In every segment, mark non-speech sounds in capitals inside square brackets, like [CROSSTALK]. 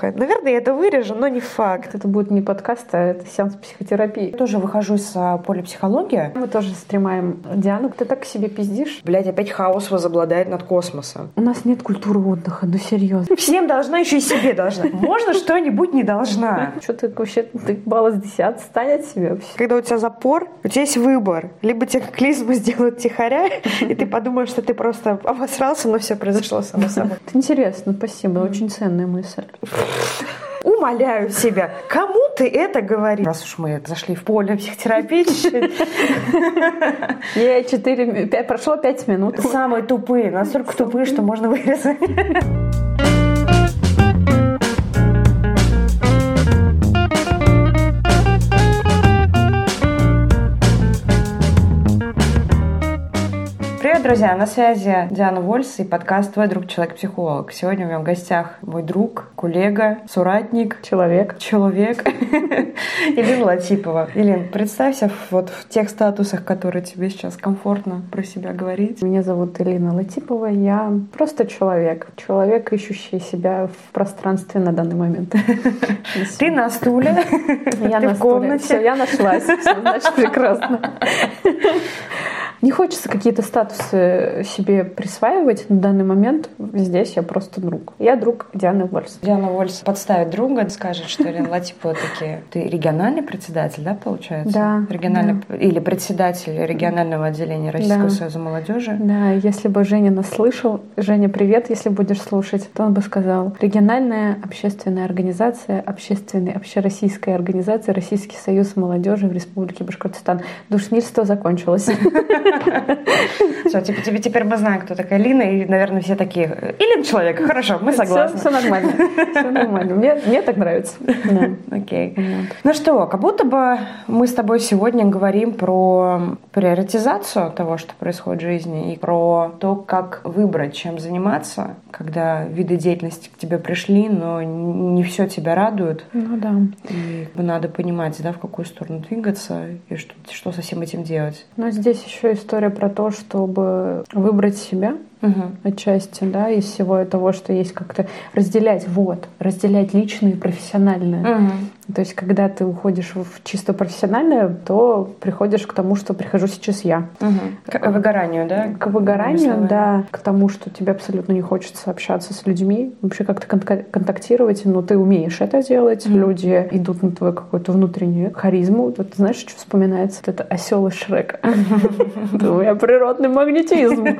Наверное, я это вырежу, но не факт. Это будет не подкаст, а это сеанс психотерапии. Я тоже выхожу из а, поля психологии. Мы тоже стремаем Диану. Ты так себе пиздишь? Блять, опять хаос возобладает над космосом. У нас нет культуры отдыха, ну серьезно. Всем должна, еще и себе должна. Можно что-нибудь не должна. Что ты вообще, ты балла с 10 станет себе вообще? Когда у тебя запор, у тебя есть выбор. Либо тебе клизму [LAUGHS] сделают тихоря, и ты подумаешь, что ты просто обосрался, но все произошло само собой. Это интересно, спасибо. Очень ценная мысль. Умоляю себя, кому ты это говоришь? Раз уж мы зашли в поле психотерапии, [LAUGHS] я четыре, прошло пять минут. Самые тупые, настолько тупые, что можно вырезать. Привет, друзья! На связи Диана Вольс и подкаст «Твой друг, человек-психолог». Сегодня у меня в гостях мой друг, коллега, соратник, человек, человек [LAUGHS] Илина Латипова. Илин, представься вот в тех статусах, которые тебе сейчас комфортно про себя говорить. Меня зовут Илина Латипова, я просто человек. Человек, ищущий себя в пространстве на данный момент. [LAUGHS] Ты на стуле, [LAUGHS] я на комнате. Все, я нашлась, все, значит, прекрасно. Не хочется какие-то статусы себе присваивать на данный момент. Здесь я просто друг. Я друг Дианы Вольс. Диана Вольс подставит друга, скажет, что Ирина Латипова таки... Ты региональный председатель, да, получается? Да. Региональный... Да. Или председатель регионального отделения Российского да. союза молодежи. Да, если бы Женя нас слышал, Женя, привет, если будешь слушать, то он бы сказал, региональная общественная организация, общественная, общероссийская организация Российский союз молодежи в Республике Башкортостан. Душнильство закончилось. [LAUGHS] Все, теперь, теперь, теперь мы знаем, кто такая Лина, и, наверное, все такие. Илин человек, хорошо, мы согласны. Все, все нормально. Все нормально. Мне, мне так нравится. Окей. Ну что, как будто бы мы с тобой сегодня говорим про приоритизацию того, что происходит в жизни, и про то, как выбрать, чем заниматься, когда виды деятельности к тебе пришли, но не все тебя радует. Ну да. И надо понимать, да, в какую сторону двигаться и что, что со всем этим делать. Но здесь еще история про то, чтобы выбрать себя, угу. отчасти, да, из всего того, что есть, как-то разделять, вот, разделять личное и профессиональное. Угу. То есть, когда ты уходишь в чисто профессиональное, то приходишь к тому, что прихожу сейчас я. Угу. К выгоранию, да? К выгоранию, да. К тому, что тебе абсолютно не хочется общаться с людьми, вообще как-то контактировать, но ты умеешь это делать. Угу. Люди идут на твою какую-то внутреннюю харизму. Вот знаешь, что вспоминается? Это осел из Шрека. Это [LAUGHS] у меня природный магнетизм. [LAUGHS]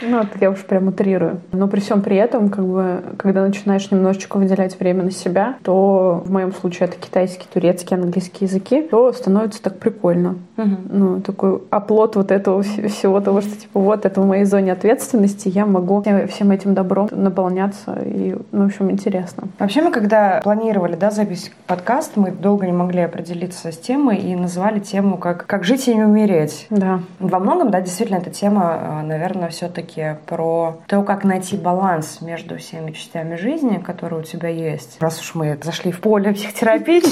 Ну, вот я уж прям утрирую. Но при всем при этом, как бы, когда начинаешь немножечко выделять время на себя, то в моем случае это китайский, турецкий, английский языки, то становится так прикольно. Угу. Ну, такой оплот вот этого всего того, что типа вот это в моей зоне ответственности, я могу всем этим добром наполняться и, ну, в общем, интересно. Вообще мы когда планировали, да, запись подкаста, мы долго не могли определиться с темой и называли тему как «Как жить и не умереть». Да. Во многом, да, действительно, эта тема, а, наверное, все-таки про то, как найти баланс между всеми частями жизни, которые у тебя есть. Раз уж мы зашли в поле психотерапии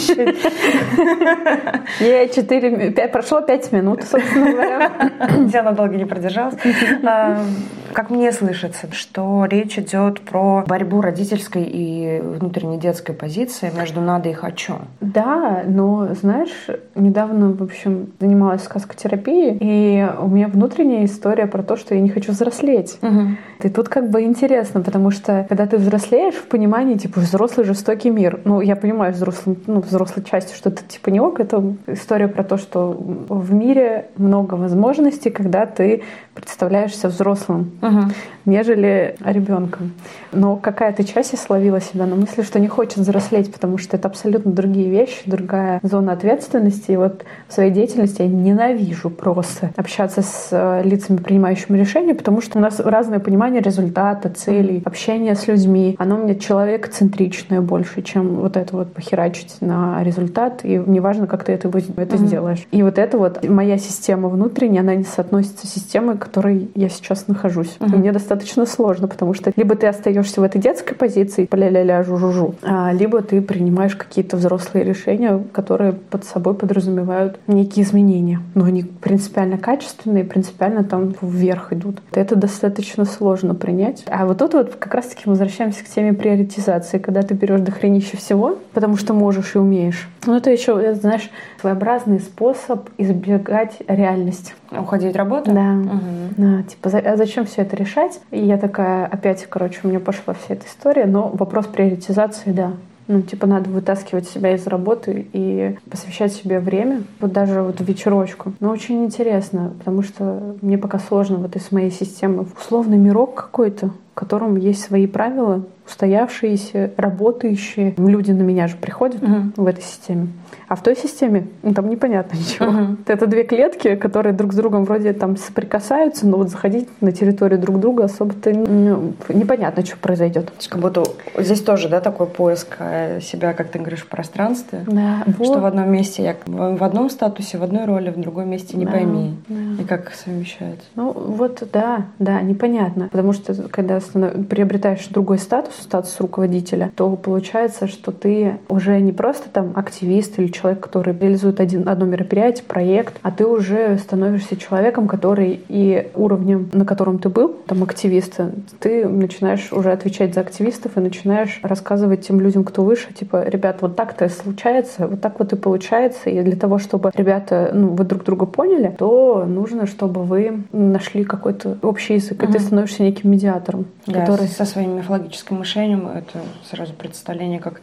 [LAUGHS] Я четыре, прошло пять минут, собственно говоря. Диана долго не продержалась. [LAUGHS] Как мне слышится, что речь идет про борьбу родительской и внутренней детской позиции между надо и хочу. Да, но знаешь, недавно, в общем, занималась сказкотерапией, и у меня внутренняя история про то, что я не хочу взрослеть. Угу. И тут как бы интересно, потому что когда ты взрослеешь в понимании, типа, взрослый жестокий мир. Ну, я понимаю взрослым, ну, взрослой части, что это типа не ок. Это история про то, что в мире много возможностей, когда ты представляешься взрослым, угу. нежели ребенком. Но какая-то часть я словила себя на мысли, что не хочет взрослеть, потому что это абсолютно другие вещи, другая зона ответственности. И вот в своей деятельности я ненавижу просто общаться с э, лицами, принимающими решения, потому что у нас разное понимание результата, целей, общения с людьми. Оно у меня человек-центричное больше, чем вот это вот похерачить на результат. И неважно, как ты это, это mm-hmm. сделаешь. И вот это вот моя система внутренняя, она не соотносится с системой, в которой я сейчас нахожусь. Mm-hmm. И мне достаточно сложно, потому что либо ты остаешься в этой детской позиции, ля-ля-ля, жу-жу-жу, а, либо ты принимаешь какие-то взрослые решения, которые под собой подразумевают некие изменения. Но они принципиально качественные, принципиально там вверх идут. Это достаточно сложно принять. А вот тут вот как раз-таки возвращаемся к теме приоритизации, когда ты берешь дохренище всего, потому что можешь и умеешь. Ну, это еще, знаешь, своеобразный способ избегать реальности. Уходить от работы? Да. Угу. да типа, а зачем все это решать? И я такая, опять, короче, у меня пошла вся эта история, но вопрос приоритизации, да. Ну, типа, надо вытаскивать себя из работы и посвящать себе время. Вот даже вот вечерочку. Но очень интересно, потому что мне пока сложно вот из моей системы. Условный мирок какой-то, котором есть свои правила, устоявшиеся, работающие. Люди на меня же приходят uh-huh. в этой системе. А в той системе ну, там непонятно [LAUGHS] ничего. Uh-huh. Это две клетки, которые друг с другом вроде там соприкасаются, но вот заходить на территорию друг друга особо-то ну, непонятно, что произойдет. Как будто здесь тоже, да, такой поиск э, себя, как ты говоришь, в пространстве. Да. Что вот. в одном месте я в одном статусе, в одной роли, в другом месте не да. пойми. Да. И как совмещается. Ну вот да, да, непонятно. Потому что когда приобретаешь другой статус, статус руководителя, то получается, что ты уже не просто там активист или человек, который реализует один, одно мероприятие, проект, а ты уже становишься человеком, который и уровнем, на котором ты был, там активиста, ты начинаешь уже отвечать за активистов и начинаешь рассказывать тем людям, кто выше, типа, ребят, вот так-то случается, вот так вот и получается, и для того, чтобы ребята, ну, вы друг друга поняли, то нужно, чтобы вы нашли какой-то общий язык, угу. и ты становишься неким медиатором, да, который... со своим мифологическим мышлением это сразу представление как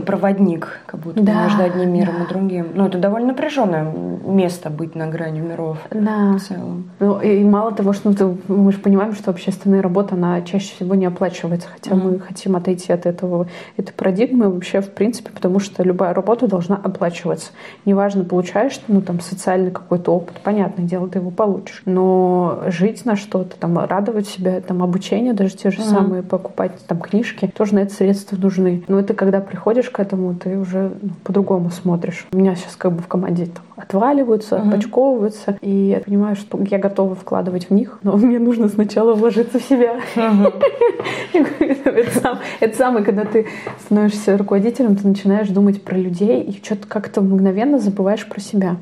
проводник, как будто да, между одним миром да. и другим. Ну, это довольно напряженное место быть на грани миров да. в целом. Ну, и мало того, что ну, ты, мы же понимаем, что общественная работа, она чаще всего не оплачивается, хотя mm. мы хотим отойти от этого, этой парадигмы вообще, в принципе, потому что любая работа должна оплачиваться. Неважно, получаешь ты, ну, там, социальный какой-то опыт, понятное дело, ты его получишь, но жить на что-то, там, радовать себя, там, обучение даже те же mm. самые, покупать там книжки, тоже на это средства нужны. Но это когда приходишь приходишь к этому, ты уже ну, по-другому смотришь. У меня сейчас как бы в команде там отваливаются, uh-huh. отпочковываются, и я понимаю, что я готова вкладывать в них, но [LAUGHS] мне нужно сначала вложиться в себя. [LAUGHS] Это самое, когда ты становишься руководителем, ты начинаешь думать про людей и что-то как-то мгновенно забываешь про себя.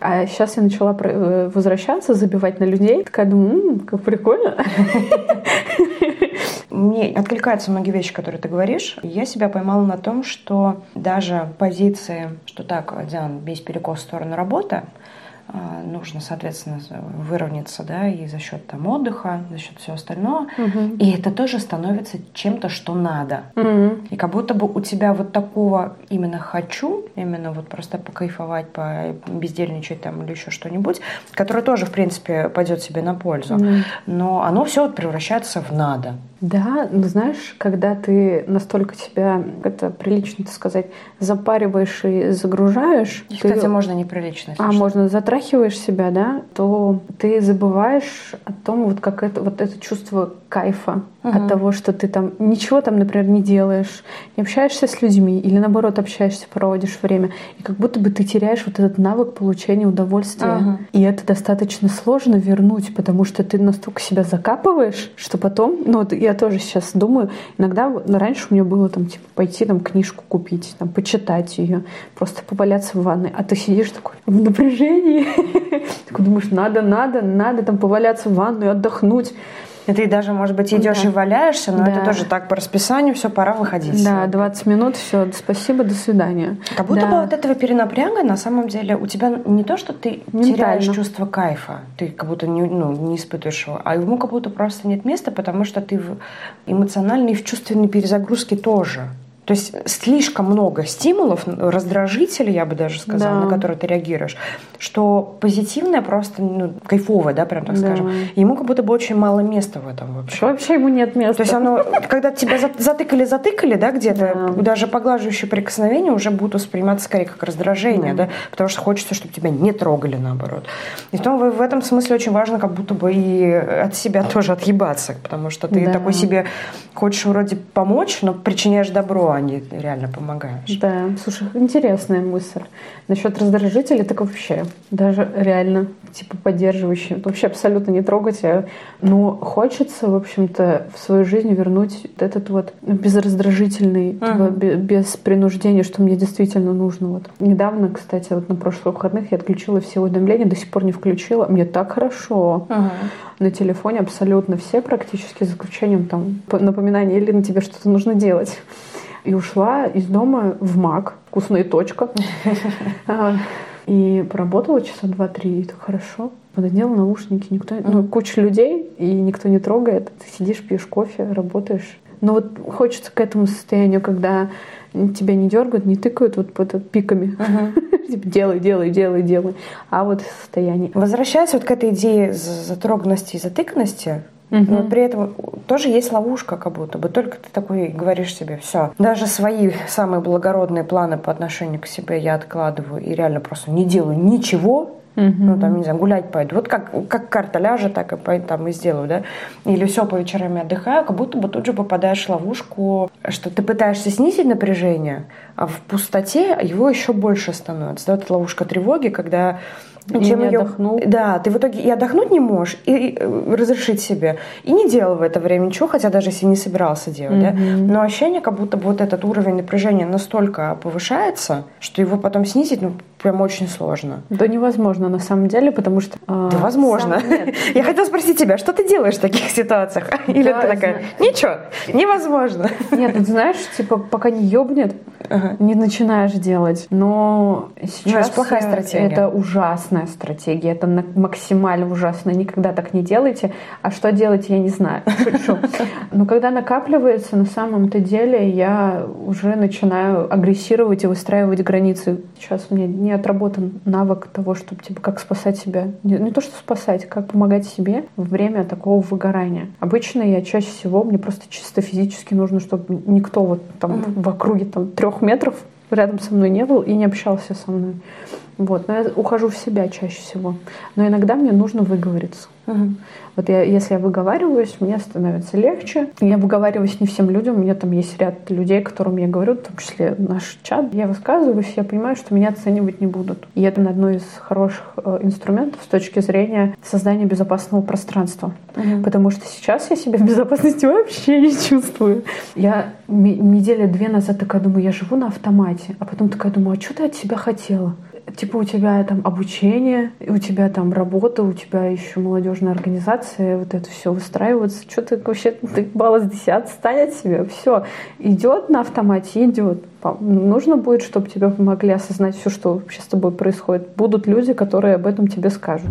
А сейчас я начала э, возвращаться, забивать на людей. Такая думаю, как прикольно. [LAUGHS] Мне откликаются многие вещи, которые ты говоришь. Я себя поймала на том, что даже позиции, что так, Диан, весь перекос сторону работы, нужно, соответственно, выровняться, да, и за счет там отдыха, за счет всего остального. Угу. И это тоже становится чем-то, что надо. Угу. И как будто бы у тебя вот такого именно хочу, именно вот просто покайфовать, по бездельничать там или еще что-нибудь, которое тоже, в принципе, пойдет себе на пользу. Угу. Но оно все вот превращается в надо. Да, но знаешь, когда ты настолько себя, это прилично сказать, запариваешь и загружаешь. И, кстати, можно неприлично. А, можно затрахиваешь себя, да, то ты забываешь о том, вот как это, вот это чувство кайфа угу. от того, что ты там ничего там, например, не делаешь, не общаешься с людьми или наоборот общаешься, проводишь время, и как будто бы ты теряешь вот этот навык получения удовольствия. Угу. И это достаточно сложно вернуть, потому что ты настолько себя закапываешь, что потом, ну вот я тоже сейчас думаю, иногда раньше у меня было там типа пойти там книжку купить, там почитать ее, просто поваляться в ванной, а ты сидишь такой в напряжении, [LAUGHS] такой думаешь, надо, надо, надо там поваляться в ванну и отдохнуть. И ты даже, может быть, идешь да. и валяешься, но да. это тоже так по расписанию, все, пора выходить. Да, 20 минут, все, спасибо, до свидания. Как будто да. бы от этого перенапряга на самом деле у тебя не то, что ты Ментально. теряешь чувство кайфа, ты как будто не, ну, не испытываешь его, а ему как будто просто нет места, потому что ты в эмоциональной и в чувственной перезагрузке тоже. То есть слишком много стимулов, раздражителей, я бы даже сказала, да. на которые ты реагируешь, что позитивное просто ну, кайфовое, да, прям так да. скажем. ему как будто бы очень мало места в этом вообще. Вообще ему нет места. То есть оно, когда тебя затыкали-затыкали, да, где-то, да. даже поглаживающие прикосновения уже будут восприниматься скорее как раздражение, да. да, потому что хочется, чтобы тебя не трогали, наоборот. И в, том, в этом смысле очень важно как будто бы и от себя тоже отъебаться, потому что ты да. такой себе хочешь вроде помочь, но причиняешь добро они реально помогаешь. Да, слушай, интересная мысль. Насчет раздражителей, так вообще, даже реально, типа, поддерживающие. Вообще абсолютно не трогать. А, но хочется, в общем-то, в свою жизнь вернуть этот вот безраздражительный, uh-huh. типа, без принуждения, что мне действительно нужно. Вот. Недавно, кстати, вот на прошлых выходных я отключила все уведомления, до сих пор не включила. Мне так хорошо. Uh-huh. На телефоне абсолютно все практически, за исключением там напоминания или на тебе что-то нужно делать и ушла из дома в МАК, вкусная точка. [LAUGHS] А, и поработала часа два-три, и так хорошо. Надела наушники, никто, ну, куча людей, и никто не трогает. Ты сидишь, пьешь кофе, работаешь. Но вот хочется к этому состоянию, когда тебя не дергают, не тыкают вот под пиками. [LAUGHS] Типа делай, делай, делай, делай. А вот состояние. Возвращаясь вот к этой идее затроганности и затыканности, Угу. Но при этом тоже есть ловушка, как будто бы. Только ты такой говоришь себе, все. Даже свои самые благородные планы по отношению к себе я откладываю и реально просто не делаю ничего, Угу. Ну, там, не знаю, гулять пойду. Вот как, как карта ляжет, так и пойду, там и сделаю, да. Или все, по вечерам я отдыхаю, как будто бы тут же попадаешь в ловушку, что ты пытаешься снизить напряжение, а в пустоте его еще больше становится. Да, вот ловушка тревоги, когда чем не ее... отдохнул. Да, ты в итоге и отдохнуть не можешь, и э, разрешить себе. И не делал в это время ничего, хотя даже если не собирался делать. Mm-hmm. Да? Но ощущение, как будто бы вот этот уровень напряжения настолько повышается, что его потом снизить, ну, прям очень сложно. Да невозможно на самом деле, потому что... Э, да возможно. [LAUGHS] Я хотела спросить тебя, что ты делаешь в таких ситуациях? Или ты такая, ничего, невозможно. Нет, ты знаешь, типа, пока не ёбнет, не начинаешь делать. Но сейчас плохая стратегия. это ужасная стратегия. Это максимально ужасная. Никогда так не делайте. А что делать, я не знаю. [LAUGHS] Шучу. Но когда накапливается, на самом-то деле я уже начинаю агрессировать и выстраивать границы. Сейчас у меня не отработан навык того, чтобы типа как спасать себя. Не, не то, что спасать, как помогать себе во время такого выгорания. Обычно я чаще всего, мне просто чисто физически нужно, чтобы никто вот там mm-hmm. в округе там трех метров рядом со мной не был и не общался со мной. Вот, но я ухожу в себя чаще всего. Но иногда мне нужно выговориться. Угу. Вот я, если я выговариваюсь, мне становится легче. Я выговариваюсь не всем людям. У меня там есть ряд людей, которым я говорю, в том числе наш чат. Я высказываюсь, я понимаю, что меня оценивать не будут. И это одно из хороших э, инструментов с точки зрения создания безопасного пространства. Угу. Потому что сейчас я себя в безопасности вообще не чувствую. Я недели две назад такая думаю, я живу на автомате. А потом такая думаю, а что ты от себя хотела? Типа у тебя там обучение, у тебя там работа, у тебя еще молодежная организация, вот это все выстраивается. Что ты вообще, ты балла с 10 стань от себя, все. Идет на автомате, идет. Нужно будет, чтобы тебе помогли осознать все, что вообще с тобой происходит. Будут люди, которые об этом тебе скажут.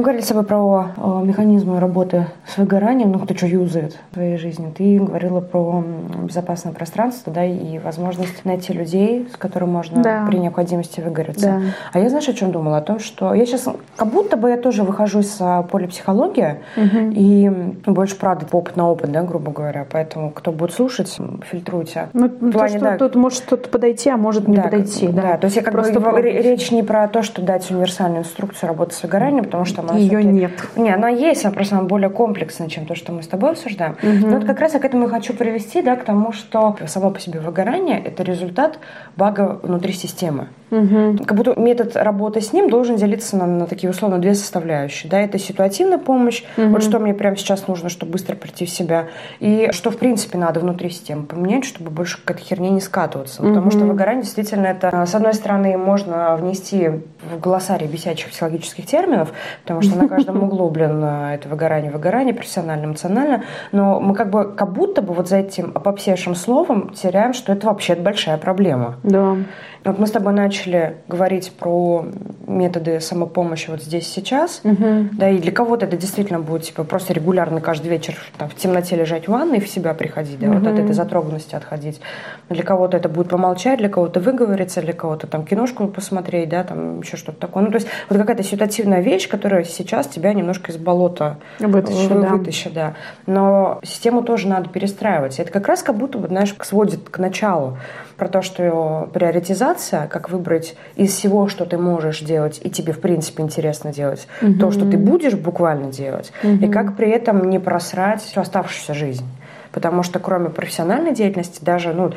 Мы говорили с тобой про э, механизмы работы с выгоранием, ну, кто что юзает в своей жизни. Ты говорила про безопасное пространство, да, и возможность найти людей, с которыми можно да. при необходимости выгореться. Да. А я, знаешь, о чем думала? О том, что я сейчас, как будто бы я тоже выхожу из а, поля психологии, угу. и больше, правда, опыт на опыт, да, грубо говоря. Поэтому, кто будет слушать, фильтруйте. Ну, в плане, то, что да, тут может что-то подойти, а может не да, подойти. Да. да, то есть я как Просто бы речь не про то, что дать универсальную инструкцию работы с выгоранием, потому что она ее нет. Не, она есть, она просто она более комплексная, чем то, что мы с тобой обсуждаем. Угу. Но вот как раз я к этому хочу привести, да, к тому, что само по себе выгорание – это результат бага внутри системы. Угу. Как будто метод работы с ним должен делиться на, на такие условно две составляющие. Да, это ситуативная помощь, угу. вот что мне прямо сейчас нужно, чтобы быстро прийти в себя, и что в принципе надо внутри системы поменять, чтобы больше к этой херне не скатываться. Угу. Потому что выгорание действительно это, с одной стороны, можно внести в глоссарий бесячих психологических терминов, потому что на каждом углу, блин, это выгорание, выгорание, профессионально, эмоционально, но мы как бы как будто бы вот за этим попсевшим словом теряем, что это вообще большая проблема. Да. Вот мы с тобой начали говорить про методы самопомощи вот здесь сейчас, угу. да, и для кого-то это действительно будет типа просто регулярно каждый вечер там, в темноте лежать в ванной и в себя приходить, да, угу. вот от этой затроганности отходить. Для кого-то это будет помолчать, для кого-то выговориться, для кого-то там киношку посмотреть, да, там еще что-то такое. Ну, то есть вот какая-то ситуативная вещь, которая сейчас тебя немножко из болота вытащит, вы, да. вытащит, да. Но систему тоже надо перестраивать. Это как раз как будто бы, знаешь, сводит к началу про то, что приоритизация как выбрать из всего, что ты можешь делать, и тебе, в принципе, интересно делать, угу. то, что ты будешь буквально делать, угу. и как при этом не просрать всю оставшуюся жизнь. Потому что кроме профессиональной деятельности, даже, ну,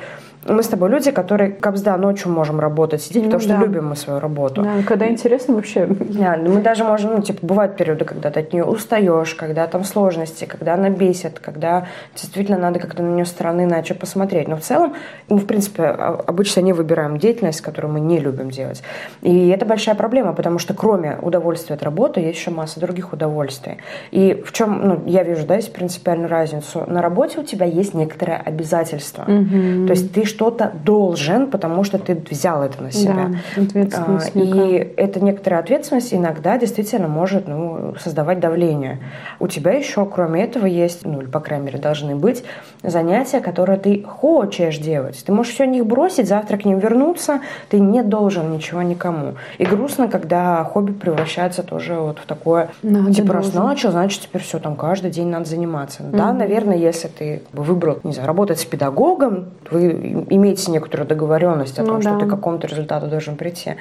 мы с тобой люди, которые капсда ночью можем работать, сидеть, ну, потому что да. любим мы свою работу. Да, когда интересно вообще. Реально. Мы даже можем, ну, типа, бывают периоды, когда ты от нее устаешь, когда там сложности, когда она бесит, когда действительно надо как-то на нее стороны иначе посмотреть. Но в целом, мы, в принципе, обычно не выбираем деятельность, которую мы не любим делать. И это большая проблема, потому что кроме удовольствия от работы есть еще масса других удовольствий. И в чем, ну, я вижу, да, есть принципиальную разницу. На работе у тебя есть некоторое обязательство. Угу. То есть ты что-то должен, потому что ты взял это на себя. Да, ответственность. А, и эта некоторая ответственность иногда действительно может ну, создавать давление. У тебя еще, кроме этого, есть, ну, или, по крайней мере, должны быть занятия, которые ты хочешь делать. Ты можешь все них бросить, завтра к ним вернуться, ты не должен ничего никому. И грустно, когда хобби превращается тоже вот в такое, надо типа, раз начал, значит, теперь все, там каждый день надо заниматься. Угу. Да, наверное, если ты выбрал, не знаю, работать с педагогом, вы имеете некоторую договоренность о том, ну, что да. ты к какому-то результату должен прийти.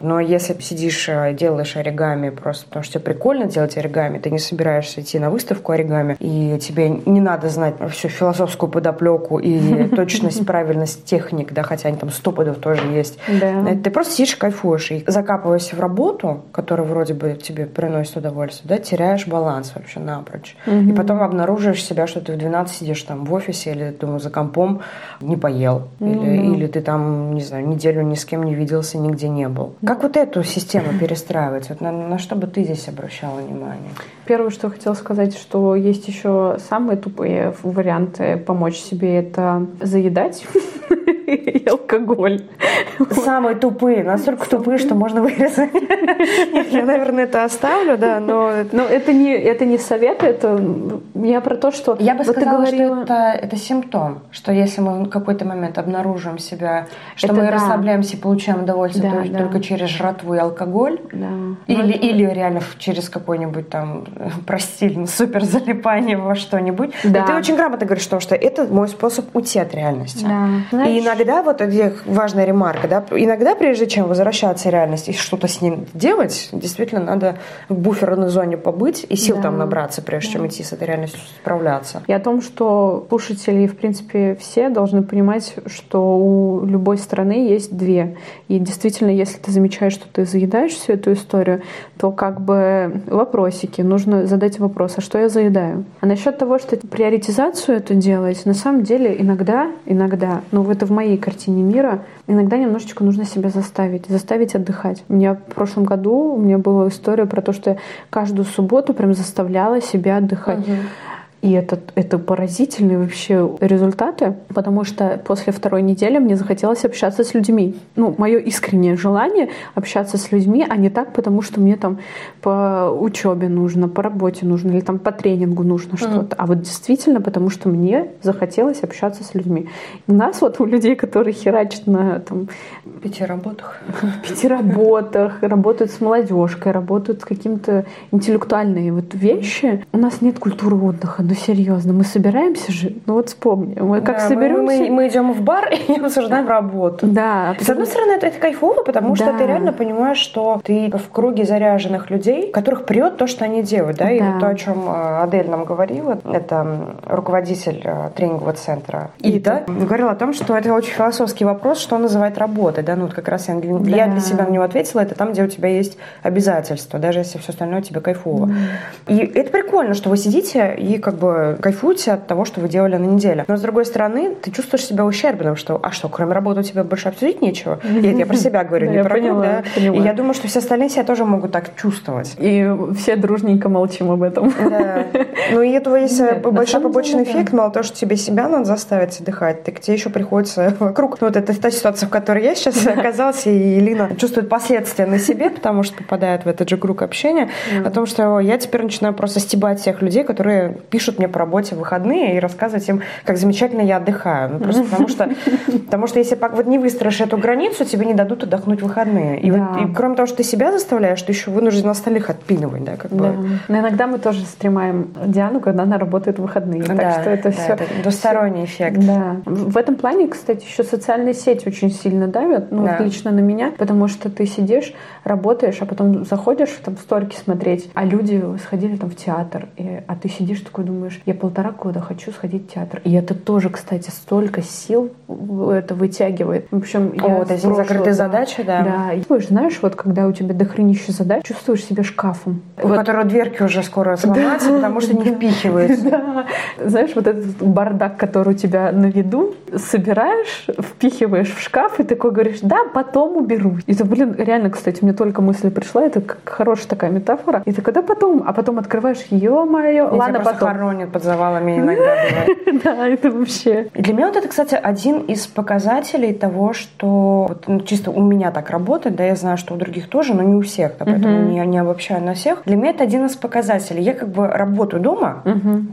Но если сидишь, э, делаешь оригами просто потому что тебе прикольно делать оригами, ты не собираешься идти на выставку оригами, и тебе не надо знать всю философскую подоплеку и [LAUGHS] точность, правильность техник, да, хотя они там стопудов тоже есть. Да. Ты просто сидишь и кайфуешь. И закапываясь в работу, которая вроде бы тебе приносит удовольствие, да, теряешь баланс вообще напрочь. Угу. И потом обнаруживаешь себя, что ты в 12 сидишь там в офисе или, думаю, за компом не поел. Или, угу. или ты там, не знаю, неделю ни с кем не виделся, нигде не был. Как вот эту систему перестраивать? Вот на, на что бы ты здесь обращала внимание? Первое, что хотела сказать, что есть еще самые тупые варианты помочь себе, это заедать [LAUGHS] и алкоголь. Самые тупые, настолько тупые, что можно вырезать. Я, наверное, это оставлю, да, но... Но это не, это не совет, это я про то, что... Я бы вот сказала, говорила... что это, это симптом, что если мы в какой-то момент обнаружим себя, что это мы да. расслабляемся и получаем удовольствие да, только, да. только через жратву и алкоголь, да. или, это... или реально через какой-нибудь там, [LAUGHS] прости, супер залипание во что-нибудь. Да. ты очень грамотно говоришь, что, что это мой способ уйти от реальности. Да. Знаешь, и иногда, вот где важная ремарка, да, иногда, прежде чем возвращаться в реальность и что-то с ним делать, действительно надо в буферной зоне побыть и сил да. там набраться, прежде да. чем идти с этой реальностью справляться. И о том, что слушатели, в принципе, все должны понимать, что у любой страны есть две. И действительно, если ты замечаешь, что ты заедаешь всю эту историю, то как бы вопросики. Нужно задать вопрос, а что я заедаю? А насчет того, что приоритизацию эту делать, на самом деле иногда, иногда, ну это в моей картине мира, иногда немножечко нужно себя заставить, заставить отдыхать. У меня в прошлом году у меня была история про то, что я каждую субботу прям заставляла себя отдыхать. Угу. И это, это поразительные вообще результаты, потому что после второй недели мне захотелось общаться с людьми. Ну, мое искреннее желание общаться с людьми, а не так, потому что мне там по учебе нужно, по работе нужно, или там по тренингу нужно mm. что-то. А вот действительно, потому что мне захотелось общаться с людьми. У нас вот у людей, которые херачат на там, пяти работах, [LAUGHS] пяти работах, работают с молодежкой, работают с какими-то интеллектуальными вот вещи, у нас нет культуры отдыха ну серьезно, мы собираемся же, ну вот вспомни, мы как да, соберемся... Мы, мы, идем в бар [LAUGHS] и обсуждаем работу. Да. С одной стороны, это, это кайфово, потому да. что ты реально понимаешь, что ты в круге заряженных людей, которых прет то, что они делают, да, да. и вот то, о чем э, Адель нам говорила, это руководитель э, тренингового центра ИТА, говорила о том, что это очень философский вопрос, что он называет работой, да, ну вот как раз я для, да. я для себя на него ответила, это там, где у тебя есть обязательства, даже если все остальное тебе кайфово. Mm. И это прикольно, что вы сидите и как бы кайфуете от того, что вы делали на неделе. Но с другой стороны, ты чувствуешь себя ущербным, что а что, кроме работы у тебя больше обсудить нечего? И это я про себя говорю, не про круг, да? И я думаю, что все остальные себя тоже могут так чувствовать. И все дружненько молчим об этом. Да. Ну и этого есть э, большой побочный эффект, мало того, что тебе себя надо заставить отдыхать, так тебе еще приходится [LAUGHS] вокруг. Вот это та ситуация, в которой я сейчас [LAUGHS] оказалась, и Лина чувствует последствия на себе, потому что попадает в этот же круг общения, о том, что я теперь начинаю просто стебать всех людей, которые пишут пишут мне по работе в выходные и рассказывать им, как замечательно я отдыхаю. Ну, просто потому что, [LAUGHS] потому что если вот не выстроишь эту границу, тебе не дадут отдохнуть в выходные. И, да. вот, и кроме того, что ты себя заставляешь, ты еще вынужден остальных отпинывать, да, как бы. Но иногда мы тоже стремаем Диану, когда она работает в выходные. Да, так что это да, все... Это двусторонний эффект. Да. В этом плане, кстати, еще социальные сети очень сильно давят, ну, да. лично на меня, потому что ты сидишь, работаешь, а потом заходишь там сторики смотреть, а люди сходили там в театр, и, а ты сидишь такой думаешь, я полтора года хочу сходить в театр. И это тоже, кстати, столько сил это вытягивает. В общем, я вот, эти закрытые задачи, да. Да. И, знаешь, вот когда у тебя дохренище задач, чувствуешь себя шкафом. У вот. которого дверки уже скоро сломаются, да. потому что не [LAUGHS] впихивается. Да. Знаешь, вот этот бардак, который у тебя на виду, собираешь, впихиваешь в шкаф и такой говоришь, да, потом уберу. И это, блин, реально, кстати, мне только мысль пришла, это как хорошая такая метафора. И ты когда потом, а потом открываешь, ё-моё, ладно, потом. Хоронят под завалами иногда бывает. [LAUGHS] Да, это вообще. Для меня вот это, кстати, один из показателей того, что ну, чисто у меня так работает, да, я знаю, что у других тоже, но не у всех, поэтому не, не обобщаю на всех. Для меня это один из показателей. Я как бы работаю дома,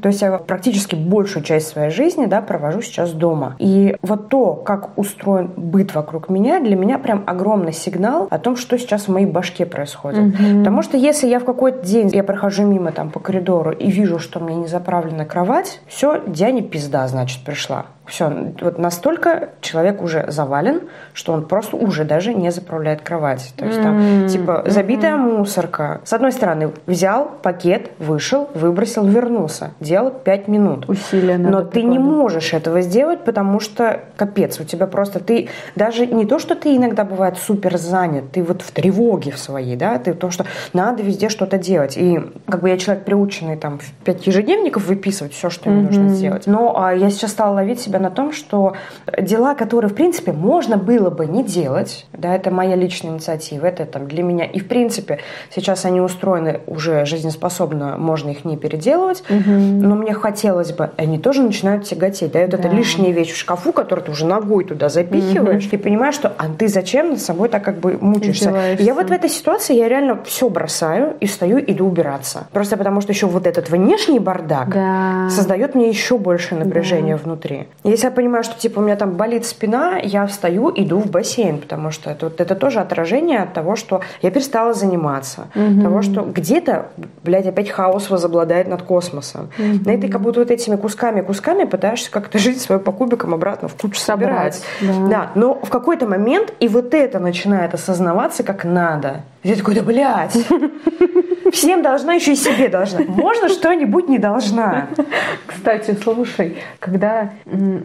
то есть я практически большую часть своей жизни, да, провожу сейчас дома. И вот то, как устроен быт вокруг меня, для меня прям огромный сигнал о том, что сейчас в моей башке происходит. Потому что если я в какой-то день, я прохожу мимо там по коридору и вижу, что меня не заправлена кровать, все, Диане пизда, значит, пришла. Все, вот настолько человек уже завален, что он просто уже даже не заправляет кровать. То есть там, mm-hmm. типа, забитая mm-hmm. мусорка. С одной стороны, взял пакет, вышел, выбросил, вернулся. Делал пять минут. Усилия Но ты не можешь этого сделать, потому что, капец, у тебя просто, ты даже не то, что ты иногда бывает супер занят, ты вот в тревоге в своей, да, ты то, что надо везде что-то делать. И как бы я человек приученный там в пять ежедневников выписывать все, что мне нужно сделать. Но а, я сейчас стала ловить себя себя на том, что дела, которые, в принципе, можно было бы не делать, да, это моя личная инициатива, это там для меня, и, в принципе, сейчас они устроены уже жизнеспособно, можно их не переделывать, угу. но мне хотелось бы, они тоже начинают тяготеть, да, вот да. это лишняя вещь в шкафу, которую ты уже ногой туда запихиваешь, угу. и понимаешь, что, а ты зачем над собой так как бы мучаешься? Я вот в этой ситуации, я реально все бросаю и встаю, иду убираться. Просто потому что еще вот этот внешний бардак да. создает мне еще больше напряжения да. внутри. Если я понимаю, что типа у меня там болит спина, я встаю, иду в бассейн, потому что это, вот, это тоже отражение от того, что я перестала заниматься, угу. того, что где-то, блядь, опять хаос возобладает над космосом. Угу. И ты как будто вот этими кусками-кусками пытаешься как-то [LAUGHS] жить свою по кубикам обратно в кучу собирать. собирать. Да. да, но в какой-то момент и вот это начинает осознаваться как надо. И ты такой, да блядь, [LAUGHS] всем должна, еще и себе должна. Можно что-нибудь не должна. Кстати, слушай, когда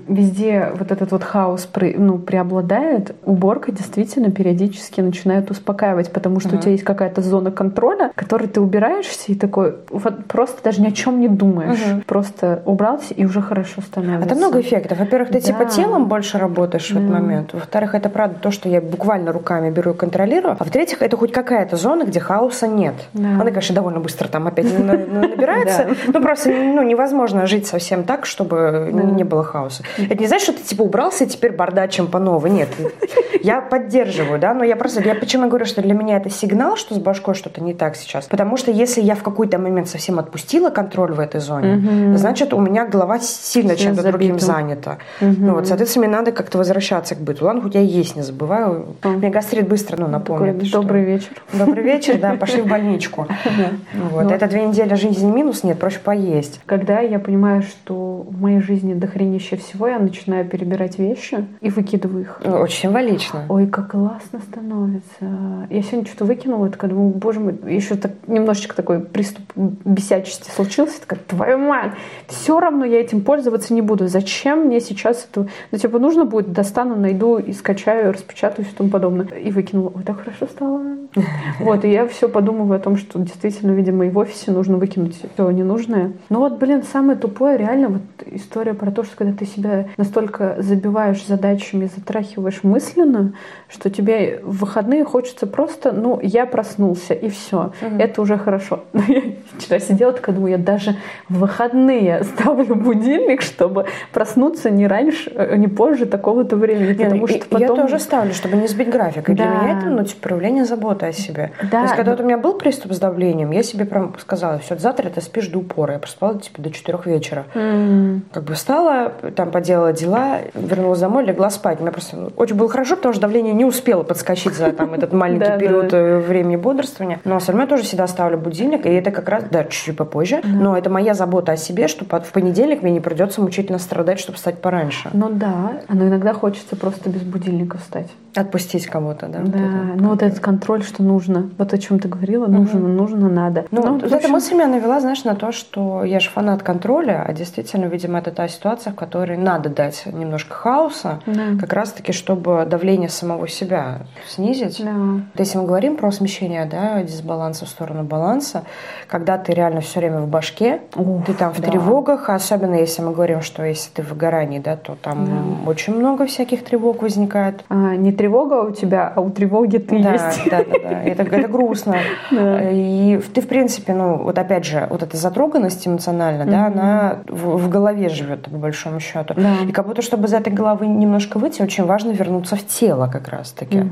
везде вот этот вот хаос ну, преобладает, уборка действительно периодически начинает успокаивать, потому что uh-huh. у тебя есть какая-то зона контроля, которой ты убираешься и такой вот просто даже ни о чем не думаешь. Uh-huh. Просто убрался и уже хорошо становится. Это много эффектов. Во-первых, ты типа, да. типа телом больше работаешь да. в этот момент. Во-вторых, это правда то, что я буквально руками беру и контролирую. А в-третьих, это хоть какая-то зона, где хаоса нет. Да. Она, конечно, довольно быстро там опять набирается. [LAUGHS] Ну, просто невозможно жить совсем так, чтобы не было хаоса. Это не значит, что ты типа убрался и теперь бардачим по новой. Нет. Я поддерживаю, да, но я просто, я почему говорю, что для меня это сигнал, что с башкой что-то не так сейчас. Потому что если я в какой-то момент совсем отпустила контроль в этой зоне, угу. значит, у меня голова сильно чем-то другим занята. Угу. Ну вот, соответственно, мне надо как-то возвращаться к быту. Ладно, хоть я есть не забываю. Угу. Мне гастрит быстро, ну, напомнит. Такой, добрый вечер. Добрый вечер, да, пошли в [LAUGHS] больничку. Вот. Ну это две недели жизни минус, нет, проще поесть. Когда я понимаю, что в моей жизни дохренище всего, я начинаю перебирать вещи и выкидываю их. Очень символично. Ой, как классно становится. Я сегодня что-то выкинула, и такая думаю, боже мой, еще так немножечко такой приступ бесячести случился. Такая, твою мать, все равно я этим пользоваться не буду. Зачем мне сейчас это? Ну, типа, нужно будет, достану, найду и скачаю, распечатаю и тому подобное. И выкинула. Ой, так хорошо стало. [LAUGHS] Вот, и я все подумываю о том, что действительно, видимо, и в офисе нужно выкинуть все ненужное. Но вот, блин, самое тупое реально вот история про то, что когда ты себя настолько забиваешь задачами, затрахиваешь мысленно, что тебе в выходные хочется просто, ну, я проснулся, и все. Угу. Это уже хорошо. [LAUGHS] Но я вчера сидела, такая думаю, я даже в выходные [LAUGHS] ставлю будильник, чтобы проснуться не раньше, э, не позже такого-то времени. Нет, потому что потом... Я тоже ставлю, чтобы не сбить график. И да. для меня это, ну, типа, проявление заботы о себе. Да, То есть, когда вот у меня был приступ с давлением, я себе прям сказала, все, завтра ты спишь до упора. Я проспала типа до 4 вечера. Mm. Как бы встала, там поделала дела, вернулась домой, легла спать. У меня просто очень было хорошо, потому что давление не успело подскочить за там этот маленький [LAUGHS] период э, времени бодрствования. Но все равно я тоже всегда ставлю будильник, и это как раз, да, чуть-чуть попозже. Но это моя забота о себе, что в понедельник мне не придется мучительно страдать, чтобы встать пораньше. Ну да, но иногда хочется просто без будильника встать. Отпустить кого-то, да? Да, вот ну вот этот контроль, что нужно. Вот о чем ты говорила, нужно, угу. нужно, надо. Ну, ну вот общем... эта мысль меня навела, знаешь, на то, что я же фанат контроля, а действительно, видимо, это та ситуация, в которой надо дать немножко хаоса, да. как раз-таки, чтобы давление самого себя снизить. Да. Если мы говорим про смещение, да, дисбаланса в сторону баланса, когда ты реально все время в башке, Уф, ты там в да. тревогах, особенно если мы говорим, что если ты в выгорании, да, то там да. очень много всяких тревог возникает. А, не тревога у тебя, а у тревоги ты да, есть. Да, да, да. Это, это грустно. [LAUGHS] И ты, в принципе, ну, вот опять же, вот эта затроганность эмоциональная, да, она в, в голове живет, по большому счету. И как будто, чтобы из этой головы немножко выйти, очень важно вернуться в тело как раз-таки.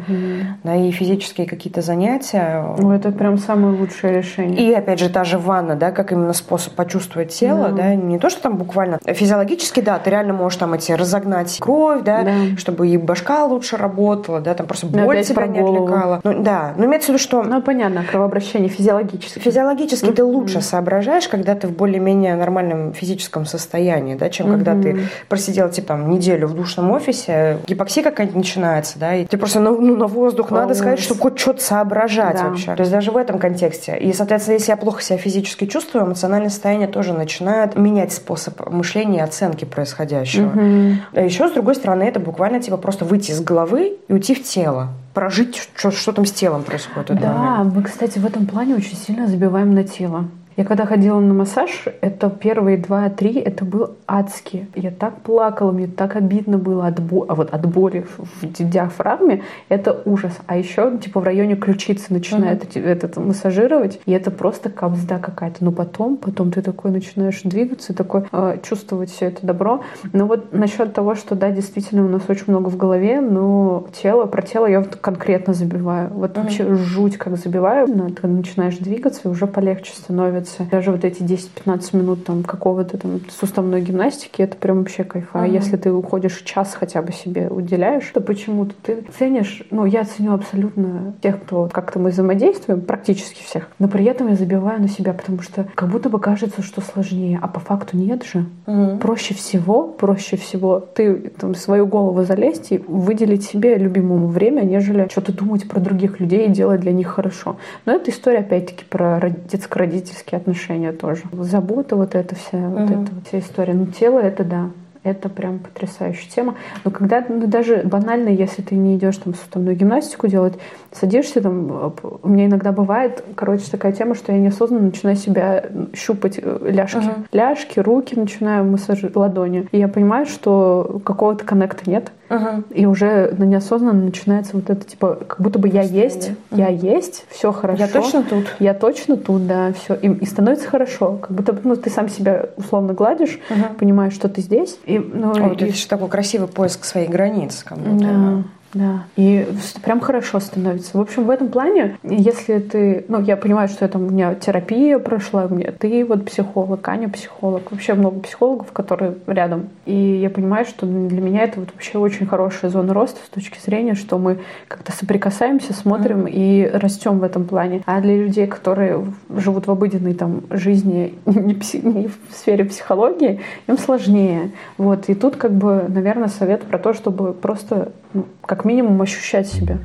Да, и физические какие-то занятия. Ну, это прям самое лучшее решение. И, опять же, та же ванна, да, как именно способ почувствовать тело, да, не то, что там буквально физиологически, да, ты реально можешь там эти разогнать кровь, да, чтобы и башка лучше работала, работала, да, там просто боль тебя не отвлекала. Ну, да, но имеется в виду, что... Ну, понятно, кровообращение физиологически. Физиологически mm-hmm. ты лучше соображаешь, когда ты в более-менее нормальном физическом состоянии, да, чем mm-hmm. когда ты просидел, типа, там, неделю в душном офисе, гипоксия какая-нибудь начинается, да, и ты просто, ну, ну на воздух Полностью. надо сказать, чтобы хоть что-то соображать да. вообще. То есть даже в этом контексте. И, соответственно, если я плохо себя физически чувствую, эмоциональное состояние тоже начинает менять способ мышления и оценки происходящего. Mm-hmm. А еще, с другой стороны, это буквально, типа, просто выйти из головы и уйти в тело прожить, что, что там с телом происходит. Да, мы, кстати, в этом плане очень сильно забиваем на тело. Я когда ходила на массаж, это первые два-три, это был адски. Я так плакала, мне так обидно было от, бо... а вот от боли в диафрагме. Это ужас. А еще типа в районе ключицы начинает uh-huh. этот массажировать, и это просто капзда какая-то. Но потом, потом ты такой начинаешь двигаться, такой э, чувствовать все это добро. Но вот насчет того, что да, действительно у нас очень много в голове, но тело, про тело я вот конкретно забиваю. Вот uh-huh. вообще жуть как забиваю. Но ты начинаешь двигаться, и уже полегче становится становится. Даже вот эти 10-15 минут там какого-то там суставной гимнастики, это прям вообще кайфа. Uh-huh. Если ты уходишь час хотя бы себе уделяешь, то почему-то ты ценишь, ну, я ценю абсолютно тех, кто как-то мы взаимодействуем, практически всех, но при этом я забиваю на себя, потому что как будто бы кажется, что сложнее, а по факту нет же. Uh-huh. Проще всего, проще всего ты там свою голову залезть и выделить себе любимому время, нежели что-то думать про других людей и делать для них хорошо. Но это история, опять-таки, про детско-родительский отношения тоже. Забота вот эта вся, угу. вот эта вот вся история. Но тело это да. Это прям потрясающая тема. Но когда ну, даже банально, если ты не идешь там суставную гимнастику делать, садишься там, у меня иногда бывает, короче, такая тема, что я неосознанно начинаю себя щупать э, ляжки. Uh-huh. Ляжки, руки начинаю массажировать ладони. И я понимаю, что какого-то коннекта нет. Uh-huh. И уже на неосознанно начинается вот это, типа, как будто бы я есть, uh-huh. я есть, все хорошо. Я точно тут. Я точно тут, да, все. И, и становится хорошо. Как будто ну, ты сам себя условно гладишь, uh-huh. понимаешь, что ты здесь. И, ну, О, и... Это же такой красивый поиск своих границ. Как будто. Да. Да, и прям хорошо становится. В общем, в этом плане, если ты... Ну, я понимаю, что это у меня терапия прошла, у меня ты вот психолог, Аня психолог, вообще много психологов, которые рядом. И я понимаю, что для меня это вот вообще очень хорошая зона роста с точки зрения, что мы как-то соприкасаемся, смотрим mm-hmm. и растем в этом плане. А для людей, которые живут в обыденной там жизни, [LAUGHS] не, пси... не в сфере психологии, им сложнее. Вот. И тут как бы, наверное, совет про то, чтобы просто ну, как минимум ощущать себя.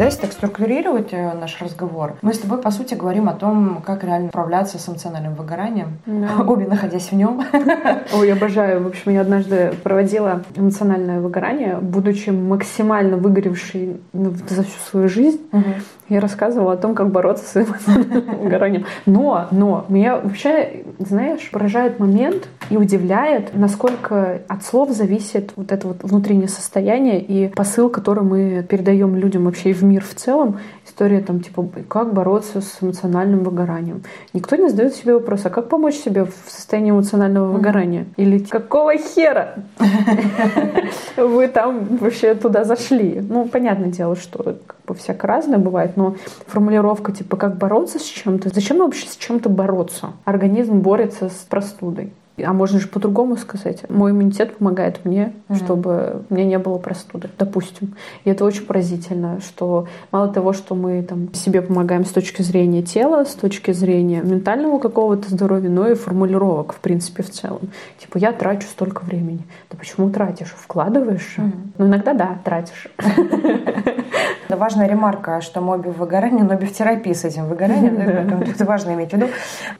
Да, если так структурировать э, наш разговор, мы с тобой, по сути, говорим о том, как реально справляться с эмоциональным выгоранием, да. [LAUGHS] обе находясь в нем. [LAUGHS] Ой, обожаю. В общем, я однажды проводила эмоциональное выгорание, будучи максимально выгоревшей за всю свою жизнь. Угу. Я рассказывала о том, как бороться с выгоранием. [LAUGHS] Но, но, меня вообще, знаешь, поражает момент и удивляет, насколько от слов зависит вот это вот внутреннее состояние и посыл, который мы передаем людям вообще и в мир в целом, история там типа как бороться с эмоциональным выгоранием. Никто не задает себе вопрос, а как помочь себе в состоянии эмоционального выгорания? Или какого хера [LAUGHS] вы там вообще туда зашли? Ну, понятное дело, что как бы всяко разное бывает, но формулировка типа как бороться с чем-то, зачем вообще с чем-то бороться? Организм борется с простудой. А можно же по-другому сказать. Мой иммунитет помогает мне, mm-hmm. чтобы мне не было простуды, допустим. И это очень поразительно, что мало того, что мы там себе помогаем с точки зрения тела, с точки зрения ментального какого-то здоровья, но и формулировок, в принципе, в целом. Типа, я трачу столько времени. Да почему тратишь? Вкладываешь? Mm-hmm. Ну, иногда да, тратишь. [LAUGHS] Да, важная ремарка, что моби в выгорании, но в терапии с этим выгоранием, это важно иметь в виду.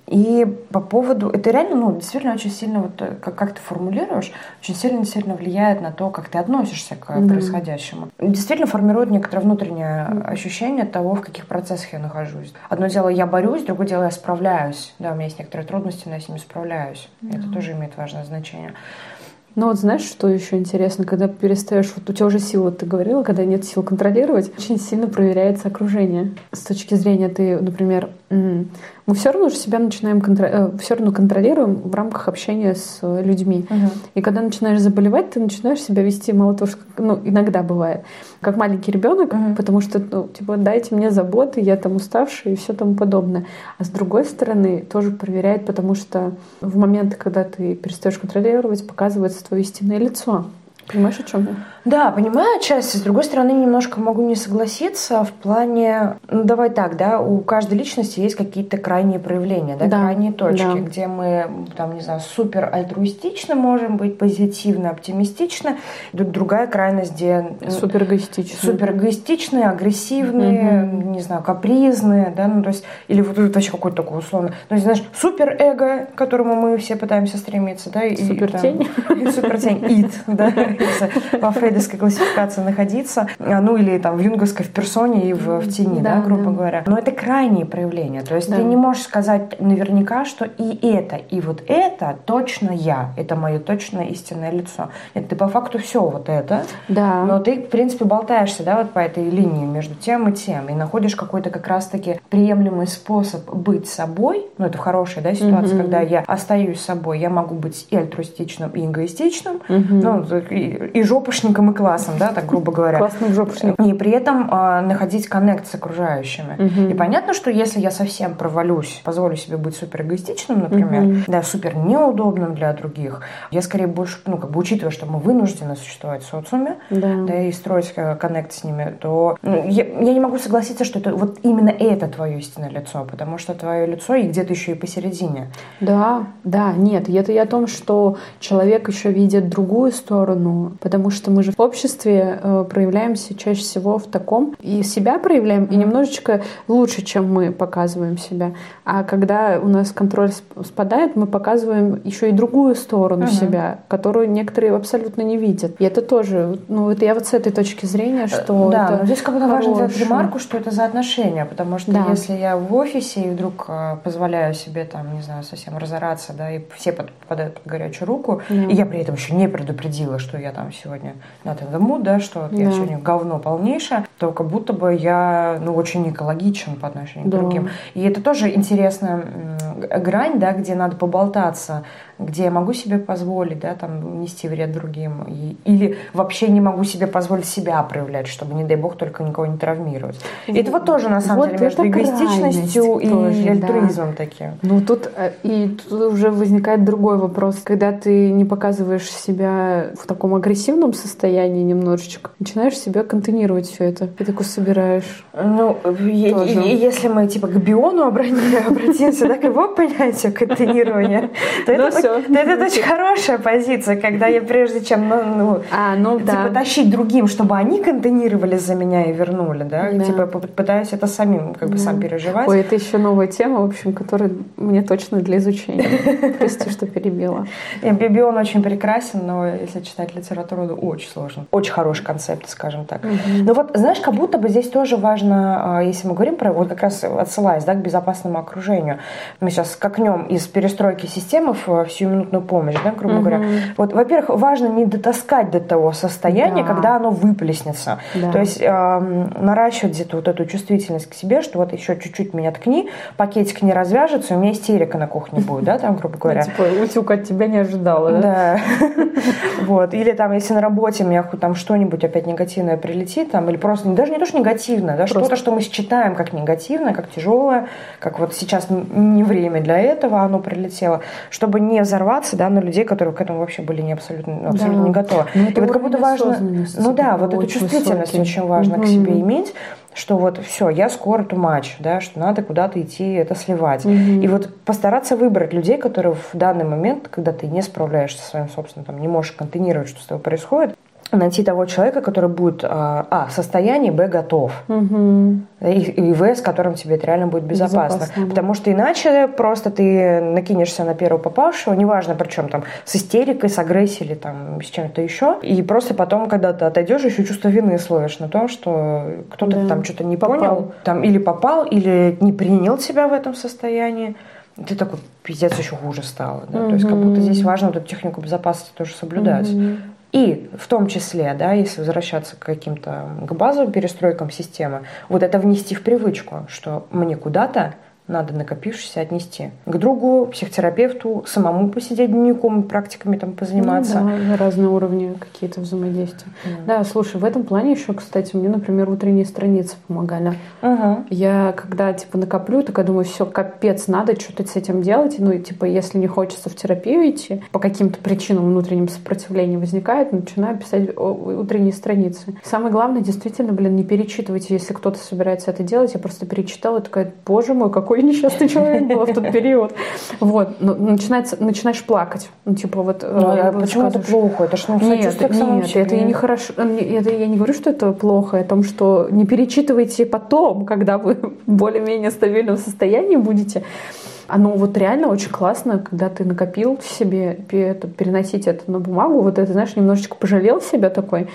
И по поводу, это реально, ну, действительно очень сильно, вот э, как, как ты формулируешь, очень сильно, сильно влияет на то, как ты относишься к происходящему. Действительно формирует некоторое внутреннее ощущение того, в каких процессах я нахожусь. Одно дело, я борюсь, другое дело, я справляюсь. Да, у меня есть некоторые трудности, но я с ними справляюсь. Это тоже имеет важное значение. Ну вот знаешь, что еще интересно, когда перестаешь, вот у тебя уже силы, ты говорила, когда нет сил контролировать, очень сильно проверяется окружение. С точки зрения ты, например, мы все равно же себя начинаем контр... Э, все равно контролируем в рамках общения с людьми. Угу. И когда начинаешь заболевать, ты начинаешь себя вести мало того, что ну, иногда бывает, как маленький ребенок, угу. потому что, ну, типа, дайте мне заботы, я там уставший и все тому подобное. А с другой стороны, тоже проверяет, потому что в моменты, когда ты перестаешь контролировать, показывается твое истинное лицо. Понимаешь, о чем я? Да, понимаю отчасти. С другой стороны, немножко могу не согласиться в плане... Ну, давай так, да, у каждой личности есть какие-то крайние проявления, да, да крайние точки, да. где мы, там, не знаю, супер альтруистично можем быть, позитивно, оптимистично. Другая крайность, где... Супер эгоистичные. Супер эгоистичные, агрессивные, угу. не знаю, капризные, да, ну, то есть... Или вот тут вообще какой-то такой условно... Ну, знаешь, супер эго, к которому мы все пытаемся стремиться, да, и... Супер тень. Супер тень, ид, да, [LAUGHS] во фрейдовской классификации находиться, а, ну или там в юнговской в персоне и в, в тени, да, да грубо да. говоря. Но это крайние проявления. То есть да. ты не можешь сказать наверняка, что и это, и вот это точно я. Это мое точно истинное лицо. Нет, ты по факту все вот это. Да. Но ты, в принципе, болтаешься, да, вот по этой линии между тем и тем. И находишь какой-то как раз-таки приемлемый способ быть собой. Ну, это хорошая, да, ситуация, mm-hmm. когда я остаюсь собой. Я могу быть и альтруистичным, и эгоистичным. Mm-hmm. Ну, и, и жопошником, и классом, да, так грубо говоря. Классным жопошником. И при этом э, находить коннект с окружающими. Угу. И понятно, что если я совсем провалюсь, позволю себе быть супер эгоистичным, например, угу. да, супер неудобным для других, я скорее больше, ну, как бы учитывая, что мы вынуждены существовать в социуме, да, да и строить э, коннект с ними, то ну, я, я не могу согласиться, что это вот именно это твое истинное лицо, потому что твое лицо и где-то еще и посередине. Да, да, нет, это я о том, что человек еще видит другую сторону, потому что мы же в обществе э, проявляемся чаще всего в таком, и себя проявляем, и немножечко лучше, чем мы показываем себя. А когда у нас контроль спадает, мы показываем еще и другую сторону uh-huh. себя, которую некоторые абсолютно не видят. И это тоже, ну, это я вот с этой точки зрения, э, что да, это здесь как бы важно сделать ремарку, что это за отношения, потому что да. если я в офисе и вдруг э, позволяю себе там, не знаю, совсем разораться, да, и все попадают под горячую руку, да. и я при этом еще не предупредила, что я там сегодня the mood, да, что да. я сегодня говно полнейшее, то как будто бы я, ну, очень экологичен по отношению да. к другим. И это тоже интересная грань, да, где надо поболтаться где я могу себе позволить, да, там, нести вред другим, и, или вообще не могу себе позволить себя проявлять, чтобы, не дай бог, только никого не травмировать. И это вот тоже, на самом вот деле, между эгоистичностью и тоже, альтруизмом да. таким. Ну, тут, э, и тут уже возникает другой вопрос, когда ты не показываешь себя в таком агрессивном состоянии немножечко, начинаешь себя контейнировать все это, и такой собираешь. Ну, если мы, типа, к биону [LAUGHS] обратимся, да, к его понятию контейнирования, то это все. Это очень [LAUGHS] хорошая позиция, когда я прежде чем ну, ну, а, ну типа, да. тащить другим, чтобы они контейнировали за меня и вернули, да, да. типа пытаюсь это самим как бы да. сам переживать. Ой, это еще новая тема, в общем, которая мне точно для изучения. [LAUGHS] Прости, что перебила. Библион очень прекрасен, но если читать литературу, то очень сложно. Очень хороший концепт, скажем так. Но вот, знаешь, как будто бы здесь тоже важно, а, если мы говорим про, вот как раз отсылаясь, да, к безопасному окружению, мы сейчас сейчас скакнем из перестройки системы в сиюминутную помощь, да, грубо угу. говоря. Вот, во-первых, важно не дотаскать до того состояния, да. когда оно выплеснется. Да. То есть э, наращивать где-то вот эту чувствительность к себе, что вот еще чуть-чуть меня ткни, пакетик не развяжется, у меня истерика на кухне будет, да, там, грубо говоря. Типа, утюг от тебя не ожидала, да? Да. [LAUGHS] Вот. Или там, если на работе меня там что-нибудь опять негативное прилетит, там, или просто, даже не то, что негативное, да, что-то, что мы считаем как негативное, как тяжелое, как вот сейчас не время для этого, оно прилетело, чтобы не взорваться, да, на людей, которые к этому вообще были не абсолютно, абсолютно не готовы. Ну, и вот как будто важно, ну да, вот эту чувствительность высокий. очень важно к себе иметь, что вот все, я скоро ту матч, да, что надо куда-то идти это сливать. Угу. И вот постараться выбрать людей, которые в данный момент, когда ты не справляешься со своим собственным, там, не можешь контейнировать, что с тобой происходит, найти того человека, который будет а, а в состоянии, б готов. Угу. И, и в с которым тебе это реально будет безопасно. безопасно Потому что иначе просто ты накинешься на первого попавшего, неважно причем там с истерикой, с агрессией или там с чем-то еще. И просто потом, когда ты отойдешь, еще чувство вины словишь на том, что кто-то да. там что-то не попал. понял, там или попал, или не принял тебя в этом состоянии ты такой, пиздец, еще хуже стало. Да? Угу. То есть как будто здесь важно вот эту технику безопасности тоже соблюдать. Угу. И в том числе, да, если возвращаться к каким-то к базовым перестройкам системы, вот это внести в привычку, что мне куда-то надо накопившееся отнести. К другу, психотерапевту, самому посидеть дневником, практиками там позаниматься. Ну, да, разные уровни какие-то взаимодействия. Mm. Да, слушай, в этом плане еще, кстати, мне, например, утренние страницы помогали. Uh-huh. Я когда, типа, накоплю, такая думаю, все, капец, надо что-то с этим делать. Ну, и, типа, если не хочется в терапию идти, по каким-то причинам внутренним сопротивления возникает, начинаю писать утренние страницы. Самое главное, действительно, блин, не перечитывайте, если кто-то собирается это делать. Я просто перечитала и такая, боже мой, какой такой несчастный человек был в тот период. Вот, ну, начинается, начинаешь плакать. Ну, типа вот... Ну, а почему это плохо? Это что, ну, нет, нет, это я не хорошо... Это я не говорю, что это плохо, а о том, что не перечитывайте потом, когда вы [LAUGHS] в более-менее стабильном состоянии будете. Оно вот реально очень классно, когда ты накопил себе это, переносить это на бумагу, вот это, знаешь, немножечко пожалел себя такой,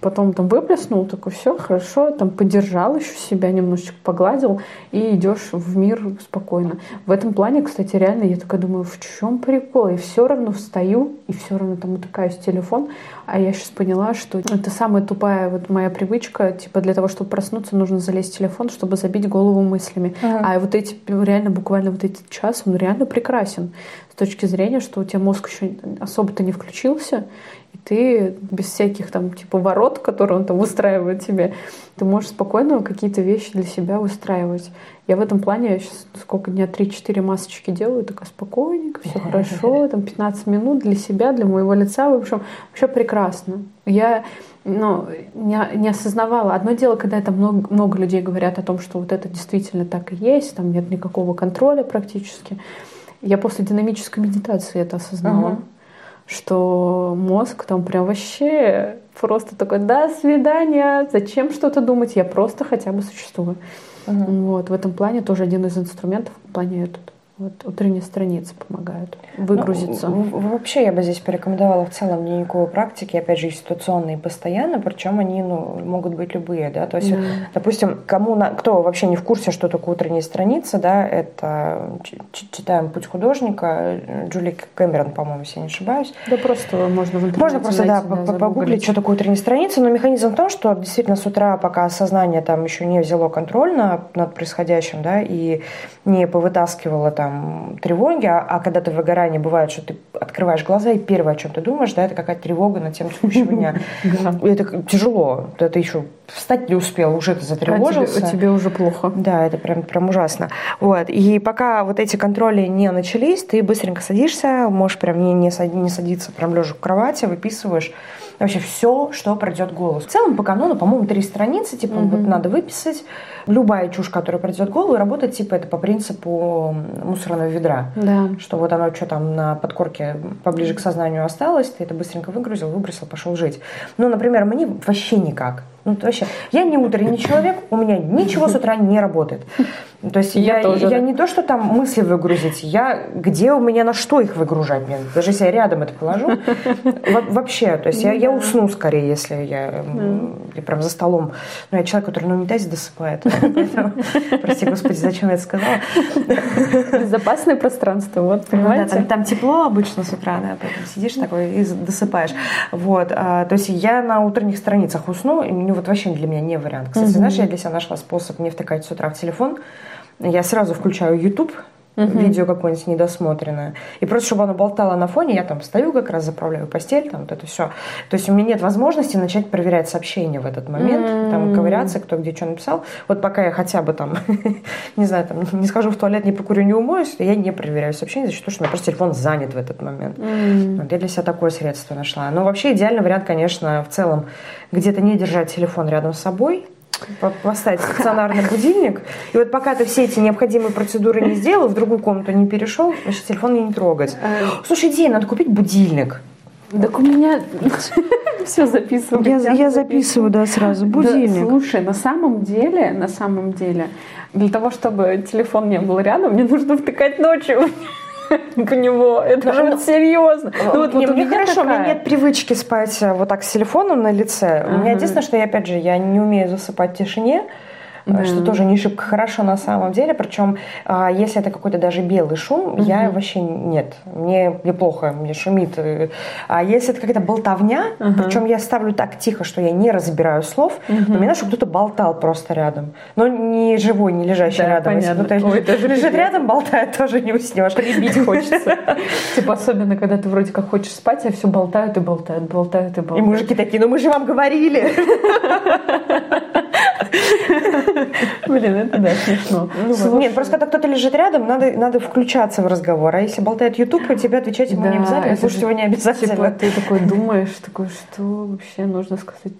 потом там выплеснул, такой, все, хорошо, там поддержал еще себя, немножечко погладил, и идешь в мир спокойно. В этом плане, кстати, реально я такая думаю, в чем прикол? И все равно встаю, и все равно там утыкаюсь в телефон, а я сейчас поняла, что это самая тупая вот моя привычка, типа для того, чтобы проснуться, нужно залезть в телефон, чтобы забить голову мыслями. Ага. А вот эти, реально, буквально вот эти час, он реально прекрасен с точки зрения, что у тебя мозг еще особо-то не включился, ты без всяких там типа ворот, которые он там устраивает тебе, ты можешь спокойно какие-то вещи для себя выстраивать. Я в этом плане я сейчас сколько дня, 3-4 масочки делаю, такая спокойненько, все [LAUGHS] хорошо, там 15 минут для себя, для моего лица, в общем, вообще прекрасно. Я ну, не, не осознавала. Одно дело, когда это много, много людей говорят о том, что вот это действительно так и есть, там нет никакого контроля практически. Я после динамической медитации это осознала. Uh-huh что мозг там прям вообще просто такой, до свидания, зачем что-то думать, я просто хотя бы существую. Угу. Вот, в этом плане тоже один из инструментов в плане этот вот утренние страницы помогают выгрузиться. Ну, вообще я бы здесь порекомендовала в целом дневниковые практики, опять же, ситуационные постоянно, причем они ну, могут быть любые, да, то есть, да. допустим, кому на, кто вообще не в курсе, что такое утренние страницы, да, это читаем «Путь художника», Джули Кэмерон, по-моему, если я не ошибаюсь. Да просто можно в интернете Можно просто, найти, да, да погуглить, что такое утренние страницы, но механизм в том, что действительно с утра, пока сознание там еще не взяло контроль над, над происходящим, да, и не повытаскивало там там тревоги, а, а когда ты в выгорании бывает, что ты открываешь глаза, и первое, о чем ты думаешь, да, это какая-то тревога на тему текущего дня. И это тяжело. Это еще встать не успел, уже ты затревожился. А тебе, уже плохо. Да, это прям, прям ужасно. Вот. И пока вот эти контроли не начались, ты быстренько садишься, можешь прям не, не садиться, прям лежа в кровати, выписываешь вообще все, что пройдет голос. В целом, по канону, по-моему, три страницы, типа, mm-hmm. вот надо выписать любая чушь, которая придет в голову, работать, типа, это по принципу мусорного ведра. Да. Что вот оно что там на подкорке поближе к сознанию осталось, ты это быстренько выгрузил, выбросил, пошел жить. Ну, например, мне вообще никак. Ну, вообще, я не утренний человек, у меня ничего с утра не работает. То есть я, я, тоже, я не то, что там мысли выгрузить, я где у меня на что их выгружать мне, даже если я рядом это положу, вообще, то есть я, я усну скорее, если я, я прям за столом, ну я человек, который на унитазе досыпает, прости господи, зачем я это сказала? Безопасное пространство, вот, понимаете? там, тепло обычно с утра, да, сидишь такой и досыпаешь, вот, а, то есть я на утренних страницах усну, и ну вот вообще для меня не вариант. Кстати, знаешь, я для себя нашла способ не втыкать с утра в телефон, я сразу включаю YouTube, угу. видео какое-нибудь недосмотренное. И просто, чтобы оно болтало на фоне, я там стою как раз, заправляю постель, там вот это все. То есть у меня нет возможности начать проверять сообщения в этот момент, mm там ковыряться, кто где что написал. Вот пока я хотя бы там, [LAUGHS] не знаю, там не скажу в туалет, не покурю, не умоюсь, я не проверяю сообщения, за счет того, что у меня просто телефон занят в этот момент. mm Вот я для себя такое средство нашла. Но вообще идеальный вариант, конечно, в целом где-то не держать телефон рядом с собой, поставить стационарный будильник. И вот пока ты все эти необходимые процедуры не сделал, в другую комнату не перешел, значит, телефон не трогать. А, Слушай, идея, надо купить будильник. Так у меня [LAUGHS] все записываю. Я, я записываю, да, сразу. Будильник. Да, слушай, на самом деле, на самом деле, для того, чтобы телефон не был рядом, мне нужно втыкать ночью. [LAUGHS] в него. Это же серьезно. Ну, вот, вот мне хорошо, у меня нет привычки спать э, вот так с телефоном на лице. У меня единственное, что я, опять же, я не умею засыпать в тишине да. что тоже не шибко хорошо на самом деле. Причем, а, если это какой-то даже белый шум, угу. я вообще нет. Мне, мне плохо, мне шумит. А если это какая-то болтовня, угу. причем я ставлю так тихо, что я не разбираю слов, угу. но мне надо, чтобы кто-то болтал просто рядом. Но не живой, не лежащий да, рядом. Понятно. Если кто-то лежит рядом, болтает, [LAUGHS] тоже не уснешь. Прибить хочется. Типа особенно, когда ты вроде как хочешь спать, а все болтают и болтают, болтают и болтают. И мужики такие, ну мы же вам говорили. [LAUGHS] Блин, это да, смешно. Ну, Нет, просто когда кто-то лежит рядом, надо, включаться в разговор. А если болтает YouTube, тебе отвечать ему не обязательно, слушать его не обязательно. Типа, ты такой думаешь, такой, что вообще нужно сказать?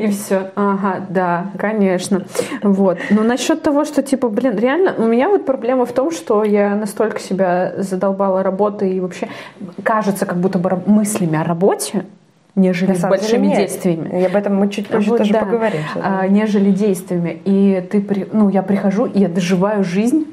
И все. Ага, да, конечно. Вот. Но насчет того, что, типа, блин, реально, у меня вот проблема в том, что я настолько себя задолбала работой и вообще кажется, как будто бы мыслями о работе, нежели большими деле, действиями. И об этом мы чуть позже вот, тоже да. поговорим. А, нежели действиями. И ты, при, ну, я прихожу, и я доживаю жизнь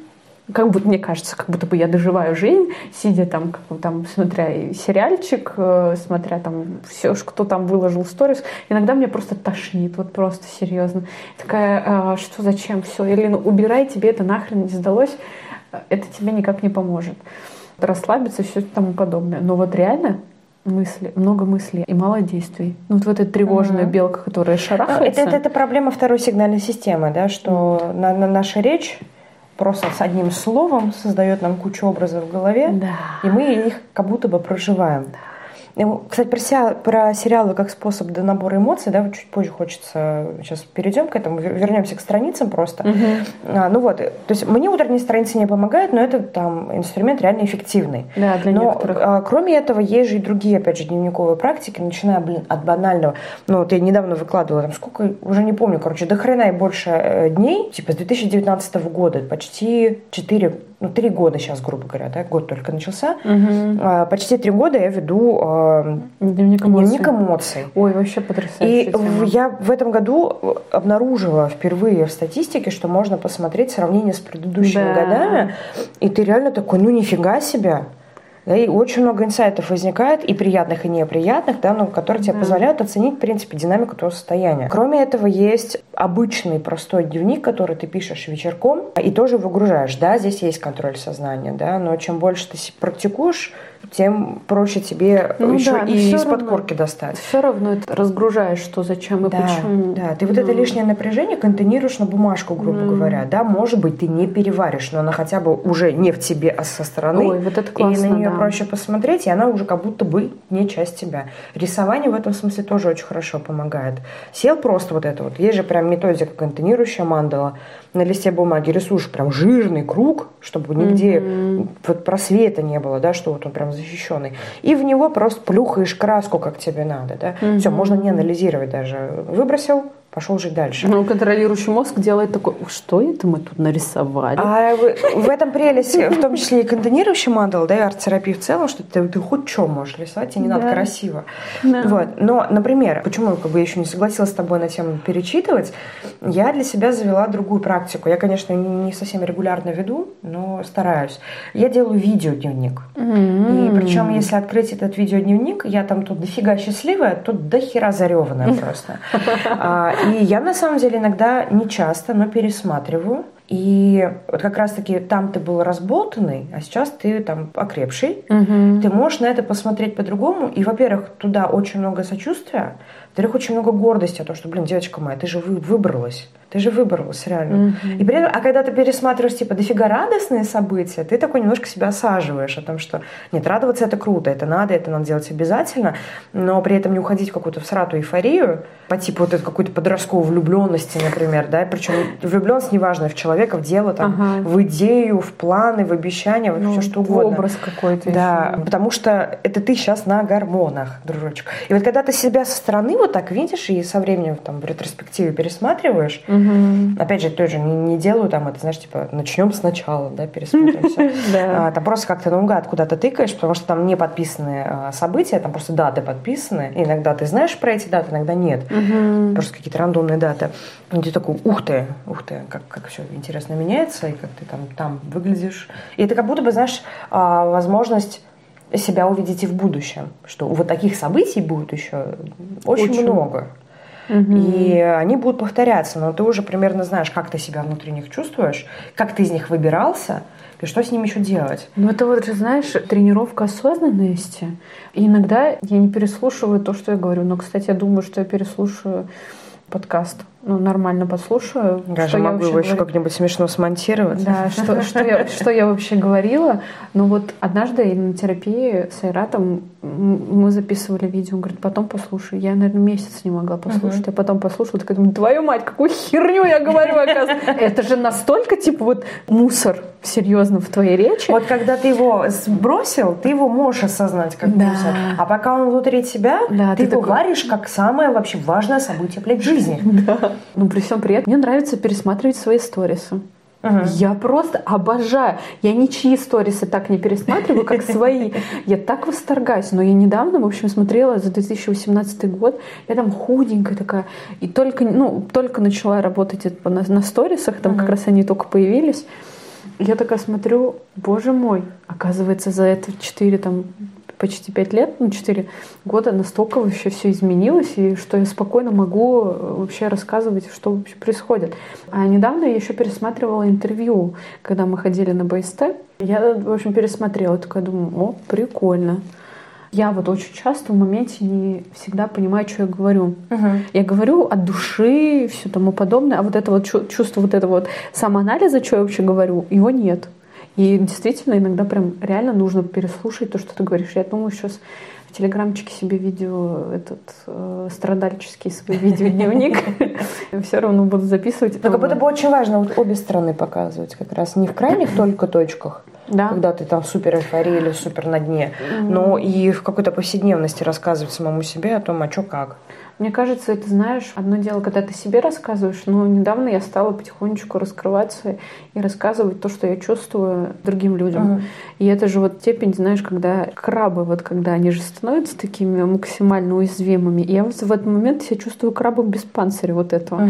как будто, мне кажется, как будто бы я доживаю жизнь, сидя там, как, там смотря сериальчик, э, смотря там все, кто там выложил сторис. Иногда мне просто тошнит, вот просто серьезно. Такая, а, что, зачем, все, Елена, убирай, тебе это нахрен не сдалось, это тебе никак не поможет. Расслабиться, все тому подобное. Но вот реально мысли, много мыслей и мало действий. Ну, вот, вот эта тревожная угу. белка, которая шарахается. Это, это, это проблема второй сигнальной системы, да, что угу. на, на наша речь просто с одним словом создает нам кучу образов в голове, да. и мы их как будто бы проживаем. Да. Кстати, про, сери... про сериалы как способ до набора эмоций, да, чуть позже хочется, сейчас перейдем к этому, вернемся к страницам просто. Угу. А, ну вот, то есть мне утренние страницы не помогают, но это там инструмент реально эффективный. Да, для но некоторых. А, кроме этого, есть же и другие, опять же, дневниковые практики, начиная, блин, от банального. Ну вот я недавно выкладывала, там сколько, уже не помню, короче, до хрена и больше э, дней, типа с 2019 года, почти 4 ну, три года сейчас, грубо говоря, да, год только начался. Угу. почти три года я веду э, дневник, эмоций. дневник эмоций. Ой, вообще потрясающе. И тема. я в этом году обнаружила впервые в статистике, что можно посмотреть сравнение с предыдущими да. годами, и ты реально такой, ну нифига себе. Да, и очень много инсайтов возникает, и приятных, и неприятных, да, но которые тебе да. позволяют оценить, в принципе, динамику твоего состояния. Кроме этого, есть обычный простой дневник, который ты пишешь вечерком и тоже выгружаешь. Да, здесь есть контроль сознания, да, но чем больше ты практикуешь, тем проще тебе ну, еще да, и из-под корки достать. Все равно это разгружаешь, что зачем и да, почему. Да, ты ну. вот это лишнее напряжение контейнируешь на бумажку, грубо ну. говоря. Да, может быть, ты не переваришь, но она хотя бы уже не в тебе, а со стороны. Ой, вот это классно, И на нее да. проще посмотреть, и она уже как будто бы не часть тебя. Рисование в этом смысле тоже очень хорошо помогает. Сел просто вот это вот. Есть же прям методика контейнирующая мандала на листе бумаги рисуешь прям жирный круг, чтобы нигде mm-hmm. вот просвета не было, да, что вот он прям защищенный. И в него просто плюхаешь краску, как тебе надо, да. Mm-hmm. Все, можно не анализировать даже. Выбросил, пошел жить дальше. Но контролирующий мозг делает такой, что это мы тут нарисовали? А в этом прелесть, в том числе и контейнирующий модел, да, и арт-терапии в целом, что ты, ты хоть что можешь рисовать, тебе не да. надо красиво. Да. Вот. Но, например, почему как бы, я еще не согласилась с тобой на тему перечитывать, я для себя завела другую практику. Я, конечно, не совсем регулярно веду, но стараюсь. Я делаю видеодневник. Mm-hmm. И причем, если открыть этот видеодневник, я там тут дофига счастливая, тут дохера зареванная просто. И я на самом деле иногда не часто, но пересматриваю. И вот как раз-таки там ты был разболтанный, а сейчас ты там окрепший. Угу. Ты можешь на это посмотреть по-другому. И, во-первых, туда очень много сочувствия, во-вторых, очень много гордости о том, что, блин, девочка моя, ты же вы, выбралась. Ты же выбралась, реально. Mm-hmm. И при этом, а когда ты пересматриваешь, типа, дофига радостные события, ты такой немножко себя осаживаешь о том, что нет, радоваться это круто, это надо, это надо делать обязательно, но при этом не уходить в какую-то всратую эйфорию, по типу вот этой какой-то подростковой влюбленности, например, да, причем влюбленность неважно в человека, в дело, там, ага. в идею, в планы, в обещания, ну, все что угодно. Образ какой-то. Да, еще. потому что это ты сейчас на гормонах, дружочек. И вот когда ты себя со стороны вот так видишь и со временем там в ретроспективе пересматриваешь, Угу. Опять же, тоже не, не делаю там это, знаешь, типа, начнем сначала, да, пересмотрим все. [LAUGHS] А, там просто как-то наугад куда-то тыкаешь, потому что там не подписаны а, события, там просто даты подписаны. Иногда ты знаешь про эти даты, иногда нет. Просто какие-то рандомные даты. И ты такой, ух ты, ух ты, как, как все интересно меняется, и как ты там, там выглядишь. И это как будто бы, знаешь, а, возможность себя увидеть и в будущем, что вот таких событий будет еще очень, очень. много. Угу. И они будут повторяться, но ты уже примерно знаешь, как ты себя внутри них чувствуешь, как ты из них выбирался, и что с ними еще делать. Ну, это вот же, знаешь, тренировка осознанности. И иногда я не переслушиваю то, что я говорю. Но, кстати, я думаю, что я переслушаю подкаст ну, нормально послушаю. Я же могу его еще как-нибудь смешно смонтировать. Да, [LAUGHS] что, что, я, что я вообще говорила. Ну вот однажды на терапии с Айратом мы записывали видео, он говорит, потом послушай. Я, наверное, месяц не могла послушать, uh-huh. а потом послушала, такая думаю, твою мать, какую херню я говорю, оказывается. [LAUGHS] Это же настолько, типа, вот мусор, серьезно, в твоей речи. Вот когда ты его сбросил, ты его можешь осознать как да. мусор. А пока он внутри тебя, да, ты, ты его такой... варишь как самое вообще важное событие, блядь, жизни. [LAUGHS] Да. Ну, при всем при этом мне нравится пересматривать свои сторисы. Ага. Я просто обожаю. Я ничьи сторисы так не пересматриваю, как [LAUGHS] свои. Я так восторгаюсь. Но я недавно, в общем, смотрела за 2018 год. Я там худенькая такая. И только, ну, только начала работать на, на сторисах. Там ага. как раз они только появились. Я такая смотрю, боже мой, оказывается, за это 4 там почти пять лет, ну, четыре года, настолько вообще все изменилось, и что я спокойно могу э, вообще рассказывать, что вообще происходит. А недавно я еще пересматривала интервью, когда мы ходили на БСТ. Я, в общем, пересмотрела, такая думаю, о, прикольно. Я вот очень часто в моменте не всегда понимаю, что я говорю. Угу. Я говорю от души, все тому подобное, а вот это вот чувство вот этого вот самоанализа, что я вообще говорю, его нет. И действительно, иногда прям реально нужно переслушать то, что ты говоришь. Я думаю, сейчас в телеграмчике себе видео этот э, страдальческий свой видеодневник. [LAUGHS] Все равно буду записывать. Но как будто бы очень важно вот обе стороны показывать как раз. Не в крайних только точках, да. когда ты там супер эйфория или супер на дне, но и в какой-то повседневности рассказывать самому себе о том, а что как. Мне кажется, это, знаешь, одно дело, когда ты себе рассказываешь, но недавно я стала потихонечку раскрываться и рассказывать то, что я чувствую другим людям. Uh-huh. И это же вот степень, знаешь, когда крабы, вот когда они же становятся такими максимально уязвимыми. И я вот в этот момент себя чувствую крабом без панциря вот этого.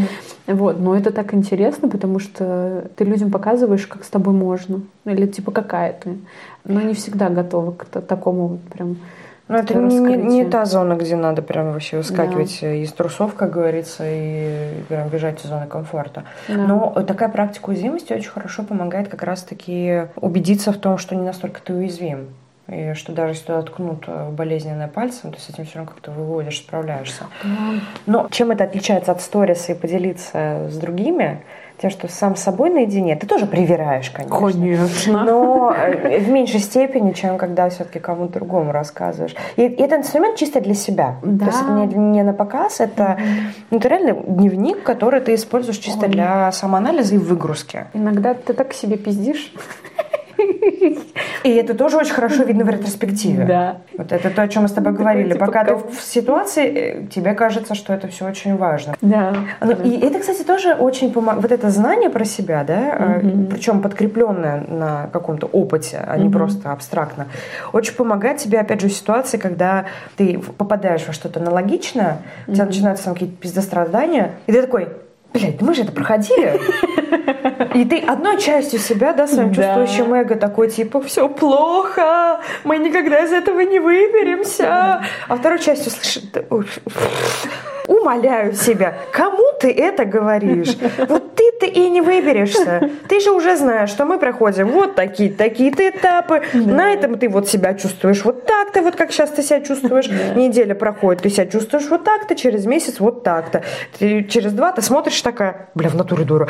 Uh-huh. Вот. Но это так интересно, потому что ты людям показываешь, как с тобой можно. Или типа какая ты. Но не всегда готова к такому вот прям ну, это не, не, та зона, где надо прям вообще выскакивать да. из трусов, как говорится, и прям бежать из зоны комфорта. Да. Но такая практика уязвимости очень хорошо помогает как раз-таки убедиться в том, что не настолько ты уязвим. И что даже если туда ткнут э, болезненное пальцем, то с этим все равно как-то выводишь, справляешься. Но чем это отличается от сториса и поделиться с другими, тем, что сам с собой наедине, ты тоже привираешь, конечно. Конечно. Но э, в меньшей степени, чем когда все-таки кому-то другому рассказываешь. И, и это инструмент чисто для себя. Да. То есть это не, не на показ, это mm-hmm. реально дневник, который ты используешь чисто Ой. для самоанализа и выгрузки. Иногда ты так себе пиздишь. И это тоже очень хорошо видно в ретроспективе. Да. Вот это то, о чем мы с тобой говорили. Типа, Пока ты в ситуации, э, тебе кажется, что это все очень важно. Да. Ну, и это, кстати, тоже очень помогает. Вот это знание про себя, да, угу. причем подкрепленное на каком-то опыте, а не просто абстрактно, очень помогает тебе, опять же, в ситуации, когда ты попадаешь во что-то аналогичное, у тебя начинаются какие-то пиздострадания, и ты такой, блядь, мы же это проходили. [LAUGHS] И ты одной частью себя, да, своим да. чувствующим эго такой, типа, все плохо, мы никогда из этого не выберемся. А второй частью слышишь, умоляю себя, кому ты это говоришь? Вот ты-то и не выберешься. Ты же уже знаешь, что мы проходим вот такие, такие-то этапы. Да. На этом ты вот себя чувствуешь вот так-то, вот как сейчас ты себя чувствуешь. Да. Неделя проходит, ты себя чувствуешь вот так-то, через месяц вот так-то. Ты через два ты смотришь такая, бля, в натуре дура.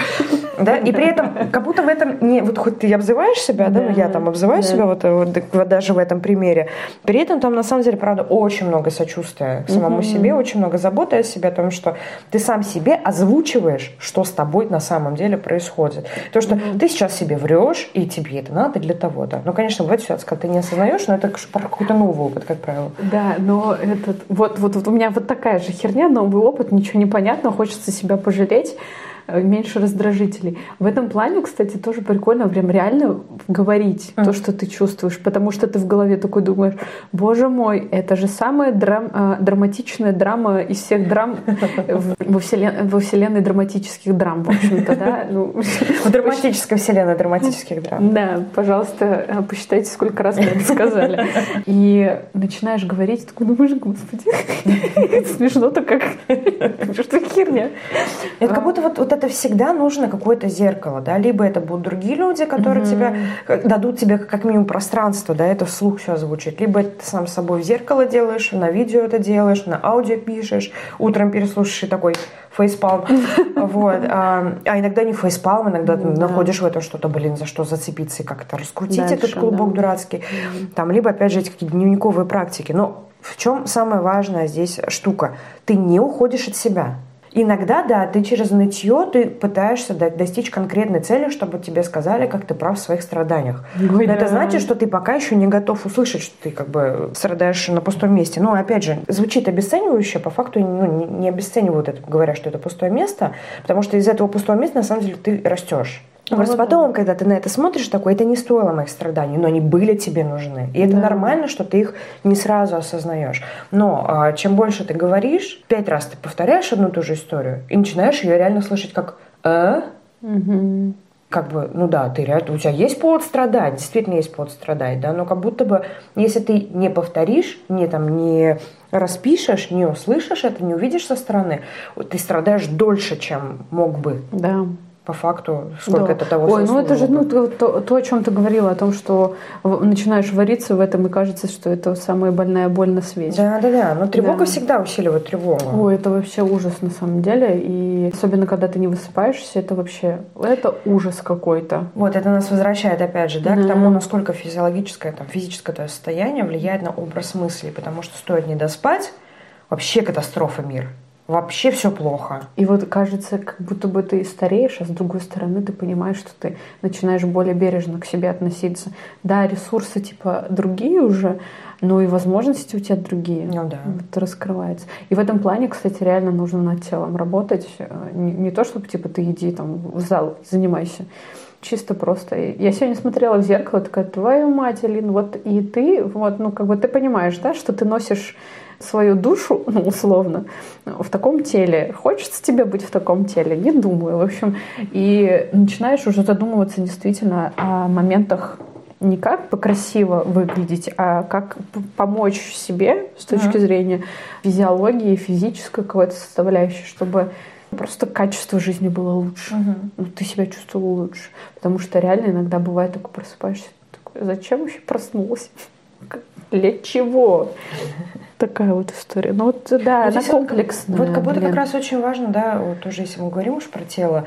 Да? И при этом, как будто в этом не, вот хоть ты обзываешь себя, да, да ну я там обзываю да. себя вот, вот даже в этом примере, при этом там на самом деле, правда, очень много сочувствия к самому угу. себе, очень много заботы о себе, о том, что ты сам себе озвучиваешь, что с тобой на самом деле происходит. То, что mm-hmm. ты сейчас себе врешь, и тебе это надо для того-то. Ну, конечно, бывает ситуация, когда ты не осознаешь, но это какой-то новый опыт, как правило. Да, но этот, вот, вот, вот у меня вот такая же херня, новый опыт, ничего не понятно, хочется себя пожалеть. Э, меньше раздражителей. В этом плане, кстати, тоже прикольно прям реально говорить mm. то, что ты чувствуешь, потому что ты в голове такой думаешь, боже мой, это же самая драм, э, драматичная драма из всех драм во вселенной, во вселенной драматических драм, в общем-то, да? Ну, в драматической вселенной драматических драм. Да, пожалуйста, э, посчитайте, сколько раз мы это сказали. И начинаешь говорить, такой думаешь, господи, [LAUGHS] смешно-то как, [LAUGHS] что херня. Это как будто вот это всегда нужно какое-то зеркало, да, либо это будут другие люди, которые mm-hmm. тебя дадут тебе как минимум пространство, да, это вслух все озвучить, либо ты сам с собой в зеркало делаешь, на видео это делаешь, на аудио пишешь, утром переслушаешь и такой фейспалм, [LAUGHS] вот, а, а иногда не фейспалм, иногда ты находишь в этом что-то, блин, за что зацепиться и как-то раскрутить этот клубок дурацкий, там, либо опять же эти какие-то дневниковые практики, но в чем самая важная здесь штука? Ты не уходишь от себя. Иногда, да, ты через нытье ты пытаешься достичь конкретной цели, чтобы тебе сказали, как ты прав в своих страданиях. Ой, Но да. это значит, что ты пока еще не готов услышать, что ты как бы страдаешь на пустом месте. Но опять же, звучит обесценивающе, по факту ну, не обесценивают это, говоря, что это пустое место, потому что из этого пустого места на самом деле ты растешь. Ну, Просто вот потом, да. когда ты на это смотришь, такой, это не стоило моих страданий, но они были тебе нужны. И это да. нормально, что ты их не сразу осознаешь. Но а, чем больше ты говоришь, пять раз ты повторяешь одну и ту же историю, и начинаешь ее реально слышать как «э?», угу. как бы, ну да, ты реально, у тебя есть повод страдать, действительно есть повод страдать, да, но как будто бы, если ты не повторишь, не там, не распишешь, не услышишь это, не увидишь со стороны, ты страдаешь дольше, чем мог бы. Да по факту, сколько да. это того Ой, ну это же ну, то, то, о чем ты говорила, о том, что начинаешь вариться в этом, и кажется, что это самая больная боль на свете. Да, да, да. Но тревога да. всегда усиливает тревогу. Ой, это вообще ужас на самом деле. И особенно, когда ты не высыпаешься, это вообще, это ужас какой-то. Вот, это нас возвращает, опять же, да, да. к тому, насколько физиологическое, там, физическое то состояние влияет на образ мысли. Потому что стоит не доспать, вообще катастрофа мир вообще все плохо. И вот кажется, как будто бы ты стареешь, а с другой стороны ты понимаешь, что ты начинаешь более бережно к себе относиться. Да, ресурсы типа другие уже, но и возможности у тебя другие. Ну да. Вот раскрывается. И в этом плане, кстати, реально нужно над телом работать. Не, не то, чтобы типа ты иди там в зал, занимайся. Чисто просто. Я сегодня смотрела в зеркало, такая, твою мать, Алин, вот и ты, вот, ну, как бы ты понимаешь, да, что ты носишь свою душу, [LAUGHS] ну, условно, в таком теле. Хочется тебе быть в таком теле? Не думаю, в общем. И начинаешь уже задумываться действительно о моментах не как покрасиво выглядеть, а как помочь себе с точки mm-hmm. зрения физиологии, физической какой-то составляющей, чтобы просто качество жизни было лучше. Угу. Ну, ты себя чувствовал лучше. Потому что реально иногда бывает такой просыпаешься, такой, зачем вообще проснулась? [LAUGHS] Для чего? Такая вот история. Ну вот да, вот она комплексная. Вот как будто блин. как раз очень важно, да, вот тоже если мы говорим уж про тело,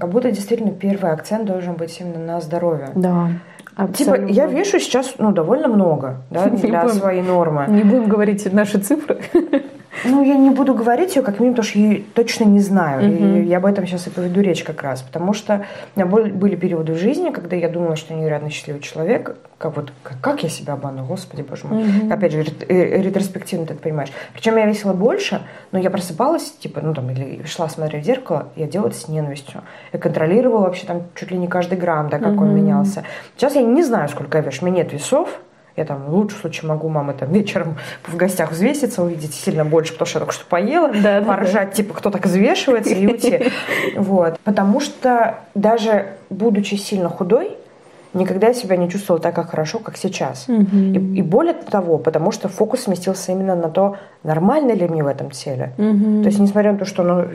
как будто действительно первый акцент должен быть именно на здоровье. Да. Абсолютно. Типа, я вешу сейчас, ну, довольно много, да, [LAUGHS] для будем, своей нормы. Не будем говорить наши цифры. [LAUGHS] Ну, я не буду говорить ее, как минимум, потому что я точно не знаю. Угу. И я об этом сейчас и поведу речь как раз. Потому что у меня были периоды в жизни, когда я думала, что я невероятно счастливый человек. Как вот, как, как я себя обману, господи, боже мой. Угу. Опять же, э, ретроспективно ты это понимаешь. Причем я весила больше, но я просыпалась, типа, ну там, или шла смотреть в зеркало, я делала это с ненавистью. Я контролировала вообще там чуть ли не каждый грамм, да, как угу. он менялся. Сейчас я не знаю, сколько я вешу. У меня нет весов, я там в лучшем случае могу мамы там вечером в гостях взвеситься, увидеть сильно больше, потому что я только что поела, да, поржать, да. типа, кто так взвешивается и уйти. [LAUGHS] Вот. Потому что даже будучи сильно худой, никогда я себя не чувствовала так как хорошо, как сейчас. Угу. И, и более того, потому что фокус сместился именно на то, нормально ли мне в этом теле. Угу. То есть, несмотря на то, что оно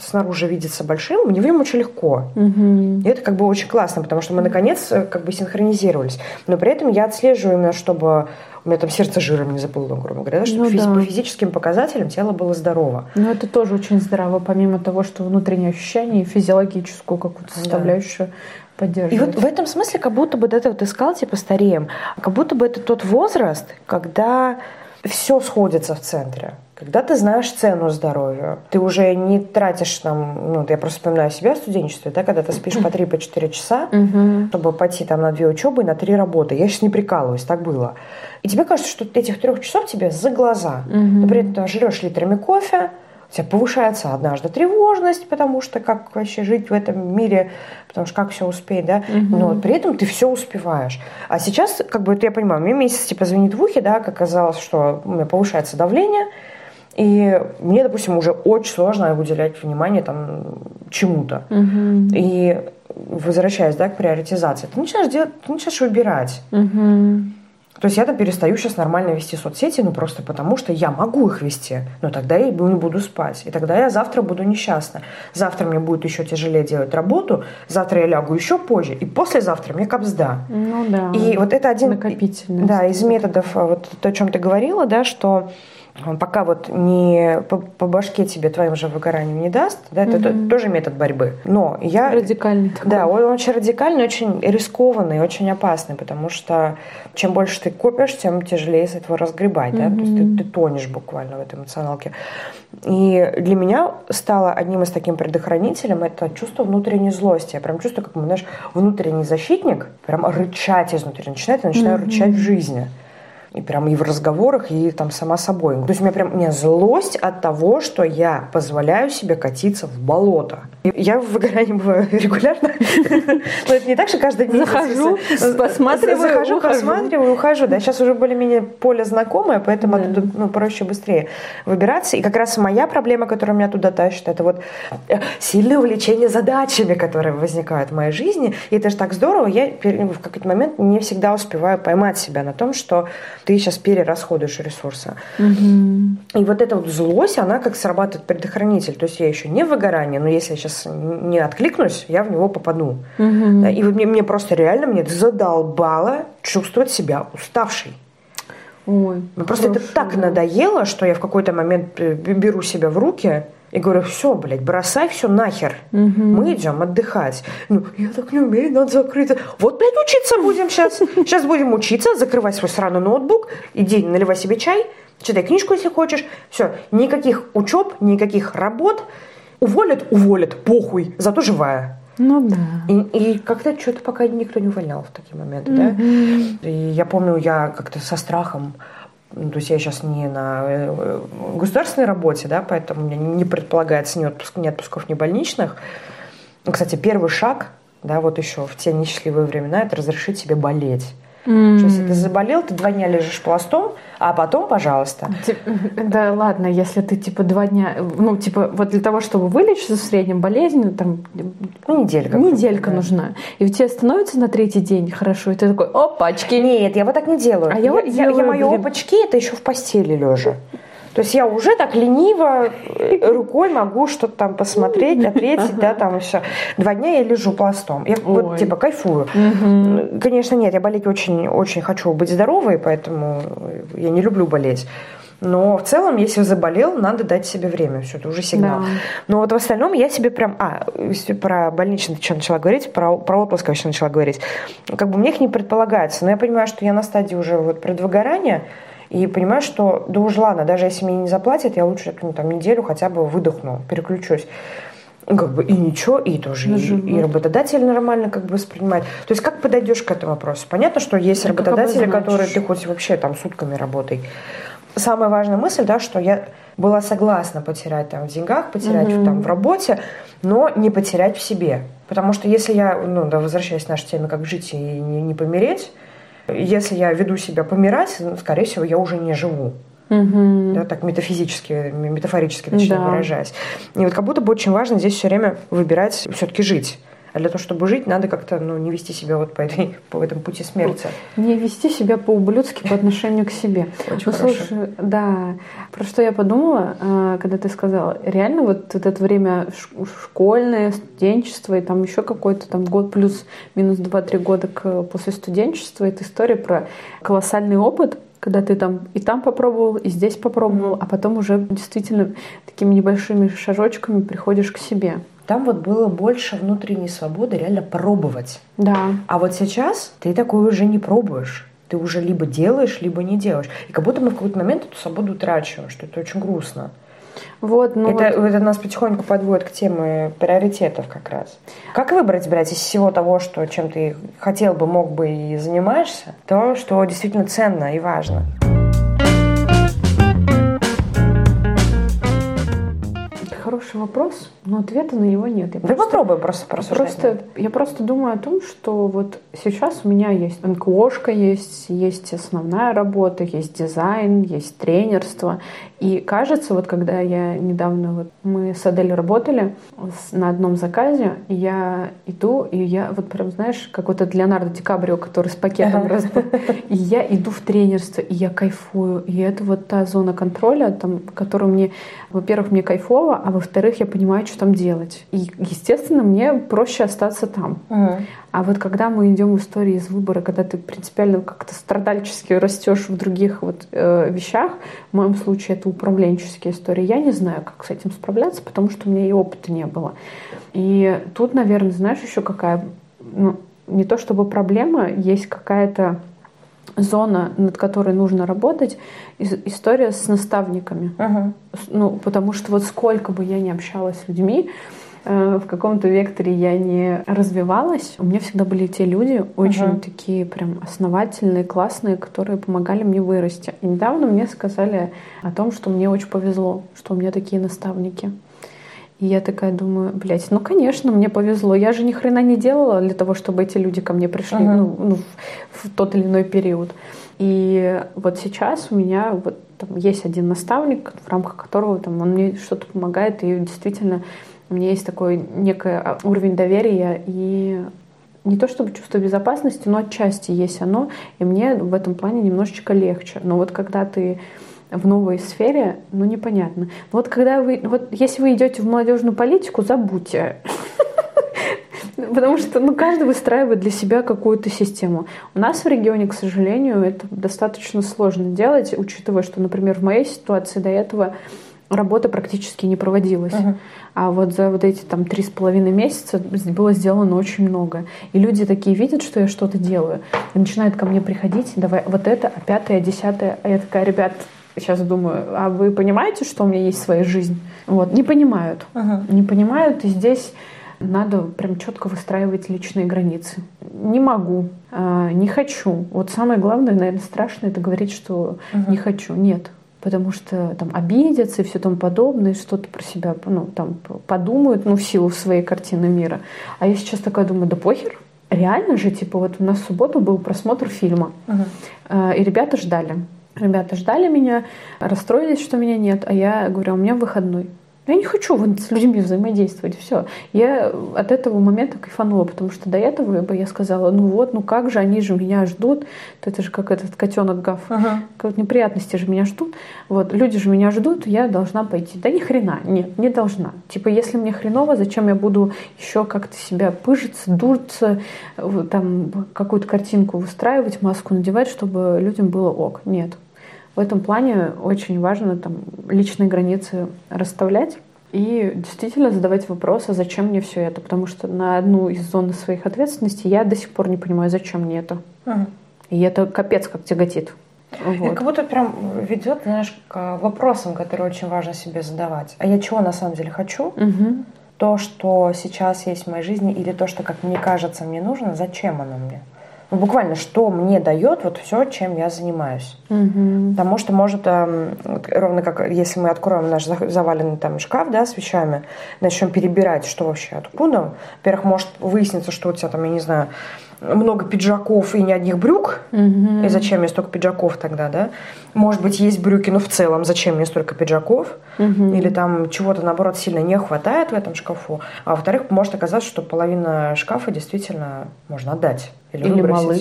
снаружи видится большим, мне в нем очень легко. Угу. И это как бы очень классно, потому что мы наконец э, как бы синхронизировались. Но при этом я отслеживаю именно, чтобы у меня там сердце жиром не заплыло, грубо говоря, да, чтобы ну, да. по физическим показателям тело было здорово. Ну, это тоже очень здраво, помимо того, что внутреннее ощущение и физиологическую какую-то составляющую да поддерживать. И вот в этом смысле как будто бы, да, ты вот искал, типа, стареем, как будто бы это тот возраст, когда все сходится в центре. Когда ты знаешь цену здоровью, ты уже не тратишь там, ну, я просто вспоминаю себя в студенчестве, да, когда ты спишь по 3-4 по часа, чтобы пойти там на две учебы и на три работы. Я сейчас не прикалываюсь, так было. И тебе кажется, что этих трех часов тебе за глаза. Например, ты жрешь литрами кофе, у тебя повышается однажды тревожность, потому что как вообще жить в этом мире, потому что как все успеть, да, угу. но при этом ты все успеваешь. А сейчас, как бы, это я понимаю, мне месяц типа звонит в ухе, да, как оказалось, что у меня повышается давление, и мне, допустим, уже очень сложно уделять внимание там чему-то. Угу. И возвращаясь, да, к приоритизации, ты начинаешь делать, ты начинаешь выбирать. Угу. То есть я там перестаю сейчас нормально вести соцсети, ну просто потому, что я могу их вести, но тогда я не буду спать. И тогда я завтра буду несчастна. Завтра мне будет еще тяжелее делать работу, завтра я лягу еще позже, и послезавтра мне капсда. Ну да. И вот это один да, из методов, а, вот то, о чем ты говорила, да, что пока вот не по, по башке тебе твоим же выгоранием не даст, да, это mm тоже метод борьбы. Но я... Радикальный такой. Да, он очень радикальный, очень рискованный, очень опасный, потому что чем больше ты копишь, тем тяжелее с этого разгребать, да, то есть ты, ты тонешь буквально в этой эмоционалке. И для меня стало одним из таких предохранителем это чувство внутренней злости. Я прям чувствую, как, знаешь, внутренний защитник прям рычать изнутри начинает, и начинаю mm рычать в жизни. И прям и в разговорах, и там сама собой. То есть у меня прям у меня злость от того, что я позволяю себе катиться в болото. Я в выгорании [LAUGHS] бываю регулярно. [LAUGHS] Но это не так, что каждый день захожу, посматриваю, захожу, посматриваю, ухожу. Да, сейчас уже более-менее поле знакомое, поэтому оттуда ну, проще быстрее выбираться. И как раз моя проблема, которая меня туда тащит, это вот э, сильное увлечение задачами, которые возникают в моей жизни. И это же так здорово. Я в какой-то момент не всегда успеваю поймать себя на том, что ты сейчас перерасходуешь ресурсы. И вот эта вот злость, она как срабатывает предохранитель. То есть я еще не в выгорании, но если я сейчас не откликнусь, я в него попаду. Угу. И вот мне, мне просто реально мне задолбало чувствовать себя уставшей. Ой, просто это так надоело, что я в какой-то момент э, беру себя в руки и говорю, все, блядь, бросай все нахер. Угу. Мы идем отдыхать. Ну, я так не умею, надо закрыть. Вот, блядь, учиться будем сейчас. Сейчас будем учиться, закрывай свой сраный ноутбук, иди наливай себе чай, читай книжку, если хочешь. Все, никаких учеб, никаких работ. Уволят, уволят, похуй, зато живая. Ну да. И, и как-то что-то пока никто не увольнял в такие моменты, mm-hmm. да. И я помню, я как-то со страхом ну, то есть я сейчас не на э, государственной работе, да, поэтому меня не предполагается ни, отпуск, ни отпусков, ни больничных. Кстати, первый шаг, да, вот еще в те несчастливые времена, это разрешить себе болеть. Mm. Что, если ты заболел, ты два дня лежишь пластом, а потом, пожалуйста. Да ладно, если ты типа два дня, ну типа вот для того, чтобы вылечиться в среднем болезнь, там ну, неделька. Неделька да. нужна. И у тебя становится на третий день хорошо, и ты такой, опачки. Нет, я вот так не делаю. А я, я, вот я, делаю, я мои опачки, это еще в постели лежа. То есть я уже так лениво э, рукой могу что-то там посмотреть, ответить, да, там все. Два дня я лежу пластом. Я Ой. вот типа кайфую. Угу. Конечно, нет, я болеть очень, очень хочу быть здоровой, поэтому я не люблю болеть. Но в целом, если заболел, надо дать себе время. Все, это уже сигнал. Да. Но вот в остальном я себе прям... А, про больничный что начала говорить, про, про отпуск еще начала говорить. Как бы мне их не предполагается. Но я понимаю, что я на стадии уже вот предвыгорания, И понимаешь, что да уж ладно, даже если мне не заплатят, я лучше ну, там неделю хотя бы выдохну, переключусь. Ну, как бы и ничего, и тоже и, и работодатель нормально как бы воспринимает. То есть как подойдешь к этому вопросу? Понятно, что есть а работодатели, которые ты хоть вообще там сутками работай. Самая важная мысль, да, что я была согласна потерять там в деньгах, потерять угу. там в работе, но не потерять в себе. Потому что если я, ну, да, возвращаясь к нашей теме, как жить и не, не помереть, если я веду себя помирать, ну, скорее всего, я уже не живу. Угу. Да, так метафизически, метафорически, точнее да. выражаясь. И вот как будто бы очень важно здесь все время выбирать все-таки жить. А для того, чтобы жить, надо как-то ну, не вести себя вот по, этой, [LAUGHS] по этому пути смерти. Не вести себя по-ублюдски по отношению к себе. [LAUGHS] Очень ну, слушай, да. Про что я подумала, а, когда ты сказала, реально вот, вот это время школьное, студенчество и там еще какой-то там год плюс минус 2-3 года к, после студенчества, это история про колоссальный опыт, когда ты там и там попробовал, и здесь попробовал, а потом уже действительно такими небольшими шажочками приходишь к себе. Там вот было больше внутренней свободы реально пробовать. Да. А вот сейчас ты такое уже не пробуешь. Ты уже либо делаешь, либо не делаешь. И как будто мы в какой-то момент эту свободу утрачиваем, что это очень грустно. Вот, ну это, вот. это нас потихоньку подводит к теме приоритетов как раз. Как выбрать, брать из всего того, что чем ты хотел бы, мог бы и занимаешься, то, что действительно ценно и важно? Хороший вопрос, но ответа на него нет. Я да просто, попробуй просто Просто, я просто думаю о том, что вот сейчас у меня есть НКОшка, есть, есть основная работа, есть дизайн, есть тренерство. И кажется, вот когда я недавно, вот мы с Адель работали на одном заказе, я иду, и я вот прям, знаешь, как вот это Леонардо Ди Каприо, который с пакетом раз, и я иду в тренерство, и я кайфую. И это вот та зона контроля, там, которую мне, во-первых, мне кайфово, а во-вторых, я понимаю, что там делать. И, естественно, мне проще остаться там. Угу. А вот когда мы идем в истории из выбора, когда ты принципиально как-то страдальчески растешь в других вот э, вещах, в моем случае это управленческие истории, я не знаю, как с этим справляться, потому что у меня и опыта не было. И тут, наверное, знаешь, еще какая, ну, не то чтобы проблема, есть какая-то зона, над которой нужно работать, история с наставниками. Uh-huh. Ну, потому что вот сколько бы я ни общалась с людьми, э, в каком-то векторе я не развивалась, у меня всегда были те люди очень uh-huh. такие прям основательные, классные, которые помогали мне вырасти. И недавно мне сказали о том, что мне очень повезло, что у меня такие наставники. И я такая думаю, блядь, ну конечно, мне повезло. Я же ни хрена не делала для того, чтобы эти люди ко мне пришли uh-huh. ну, ну, в, в тот или иной период. И вот сейчас у меня вот там есть один наставник, в рамках которого там он мне что-то помогает, и действительно у меня есть такой некий а, уровень доверия и не то чтобы чувство безопасности, но отчасти есть оно, и мне в этом плане немножечко легче. Но вот когда ты в новой сфере, ну непонятно. Вот когда вы, вот если вы идете в молодежную политику, забудьте. Потому что ну, каждый выстраивает для себя какую-то систему. У нас в регионе, к сожалению, это достаточно сложно делать, учитывая, что, например, в моей ситуации до этого работа практически не проводилась. Uh-huh. А вот за вот эти там три с половиной месяца было сделано очень много. И люди такие видят, что я что-то делаю, и начинают ко мне приходить, давай вот это, а пятое, а десятое. А я такая, ребят, сейчас думаю, а вы понимаете, что у меня есть своя жизнь? Вот, не понимают. Ага. Не понимают, и здесь надо прям четко выстраивать личные границы. Не могу, а, не хочу. Вот самое главное, наверное, страшное, это говорить, что ага. не хочу. Нет. Потому что там обидятся и все тому подобное, что-то про себя ну, там, подумают, ну, в силу своей картины мира. А я сейчас такая думаю, да похер, реально же, типа, вот у нас в субботу был просмотр фильма, ага. и ребята ждали. Ребята ждали меня, расстроились, что меня нет, а я говорю, «А у меня выходной. Я не хочу вот с людьми взаимодействовать, все. Я от этого момента кайфанула, потому что до этого бы я сказала, ну вот, ну как же, они же меня ждут, это же как этот котенок Гав, ага. как неприятности же меня ждут, вот, люди же меня ждут, я должна пойти. Да ни хрена, нет, не должна. Типа, если мне хреново, зачем я буду еще как-то себя пыжиться, дурться, там какую-то картинку выстраивать, маску надевать, чтобы людям было ок. Нет, в этом плане очень важно там, личные границы расставлять и действительно задавать вопрос, а зачем мне все это? Потому что на одну из зон своих ответственностей я до сих пор не понимаю, зачем мне это. Ага. И это капец как тяготит. Вот. Это как будто прям ведет, знаешь, к вопросам, которые очень важно себе задавать. А я чего на самом деле хочу? Угу. То, что сейчас есть в моей жизни, или то, что, как мне кажется, мне нужно, зачем оно мне? Ну, буквально, что мне дает вот все, чем я занимаюсь. Угу. Потому что может, э, вот, ровно как если мы откроем наш заваленный там шкаф, да, с вещами, начнем перебирать, что вообще откуда. Во-первых, может выясниться, что у тебя там, я не знаю, много пиджаков и ни одних брюк. Угу. И зачем мне столько пиджаков тогда, да? Может быть, есть брюки, но в целом зачем мне столько пиджаков? Угу. Или там чего-то, наоборот, сильно не хватает в этом шкафу. А во-вторых, может оказаться, что половина шкафа действительно можно отдать. Или, или малы.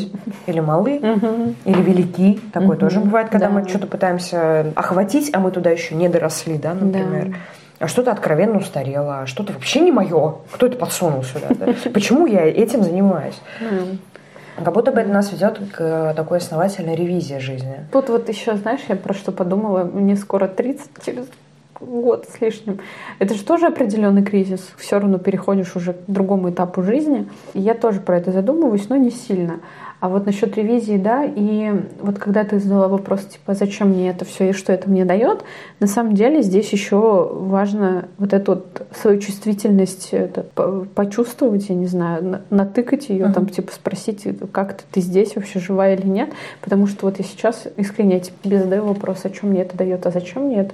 Или малы, угу. или велики. Такое угу. тоже бывает, когда да. мы что-то пытаемся охватить, а мы туда еще не доросли, да, например. Да а что-то откровенно устарело, а что-то вообще не мое. Кто это подсунул сюда? Да? Почему я этим занимаюсь? Как будто бы это нас ведет к такой основательной ревизии жизни. Тут вот еще, знаешь, я про что подумала, мне скоро 30, через год с лишним. Это же тоже определенный кризис. Все равно переходишь уже к другому этапу жизни. И я тоже про это задумываюсь, но не сильно. А вот насчет ревизии, да, и вот когда ты задала вопрос, типа, зачем мне это все и что это мне дает, на самом деле здесь еще важно вот эту вот свою чувствительность это, почувствовать, я не знаю, натыкать ее, uh-huh. там, типа, спросить, как ты, ты здесь вообще живая или нет, потому что вот я сейчас искренне тебе задаю вопрос, о чем мне это дает, а зачем мне это.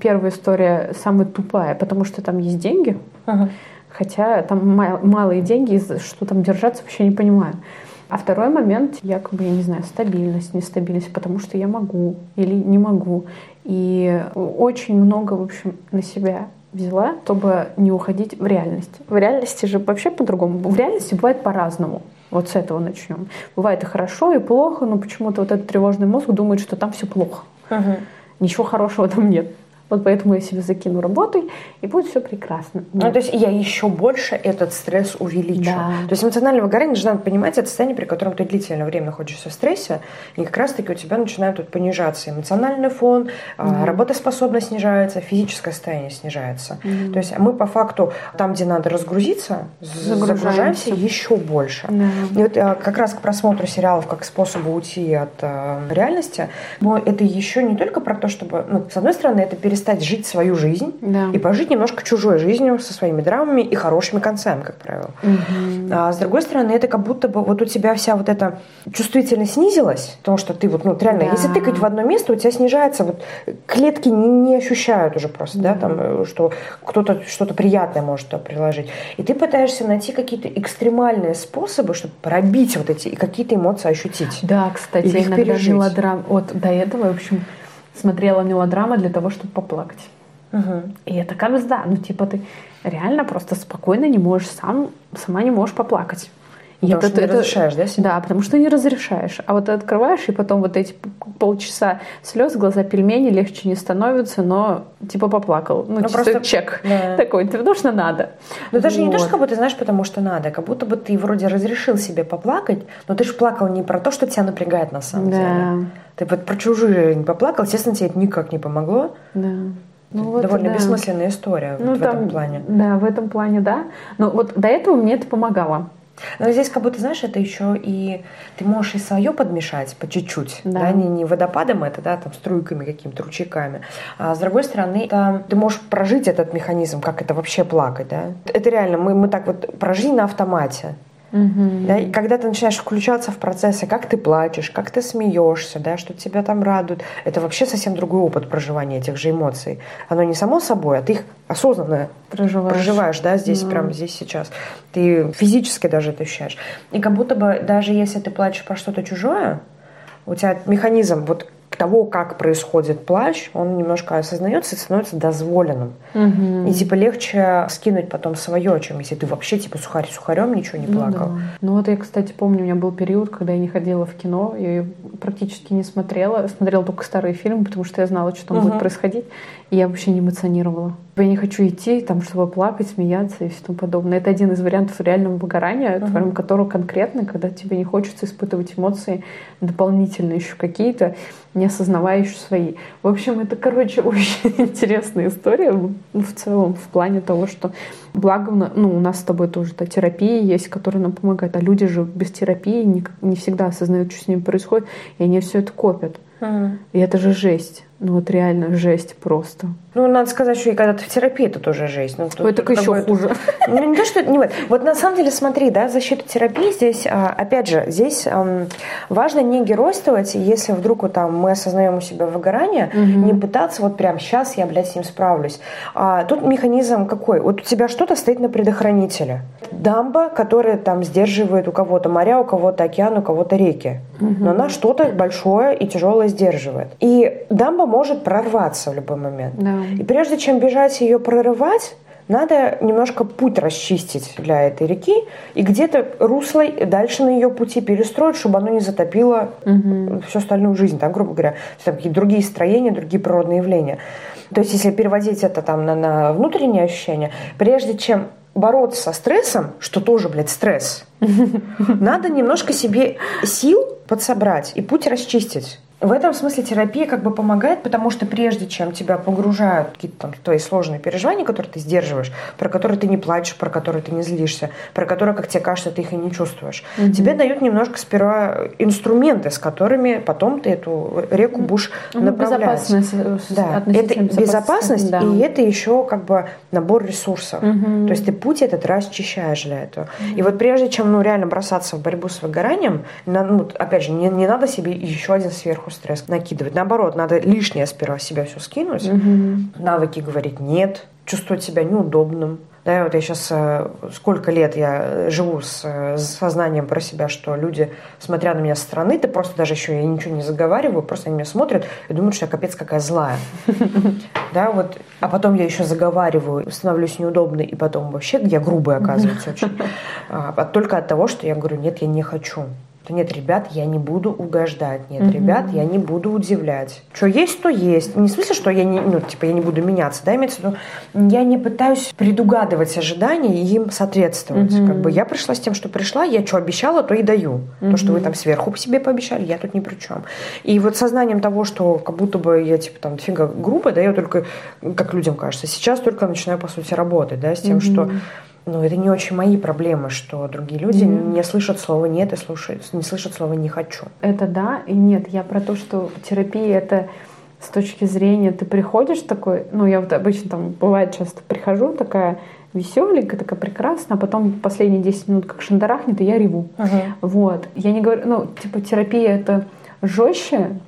Первая история самая тупая, потому что там есть деньги, uh-huh. хотя там малые деньги, что там держаться вообще не понимаю. А второй момент, якобы, я не знаю, стабильность, нестабильность, потому что я могу или не могу. И очень много, в общем, на себя взяла, чтобы не уходить в реальность. В реальности же вообще по-другому. В реальности бывает по-разному. Вот с этого начнем. Бывает и хорошо, и плохо, но почему-то вот этот тревожный мозг думает, что там все плохо. Угу. Ничего хорошего там нет. Вот поэтому я себе закину работой, и будет все прекрасно. Нет. Ну, то есть я еще больше этот стресс увеличу. Да. То есть эмоциональное выгорание, нужно понимать, это состояние, при котором ты длительное время находишься в стрессе, и как раз-таки у тебя начинает тут понижаться эмоциональный фон, mm работоспособность снижается, физическое состояние снижается. mm То есть мы по факту там, где надо разгрузиться, загружаемся еще больше. Mm-hmm. И вот а, как раз к просмотру сериалов как способу уйти от э, реальности, но это еще не только про то, чтобы, ну, с одной стороны, это перестать перестать жить свою жизнь да. и пожить немножко чужой жизнью со своими драмами и хорошими концами, как правило. Угу. А с другой стороны, это как будто бы вот у тебя вся вот эта чувствительность снизилась, потому что ты вот, ну, реально, да. если тыкать в одно место, у тебя снижается, вот клетки не, не ощущают уже просто, да, да там, э, что кто-то что-то приятное может туда приложить. И ты пытаешься найти какие-то экстремальные способы, чтобы пробить вот эти и какие-то эмоции ощутить. Да, кстати, иногда пережить. мелодрам. Вот до этого, в общем, смотрела мелодрамы для того, чтобы поплакать. Угу. И это как да, ну типа ты реально просто спокойно не можешь сам, сама не можешь поплакать. И потому это, что не это, разрешаешь, да, себе? Да, потому что не разрешаешь. А вот ты открываешь, и потом вот эти полчаса слез, глаза пельмени легче не становятся, но типа поплакал. Ну, ну просто чек да. такой, потому что надо. Вот. даже не то, что как будто, знаешь, потому что надо, как будто бы ты вроде разрешил себе поплакать, но ты же плакал не про то, что тебя напрягает на самом да. деле. Ты вот про чужую жизнь поплакал, естественно, тебе это никак не помогло. Да. Ну, вот, Довольно да. бессмысленная история ну, вот там, в этом плане. Да, в этом плане, да. Но вот до этого мне это помогало. Но здесь как будто, знаешь, это еще и ты можешь и свое подмешать по чуть-чуть, да, да не, не водопадом это, да, там струйками какими-то, ручейками. А с другой стороны, это, ты можешь прожить этот механизм, как это вообще плакать, да. Это реально, мы, мы так вот прожили на автомате. Угу. Да, и когда ты начинаешь включаться в процессы, как ты плачешь, как ты смеешься, да, что тебя там радует, это вообще совсем другой опыт проживания этих же эмоций. Оно не само собой, а ты их осознанно проживаешь, проживаешь да, здесь, да. прямо здесь, сейчас. Ты физически даже это ощущаешь. И как будто бы даже если ты плачешь про что-то чужое, у тебя механизм, вот того, как происходит плач, он немножко осознается и становится дозволенным. Угу. И типа легче скинуть потом свое, чем если ты вообще типа сухарь сухарем ничего не плакал. Ну, да. ну вот я, кстати, помню, у меня был период, когда я не ходила в кино, я практически не смотрела, смотрела только старые фильмы, потому что я знала, что там угу. будет происходить, и я вообще не эмоционировала. Я не хочу идти, там, чтобы плакать, смеяться и все тому подобное. Это один из вариантов реального выгорания, uh-huh. форма которого конкретно, когда тебе не хочется испытывать эмоции дополнительно еще какие-то, не осознавая еще свои. В общем, это, короче, [LAUGHS] очень интересная история в целом, в плане того, что благо, ну, у нас с тобой тоже да, терапия есть, которая нам помогает, а люди же без терапии не, не всегда осознают, что с ними происходит, и они все это копят. Угу. И это же жесть. Ну вот реально жесть просто. Ну, надо сказать, что и когда ты в терапии, это тоже жесть. Ну, тут, это еще будет... хуже. Ну, не то, что... Не, вот, вот на самом деле, смотри, да, защита терапии здесь, а, опять же, здесь важно не геройствовать, если вдруг вот, там, мы осознаем у себя выгорание, угу. не пытаться вот прям сейчас я, блядь, с ним справлюсь. А, тут механизм какой? Вот у тебя что-то стоит на предохранителе. Дамба, которая там сдерживает у кого-то моря, у кого-то океан, у кого-то реки. Угу. Но она что-то большое и тяжелое сдерживает. И дамба может прорваться в любой момент. Да. И прежде чем бежать ее прорывать, надо немножко путь расчистить для этой реки и где-то русло дальше на ее пути перестроить, чтобы оно не затопило угу. всю остальную жизнь, там, грубо говоря, там какие-то другие строения, другие природные явления. То есть, если переводить это там на, на внутренние ощущения, прежде чем бороться со стрессом, что тоже, блядь, стресс, [LAUGHS] надо немножко себе сил подсобрать и путь расчистить. В этом смысле терапия как бы помогает, потому что прежде чем тебя погружают в какие-то там твои сложные переживания, которые ты сдерживаешь, про которые ты не плачешь, про которые ты не злишься, про которые, как тебе кажется, ты их и не чувствуешь, угу. тебе дают немножко сперва инструменты, с которыми потом ты эту реку будешь ну, направлять. Безопасность. Да, это безопасность, да. и это еще как бы набор ресурсов. Угу. То есть ты путь этот расчищаешь для этого. Угу. И вот прежде чем ну, реально бросаться в борьбу с выгоранием, ну, опять же, не, не надо себе еще один сверху стресс накидывать. Наоборот, надо лишнее сперва себя все скинуть, угу. навыки говорить нет, чувствовать себя неудобным. Да, вот я сейчас э, сколько лет я живу с, э, с сознанием про себя, что люди, смотря на меня со стороны, ты просто даже еще я ничего не заговариваю, просто они меня смотрят и думают, что я капец какая злая. [LAUGHS] Да, вот, а потом я еще заговариваю, становлюсь неудобной, и потом вообще я грубая, оказывается, очень. А, только от того, что я говорю, нет, я не хочу что нет, ребят, я не буду угождать, нет, угу. ребят, я не буду удивлять. Что есть, то есть. Не в смысле, что я не, ну, типа, я не буду меняться, да, имеется в виду, я не пытаюсь предугадывать ожидания и им соответствовать. Угу. Как бы я пришла с тем, что пришла, я что обещала, то и даю. Угу. То, что вы там сверху по себе пообещали, я тут ни при чем. И вот сознанием того, что как будто бы я, типа, там, дофига грубо, да, я только, как людям кажется, сейчас только начинаю, по сути, работать, да, с тем, угу. что ну, это не очень мои проблемы, что другие люди mm-hmm. не слышат слова «нет» и слушают, не слышат слова «не хочу». Это да и нет. Я про то, что терапия — это с точки зрения ты приходишь такой, ну, я вот обычно там, бывает часто прихожу такая веселенькая, такая прекрасная, а потом последние 10 минут как шандарахнет, и я реву. Uh-huh. Вот. Я не говорю, ну, типа терапия — это жестче,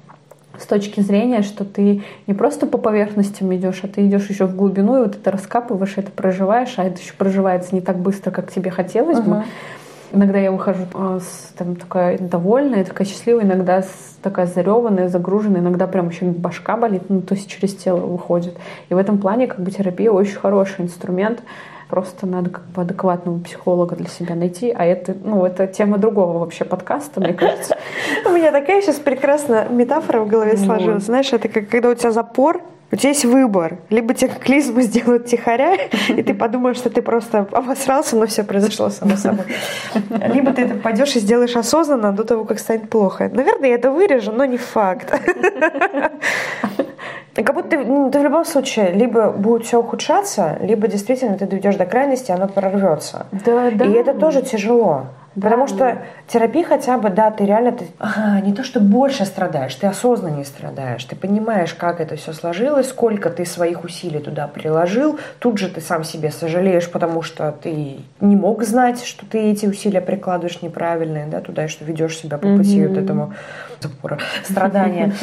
с точки зрения, что ты не просто по поверхностям идешь, а ты идешь еще в глубину, и вот это раскапываешь, это проживаешь, а это еще проживается не так быстро, как тебе хотелось uh-huh. бы. Иногда я выхожу с, там, такая довольная, такая счастливая, иногда с, такая зареванная, загруженная, иногда прям еще башка болит, ну, то есть через тело выходит. И в этом плане как бы терапия очень хороший инструмент, Просто надо как бы адекватного психолога для себя найти. А это, ну, это тема другого вообще подкаста, мне кажется. У меня такая сейчас прекрасная метафора в голове сложилась. Знаешь, это как когда у тебя запор, у тебя есть выбор. Либо тебе клизму сделают тихоря, и ты подумаешь, что ты просто обосрался, но все произошло само собой. Либо ты это пойдешь и сделаешь осознанно до того, как станет плохо. Наверное, я это вырежу, но не факт. Как будто ты, ну, ты в любом случае либо будет все ухудшаться, либо действительно ты доведешь до крайности, оно прорвется. Да, да. И это тоже тяжело. Да. Потому что терапия хотя бы, да, ты реально ты, ага, не то, что больше страдаешь, ты осознаннее страдаешь, ты понимаешь, как это все сложилось, сколько ты своих усилий туда приложил, тут же ты сам себе сожалеешь, потому что ты не мог знать, что ты эти усилия прикладываешь неправильные, да, туда, и что ведешь себя по пути mm-hmm. вот этому запора, страдания. [LAUGHS]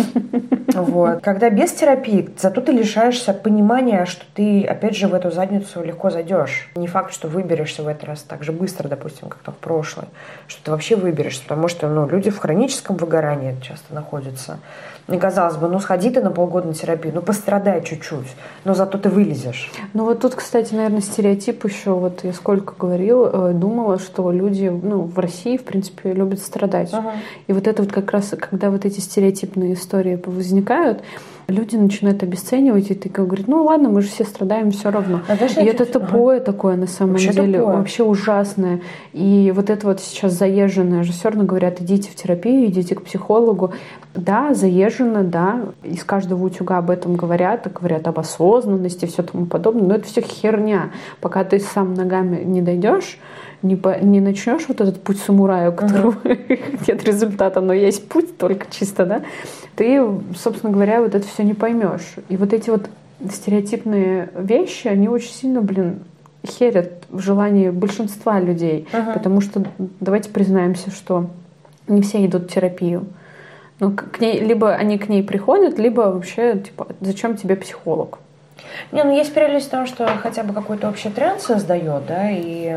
Вот. Когда без терапии, зато ты лишаешься понимания, что ты, опять же, в эту задницу легко зайдешь. Не факт, что выберешься в этот раз так же быстро, допустим, как то в прошлый, что ты вообще выберешься, потому что ну, люди в хроническом выгорании часто находятся. И казалось бы, ну сходи ты на полгода на терапию, ну пострадай чуть-чуть, но зато ты вылезешь. Ну вот тут, кстати, наверное, стереотип еще, вот я сколько говорила, э, думала, что люди ну, в России, в принципе, любят страдать. Ага. И вот это вот как раз, когда вот эти стереотипные истории возникают, люди начинают обесценивать, и ты говоришь, ну ладно, мы же все страдаем все равно. А и это тупое ага. такое на самом вообще деле, тупое. вообще ужасное. И вот это вот сейчас заезженное же все равно говорят, идите в терапию, идите к психологу. Да, заезжено, да, из каждого утюга об этом говорят, говорят об осознанности, все тому подобное, но это все херня. Пока ты сам ногами не дойдешь, не, по, не начнешь вот этот путь самурая, у которого uh-huh. [LAUGHS] нет результата, но есть путь только чисто, да, ты, собственно говоря, вот это все не поймешь. И вот эти вот стереотипные вещи, они очень сильно, блин, херят в желании большинства людей. Uh-huh. Потому что давайте признаемся, что не все идут в терапию. Ну, к ней, либо они к ней приходят, либо вообще, типа, зачем тебе психолог? Не, ну есть прелесть в том, что хотя бы какой-то общий тренд создает, да, и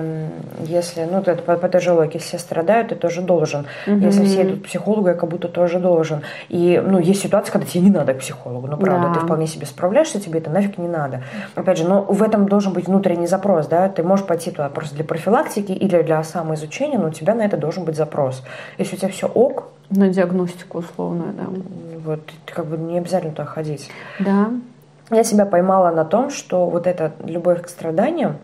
если, ну, это по, по той же логике, все страдают, ты тоже должен. Угу. Если все идут к психологу, я как будто тоже должен. И, ну, есть ситуация, когда тебе не надо к психологу, ну, правда, да. ты вполне себе справляешься, тебе это нафиг не надо. Опять же, но в этом должен быть внутренний запрос, да, ты можешь пойти туда просто для профилактики или для самоизучения, но у тебя на это должен быть запрос. Если у тебя все ок, на диагностику условную, да. Вот, как бы не обязательно туда ходить. Да я себя поймала на том, что вот эта любовь к страданиям,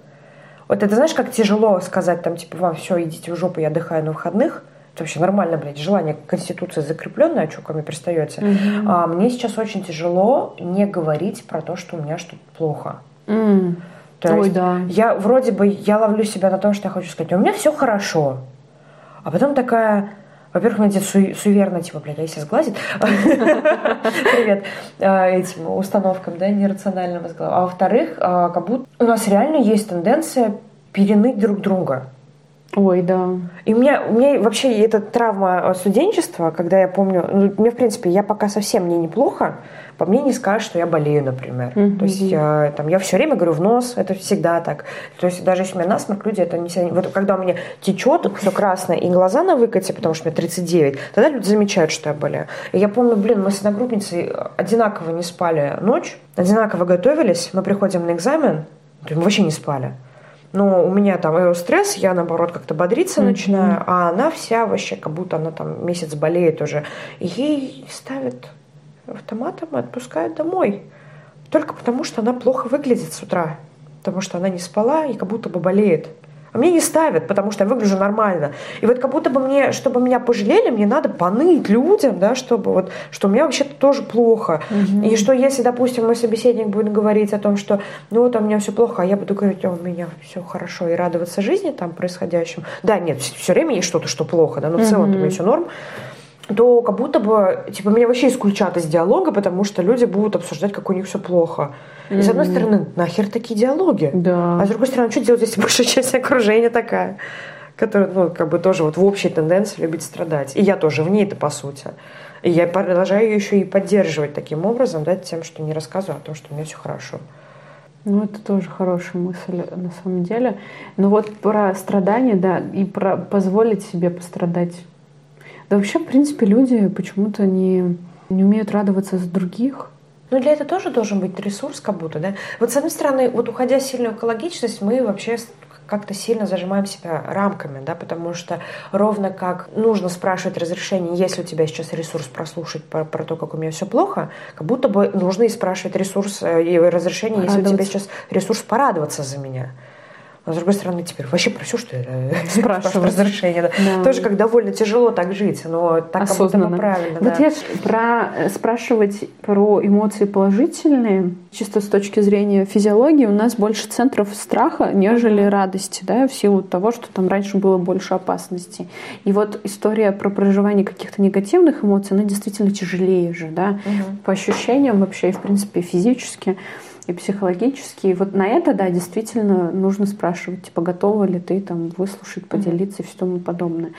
вот это знаешь, как тяжело сказать там, типа, вам все, идите в жопу, я отдыхаю на выходных. Это вообще нормально, блядь, желание Конституции закрепленное, а что ко мне пристаете. Mm-hmm. А мне сейчас очень тяжело не говорить про то, что у меня что-то плохо. Mm. То Ой, есть да. я вроде бы, я ловлю себя на том, что я хочу сказать, у меня все хорошо. А потом такая, во-первых, мне су- суеверно, типа, блядь, а если сглазит? [LAUGHS] Привет. А, этим установкам, да, нерациональным А во-вторых, а, как будто у нас реально есть тенденция переныть друг друга. Ой, да. И у меня, у меня вообще эта травма студенчества, когда я помню, ну, мне, в принципе, я пока совсем мне неплохо, по мне не скажешь, что я болею, например. Mm-hmm. То есть я, там, я все время говорю в нос, это всегда так. То есть даже если у меня насморк, люди это не. Вот когда у меня течет все красное и глаза на выкате, потому что мне 39, тогда люди замечают, что я болею. И я помню, блин, мы с одногруппницей одинаково не спали ночь, одинаково готовились, мы приходим на экзамен, мы вообще не спали. Но у меня там стресс, я наоборот как-то бодриться mm-hmm. начинаю, а она вся вообще, как будто она там месяц болеет уже. И ей ставят автоматом и отпускают домой. Только потому, что она плохо выглядит с утра. Потому что она не спала и как будто бы болеет. Мне не ставят, потому что я выгляжу нормально. И вот как будто бы мне, чтобы меня пожалели, мне надо поныть людям, да, чтобы вот, что у меня вообще-то тоже плохо. Угу. И что если, допустим, мой собеседник будет говорить о том, что ну вот у меня все плохо, а я буду говорить, о, у меня все хорошо, и радоваться жизни там происходящему. Да, нет, все время есть что-то, что плохо, да, но в целом-то у меня все норм то как будто бы, типа, меня вообще исключат из диалога, потому что люди будут обсуждать, как у них все плохо. И mm-hmm. с одной стороны, нахер такие диалоги? Да. А с другой стороны, что делать, если [LAUGHS] большая часть окружения такая, которая, ну, как бы тоже вот в общей тенденции любит страдать. И я тоже в ней-то, по сути. И я продолжаю ее еще и поддерживать таким образом, да, тем, что не рассказываю о том, что у меня все хорошо. Ну, это тоже хорошая мысль на самом деле. Но вот про страдания, да, и про позволить себе пострадать да вообще, в принципе, люди почему-то не, не умеют радоваться за других. Ну, для этого тоже должен быть ресурс как будто, да? Вот, с одной стороны, вот уходя в сильную экологичность, мы вообще как-то сильно зажимаем себя рамками, да, потому что ровно как нужно спрашивать разрешение, если у тебя сейчас ресурс прослушать про, про то, как у меня все плохо, как будто бы нужно и спрашивать ресурс э, и разрешение, если у тебя сейчас ресурс порадоваться за меня. Но, с другой стороны, теперь вообще про все, что я [LAUGHS] спрашиваю разрешение. Да. Да. Тоже как довольно тяжело так жить, но так Осознанно. как будто правильно. Вот да. я про э, спрашивать про эмоции положительные, чисто с точки зрения физиологии, у нас больше центров страха, нежели радости, да, в силу того, что там раньше было больше опасностей. И вот история про проживание каких-то негативных эмоций, она действительно тяжелее же, да, угу. по ощущениям вообще и, в принципе, физически и психологически. И вот на это, да, действительно нужно спрашивать, типа, готова ли ты там выслушать, поделиться mm-hmm. и все тому подобное.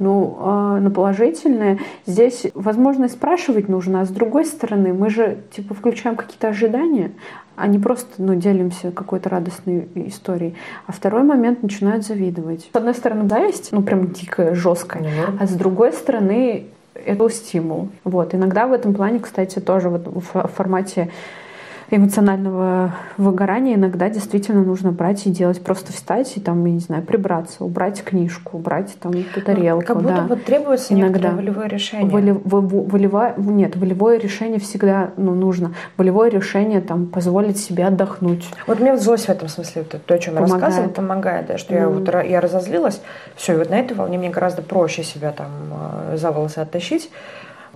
Ну, э, на положительное здесь, возможно, и спрашивать нужно, а с другой стороны, мы же, типа, включаем какие-то ожидания, а не просто, ну, делимся какой-то радостной историей. А второй момент начинают завидовать. С одной стороны, зависть, ну, прям дикая, жесткая, mm-hmm. а с другой стороны, это стимул. Вот. Иногда в этом плане, кстати, тоже вот в формате эмоционального выгорания иногда действительно нужно брать и делать, просто встать и там, я не знаю, прибраться, убрать книжку, убрать там эту тарелку. Как будто да. вот требуется иногда волевое решение. Воли, волевое, нет, волевое решение всегда ну, нужно. Волевое решение там позволить себе отдохнуть. Вот мне злость в этом смысле, то, то о чем помогает. я рассказывала, помогает, да, что mm. я вот я разозлилась, все, и вот на этой волне мне гораздо проще себя там э, за волосы оттащить,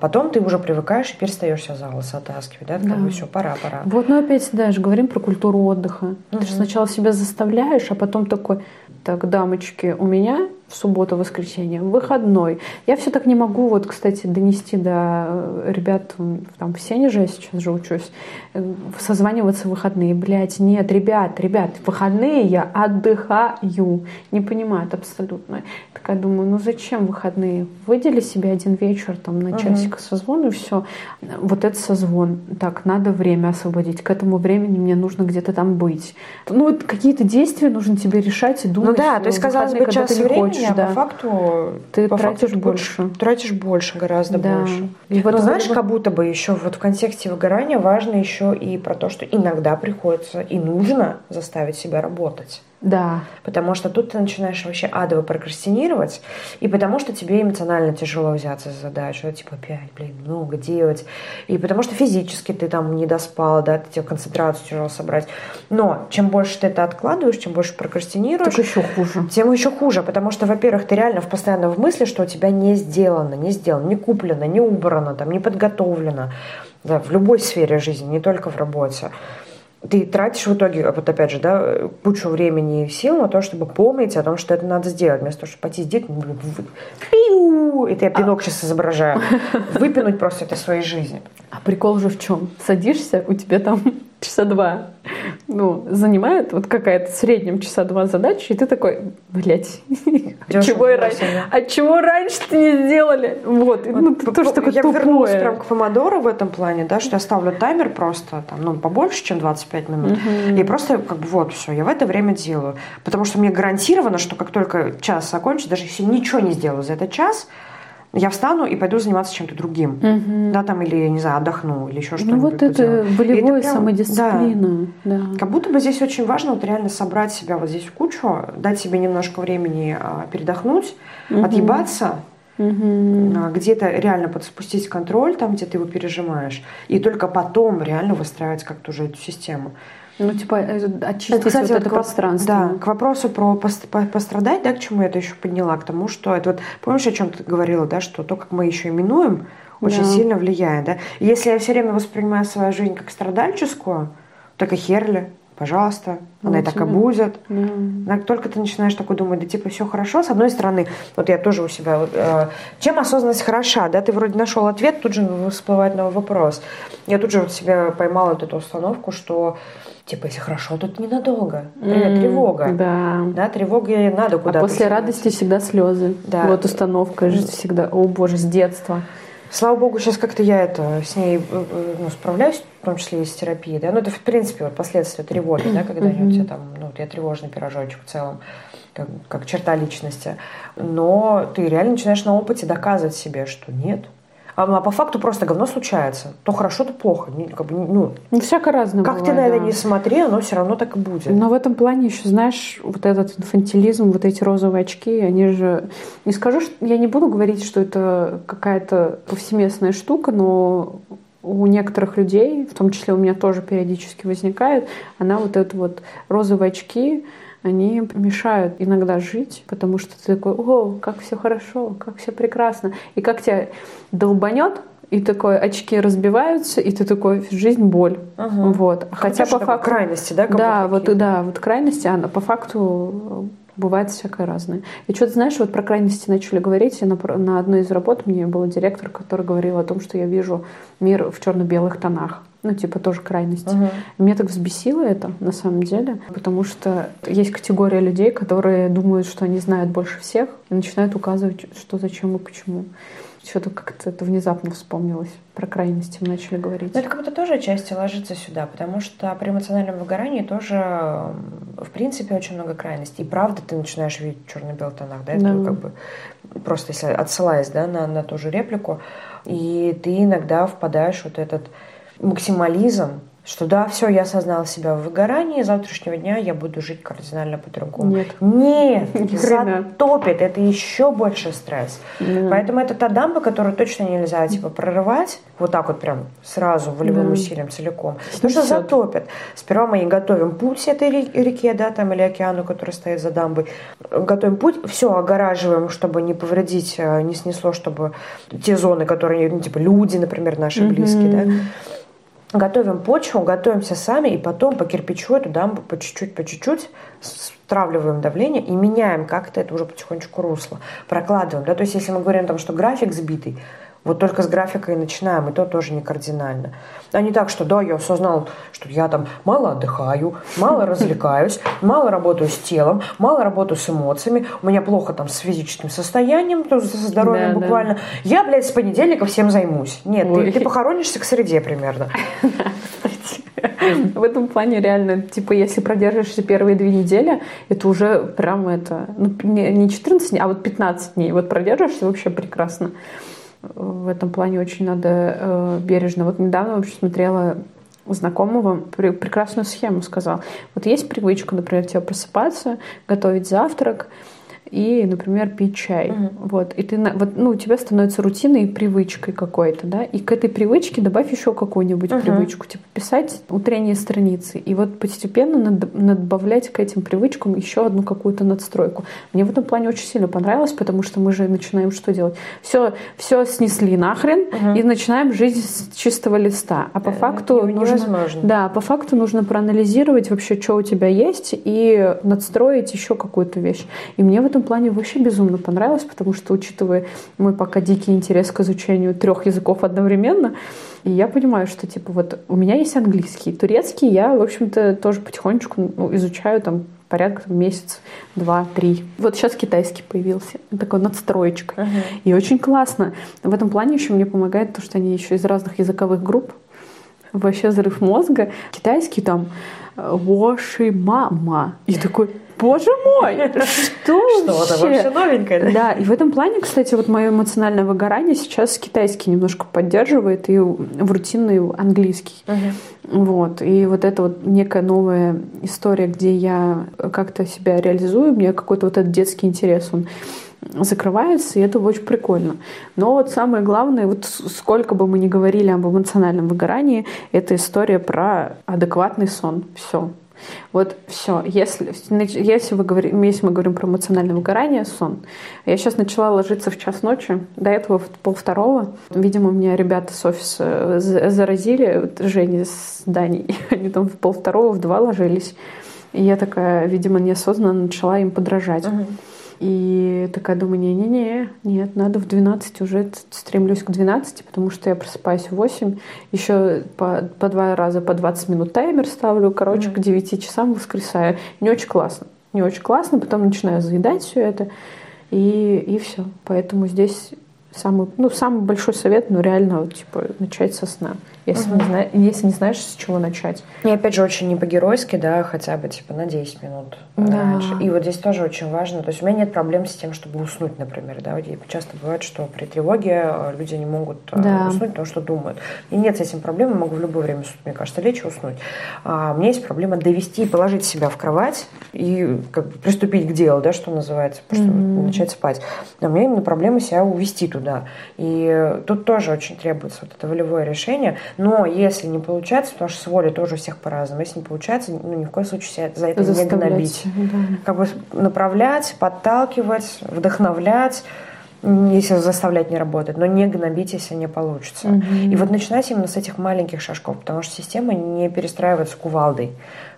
Потом ты уже привыкаешь и перестаешь себя за волосы оттаскивать, да, да. как бы все, пора, пора. Вот, ну опять, да, же говорим про культуру отдыха. Угу. Ты же сначала себя заставляешь, а потом такой, так, дамочки, у меня в субботу, воскресенье, выходной. Я все так не могу, вот, кстати, донести до э, ребят, там, в Сенеже я сейчас же учусь, э, созваниваться в выходные. Блять, нет, ребят, ребят, в выходные я отдыхаю. Не понимают абсолютно. Такая думаю, ну зачем выходные? Выдели себе один вечер, там, на часик угу. созвон, и все. Вот это созвон. Так, надо время освободить. К этому времени мне нужно где-то там быть. Ну, вот какие-то действия нужно тебе решать и думать. Ну да, то есть, казалось бы, час времени, хочешь, да. по факту ты по тратишь факту, больше. Тратишь больше, гораздо да. больше. И вот Но знаешь, как будто бы еще вот в контексте выгорания важно еще и про то, что иногда приходится и нужно заставить себя работать. Да. Потому что тут ты начинаешь вообще адово прокрастинировать, и потому что тебе эмоционально тяжело взяться за задачу, типа опять, блин, много делать, и потому что физически ты там не доспал, да, тебе концентрацию тяжело собрать. Но чем больше ты это откладываешь, чем больше прокрастинируешь, так еще хуже. Тем еще хуже, потому что, во-первых, ты реально в постоянно в мысли, что у тебя не сделано, не сделано, не куплено, не убрано, там, не подготовлено, да, в любой сфере жизни, не только в работе ты тратишь в итоге, вот опять же, да, кучу времени и сил на то, чтобы помнить о том, что это надо сделать, вместо того, чтобы пойти сделать, пиу, это я пинок сейчас изображаю, [LAUGHS] выпинуть просто это своей жизни. А прикол же в чем? Садишься, у тебя там часа два ну, занимает вот какая-то в среднем часа два задачи, и ты такой, блядь, от чего, раньше, от чего раньше ты не сделали? Вот, вот ну, ты тоже такое Я тупое. вернулась прям к помодору в этом плане, да, что я ставлю таймер просто, там, ну, побольше, чем 25 минут, угу. и просто как бы вот все, я в это время делаю, потому что мне гарантировано, что как только час закончится, даже если ничего не сделаю за этот час, я встану и пойду заниматься чем-то другим. Угу. Да, там, или, не знаю, отдохну, или еще что-нибудь. Ну, вот это волевое самодисциплина. Да. да. Как будто бы здесь очень важно вот реально собрать себя вот здесь в кучу, дать себе немножко времени а, передохнуть, угу. отъебаться, угу. где-то реально подспустить контроль там, где ты его пережимаешь, и только потом реально выстраивать как-то уже эту систему. Ну, типа, э, очистить Кстати, вот, вот это к, пространство. Да, к вопросу про пострадать, да, к чему я это еще подняла, к тому, что это вот, помнишь, о чем ты говорила, да, что то, как мы еще именуем, очень да. сильно влияет, да. Если я все время воспринимаю свою жизнь как страдальческую, так и херли, пожалуйста, она и так да. и будет. Да. Только ты начинаешь такой думать, да типа все хорошо. С одной стороны, вот я тоже у себя, вот, э, чем осознанность хороша, да, ты вроде нашел ответ, тут же всплывает новый вопрос. Я тут же вот себя поймала вот эту установку, что типа, если хорошо, это ненадолго. Mm, тревога. Да. Да, тревога надо куда-то. А после радости всегда слезы. Да. Вот установка же всегда, о боже, с детства. Слава богу, сейчас как-то я это с ней э, э, ну, справляюсь, в том числе и с терапией, да. Ну, это, в принципе, вот последствия тревоги, да, когда mm-hmm. у тебя там, ну, я тревожный пирожочек в целом, как, как черта личности. Но ты реально начинаешь на опыте доказывать себе, что нет, а, а по факту просто говно случается. То хорошо, то плохо. Как бы, ну, ну, всяко разное Как бывает, ты на это да. не смотри, оно все равно так и будет. Но в этом плане еще, знаешь, вот этот инфантилизм, вот эти розовые очки, они же... Не скажу, что... Я не буду говорить, что это какая-то повсеместная штука, но у некоторых людей, в том числе у меня тоже периодически возникает, она вот это вот розовые очки, они мешают иногда жить, потому что ты такой, о, как все хорошо, как все прекрасно. И как тебя долбанет, и такой очки разбиваются, и ты такой жизнь боль, угу. вот. Хотя по факту крайности, да, да, вот да, вот крайности, она по факту бывает всякое разное. И что-то, знаешь, вот про крайности начали говорить, и на, на одной из работ мне был директор, который говорил о том, что я вижу мир в черно-белых тонах. Ну, типа тоже крайности. Uh-huh. Меня так взбесило это, на самом деле, потому что есть категория людей, которые думают, что они знают больше всех, и начинают указывать, что, зачем и почему. Что-то как-то это внезапно вспомнилось. Про крайности мы начали говорить. Но это как будто тоже отчасти ложится сюда, потому что при эмоциональном выгорании тоже, в принципе, очень много крайностей. И правда ты начинаешь видеть черно-белый тонах, да? Это да. как бы просто если отсылаясь да, на, на ту же реплику, и ты иногда впадаешь в вот этот максимализм, что да, все, я осознала себя в выгорании, завтрашнего дня я буду жить кардинально по-другому. Нет. Нет, [LAUGHS] затопит, это еще больше стресс. Да. Поэтому это та дамба, которую точно нельзя типа прорывать вот так вот прям сразу волевым да. усилием целиком. Потому что затопит. Сперва мы и готовим путь этой реке, да, там или океану, который стоит за дамбой. Готовим путь, все огораживаем, чтобы не повредить, э, не снесло, чтобы те зоны, которые, ну, типа люди, например, наши близкие, да, готовим почву, готовимся сами, и потом по кирпичу эту дамбу по чуть-чуть, по чуть-чуть стравливаем давление и меняем как-то это уже потихонечку русло, прокладываем. Да? То есть если мы говорим, там, что график сбитый, вот только с графикой начинаем, и то тоже не кардинально. А не так, что да, я осознал, что я там мало отдыхаю, мало развлекаюсь, мало работаю с телом, мало работаю с эмоциями, у меня плохо там с физическим состоянием, то со здоровьем да, буквально. Да. Я, блядь, с понедельника всем займусь. Нет, ты, ты похоронишься к среде примерно. [LAUGHS] В этом плане реально, типа, если продержишься первые две недели, это уже прям это, ну, не 14 дней, а вот 15 дней. Вот продержишься вообще прекрасно в этом плане очень надо э, бережно. Вот недавно вообще смотрела знакомого прекрасную схему сказал. Вот есть привычка, например, тебе просыпаться, готовить завтрак, и, например, пить чай. Угу. Вот. И ты, вот, ну, у тебя становится рутиной и привычкой какой-то, да, и к этой привычке добавь еще какую-нибудь угу. привычку, типа писать утренние страницы, и вот постепенно над, надбавлять к этим привычкам еще одну какую-то надстройку. Мне в этом плане очень сильно понравилось, потому что мы же начинаем что делать? Все, все снесли нахрен угу. и начинаем жить с чистого листа. А по э, факту нужно, да, по факту нужно проанализировать вообще, что у тебя есть, и надстроить еще какую-то вещь. И мне в этом этом плане вообще безумно понравилось, потому что, учитывая мой пока дикий интерес к изучению трех языков одновременно, и я понимаю, что, типа, вот у меня есть английский, турецкий я, в общем-то, тоже потихонечку ну, изучаю там порядка там, месяц, два, три. Вот сейчас китайский появился, такой надстроечка. Uh-huh. И очень классно. В этом плане еще мне помогает то, что они еще из разных языковых групп. Вообще взрыв мозга. Китайский там Воши мама. И такой, [LAUGHS] боже мой, что Что-то вообще новенькое. Да? и в этом плане, кстати, вот мое эмоциональное выгорание сейчас китайский немножко поддерживает и в рутинный английский. Вот, и вот это вот некая новая история, где я как-то себя реализую, мне какой-то вот этот детский интерес, он закрывается, и это очень прикольно. Но вот самое главное, вот сколько бы мы ни говорили об эмоциональном выгорании, это история про адекватный сон. Все. Вот все. Если, если, вы говорим, если мы говорим про эмоциональное выгорание, сон. Я сейчас начала ложиться в час ночи, до этого в пол второго. Видимо, меня ребята с офиса заразили, Женя с Даней. [LAUGHS] Они там в пол второго, в два ложились. И я такая, видимо, неосознанно начала им подражать. Uh-huh. И такая думаю, не-не-не, нет, надо в 12 уже стремлюсь к 12, потому что я просыпаюсь в 8, еще по, по два раза по 20 минут таймер ставлю, короче, mm-hmm. к 9 часам воскресаю. Не очень классно. Не очень классно, потом начинаю заедать все это, и, и все. Поэтому здесь самый, ну, самый большой совет, ну, реально, типа, начать со сна если, угу. не, зна... если не знаешь, с чего начать. И опять же, очень не по-геройски, да, хотя бы типа на 10 минут да. раньше. И вот здесь тоже очень важно. То есть у меня нет проблем с тем, чтобы уснуть, например. Да, часто бывает, что при тревоге э, люди не могут э, да. уснуть, потому что думают. И нет с этим проблем, я могу в любое время, мне кажется, лечь и уснуть. А у меня есть проблема довести и положить себя в кровать и как бы приступить к делу, да, что называется, просто mm-hmm. начать спать. А у меня именно проблема себя увести туда. И тут тоже очень требуется вот это волевое решение. Но если не получается, потому что с волей тоже у всех по-разному, если не получается, ну, ни в коем случае себя за это не гнобить. Да. Как бы направлять, подталкивать, вдохновлять, если заставлять не работать, но не гнобить, если не получится. Угу. И вот начинать именно с этих маленьких шажков, потому что система не перестраивается кувалдой.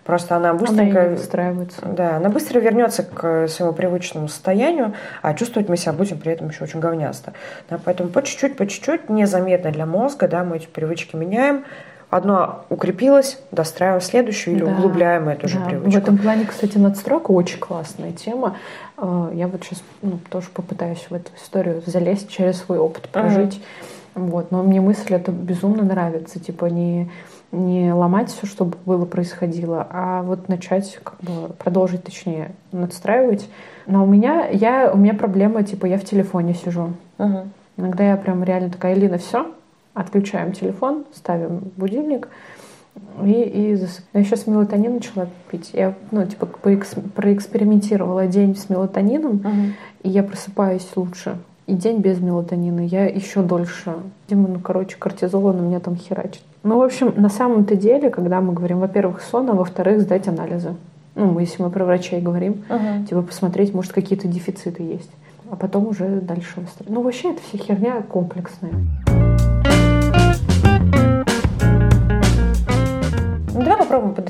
Просто она быстренько... Она выстраивается. Да, она быстро вернется к своему привычному состоянию, а чувствовать мы себя будем при этом еще очень говнисто. Да, поэтому по чуть-чуть, по чуть-чуть, незаметно для мозга, да, мы эти привычки меняем, одно укрепилось, достраиваем следующую или да, углубляем эту да. же привычку. В этом плане, кстати, надстройка очень классная тема. Э, я вот сейчас ну, тоже попытаюсь в эту историю залезть через свой опыт прожить. Uh-huh. Вот. Но мне мысль это безумно нравится. Типа не не ломать все, что было происходило, а вот начать как бы продолжить, точнее, надстраивать. Но у меня я у меня проблема типа я в телефоне сижу. Угу. Иногда я прям реально такая, Элина, все, отключаем телефон, ставим будильник и, и засып... Я сейчас мелатонин начала пить. Я, ну, типа, проэкспериментировала день с мелатонином, угу. и я просыпаюсь лучше. И день без мелатонина я еще дольше. Дима, ну, короче, кортизол на меня там херачит. Ну, в общем, на самом-то деле, когда мы говорим, во-первых, сон, а во-вторых, сдать анализы. Ну, если мы про врачей говорим, uh-huh. типа посмотреть, может, какие-то дефициты есть. А потом уже дальше выстроить. Ну, вообще, это вся херня комплексная.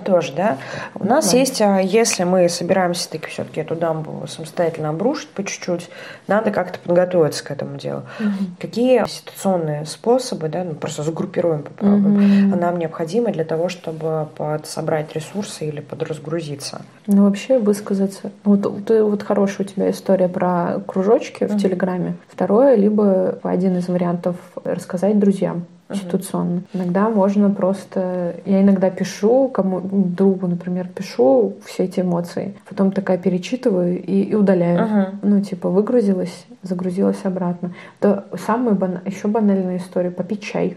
Тоже, да. У нас да. есть, а, если мы собираемся таки все-таки эту дамбу самостоятельно обрушить по чуть-чуть, надо как-то подготовиться к этому делу. Угу. Какие ситуационные способы, да, ну, просто загруппируем, попробуем, угу. нам необходимы для того, чтобы собрать ресурсы или подразгрузиться? Ну, вообще высказаться. Вот, ты, вот хорошая у тебя история про кружочки угу. в Телеграме. Второе, либо один из вариантов рассказать друзьям ситуационно. Uh-huh. Иногда можно просто... Я иногда пишу, кому другу, например, пишу все эти эмоции, потом такая перечитываю и, и удаляю. Uh-huh. Ну, типа, выгрузилась, загрузилась обратно. То самая бан... еще банальная история — попить чай.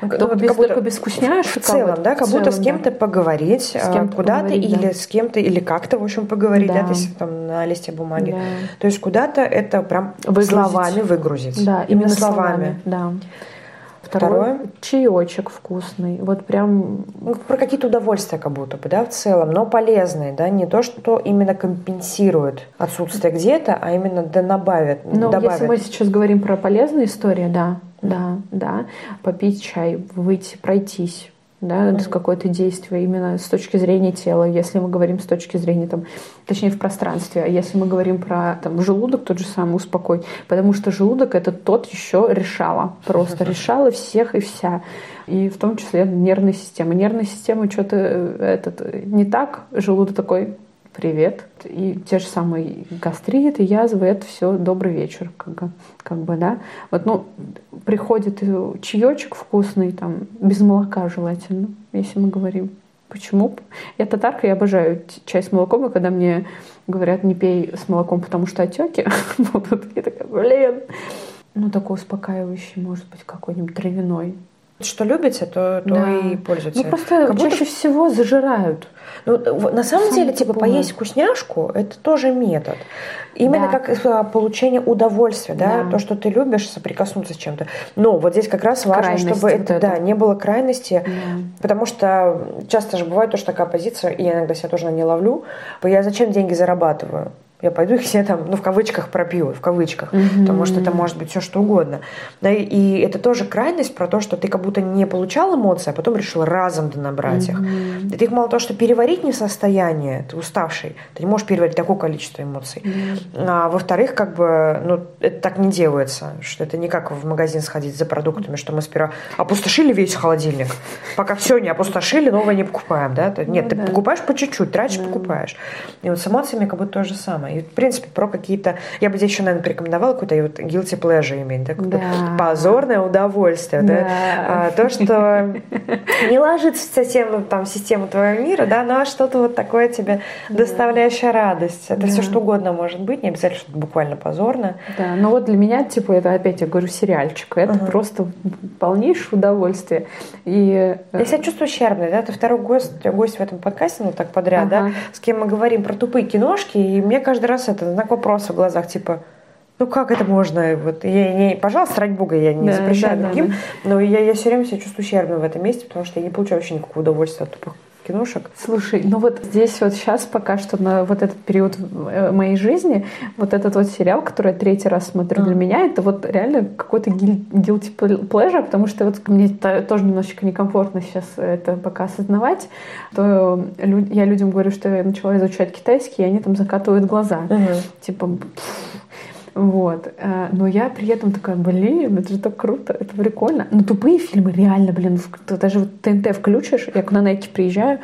Ну, только, без, как будто, без вкусняшек. В целом, да, как будто с кем-то да. поговорить, с кем куда-то или да. с кем-то, или как-то, в общем, поговорить, да, да если там на листе бумаги. Да. То есть куда-то это прям выгрузить. словами выгрузить. Да, именно, именно словами. словами. Да. Второе, чаечек вкусный. Вот прям... Ну, про какие-то удовольствия как будто бы, да, в целом, но полезные, да, не то, что именно компенсирует отсутствие где-то, а именно да добавит. Ну, если мы сейчас говорим про полезные истории, да, да, да, попить чай, выйти, пройтись, да, mm-hmm. какое-то действие именно с точки зрения тела, если мы говорим с точки зрения, там, точнее, в пространстве, а если мы говорим про там, желудок, тот же самый успокой, потому что желудок это тот еще решала, просто решала всех и вся, и в том числе нервная система. Нервная система что-то э, этот, не так, желудок такой, привет. И те же самые гастриты, язвы, это все добрый вечер, как, бы, как бы, да. Вот, ну, приходит чаечек вкусный, там, без молока желательно, если мы говорим. Почему? Я татарка, я обожаю чай с молоком, и когда мне говорят, не пей с молоком, потому что отеки [LAUGHS] будут, я такая, блин. Ну, такой успокаивающий, может быть, какой-нибудь травяной. Что любите, то, то да. и пользуйтесь. Ну, просто как чаще будто... всего зажирают. Ну, на самом Сам деле, типа, понимаю. поесть вкусняшку – это тоже метод. Именно да. как а, получение удовольствия, да? да, то, что ты любишь, соприкоснуться с чем-то. Но вот здесь как раз важно, Крайность чтобы вот это, это, да, не было крайности, да. потому что часто же бывает то, что такая позиция, и я иногда себя тоже не ловлю, я зачем деньги зарабатываю? Я пойду их все там, ну, в кавычках пропью, в кавычках, mm-hmm. потому что это может быть все что угодно. Да, и это тоже крайность про то, что ты как будто не получал эмоции, а потом решил разом набрать mm-hmm. их. И ты их мало того, что переварить не в состоянии, ты уставший, ты не можешь переварить такое количество эмоций. Mm-hmm. А во-вторых, как бы, ну, это так не делается, что это не как в магазин сходить за продуктами, что мы сперва опустошили весь холодильник, пока все не опустошили, новое не покупаем, да? Нет, ну, ты покупаешь по чуть-чуть, тратишь, да. покупаешь. И вот с эмоциями как будто то же самое. И, в принципе, про какие-то... Я бы здесь еще, наверное, порекомендовала какой-то вот guilty pleasure иметь, да? да. позорное удовольствие, да? да? А, то, что [LAUGHS] не ложится совсем там в систему твоего мира, да, но что-то вот такое тебе доставляющее радость. Это да. все что угодно может быть, не обязательно что-то буквально позорное. Да, но вот для меня, типа, это опять, я говорю, сериальчик. Это uh-huh. просто полнейшее удовольствие. И... Э, я себя чувствую ущербной, да? Ты второй гость, гость в этом подкасте, ну так подряд, uh-huh. да? С кем мы говорим про тупые киношки, и мне каждый каждый раз это знак вопроса в глазах, типа, ну как это можно? Вот я не, пожалуйста, ради бога, я не да, запрещаю да, другим, да, да. но я, я все время себя чувствую ущербным в этом месте, потому что я не получаю вообще никакого удовольствия от тупых киношек. Слушай, ну вот здесь вот сейчас пока что на вот этот период э, моей жизни, вот этот вот сериал, который я третий раз смотрю mm. для меня, это вот реально какой-то guilty pleasure, потому что вот мне тоже немножечко некомфортно сейчас это пока осознавать, то я людям говорю, что я начала изучать китайский, и они там закатывают глаза. Mm-hmm. Типа, вот. Э, но я при этом такая, блин, это же так круто, это прикольно. Но тупые фильмы реально, блин, даже вот ТНТ включишь, я на Найке приезжаю,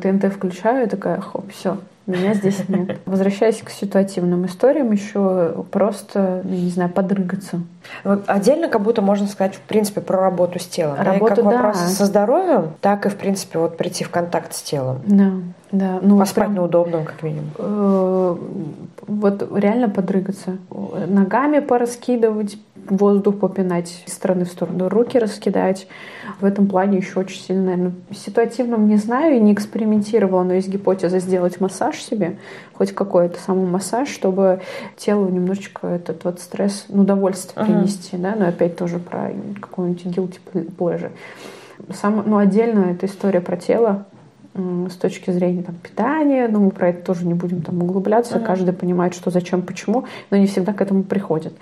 ТНТ включаю, и такая, хоп, все, меня здесь нет. [LAUGHS] Возвращаясь к ситуативным историям, еще просто, не знаю, подрыгаться. Отдельно как будто можно сказать, в принципе, про работу с телом. Работу, да? И как да. вопрос со здоровьем, так и, в принципе, вот прийти в контакт с телом. Да, да. Ну, Поспать прям, на удобном, как минимум. Э, вот реально подрыгаться. Ногами пораскидывать, воздух попинать из стороны в сторону, руки раскидать. В этом плане еще очень сильно, наверное, ситуативном не знаю и не экспериментировала, но есть гипотеза сделать массаж себе, хоть какой-то самый массаж, чтобы телу немножечко этот вот стресс, ну, удовольствие uh-huh. принести, да, но опять тоже про какую-нибудь guilty pleasure. Сам, ну, отдельно эта история про тело, с точки зрения там, питания, но мы про это тоже не будем там углубляться, uh-huh. каждый понимает, что, зачем, почему, но не всегда к этому приходит.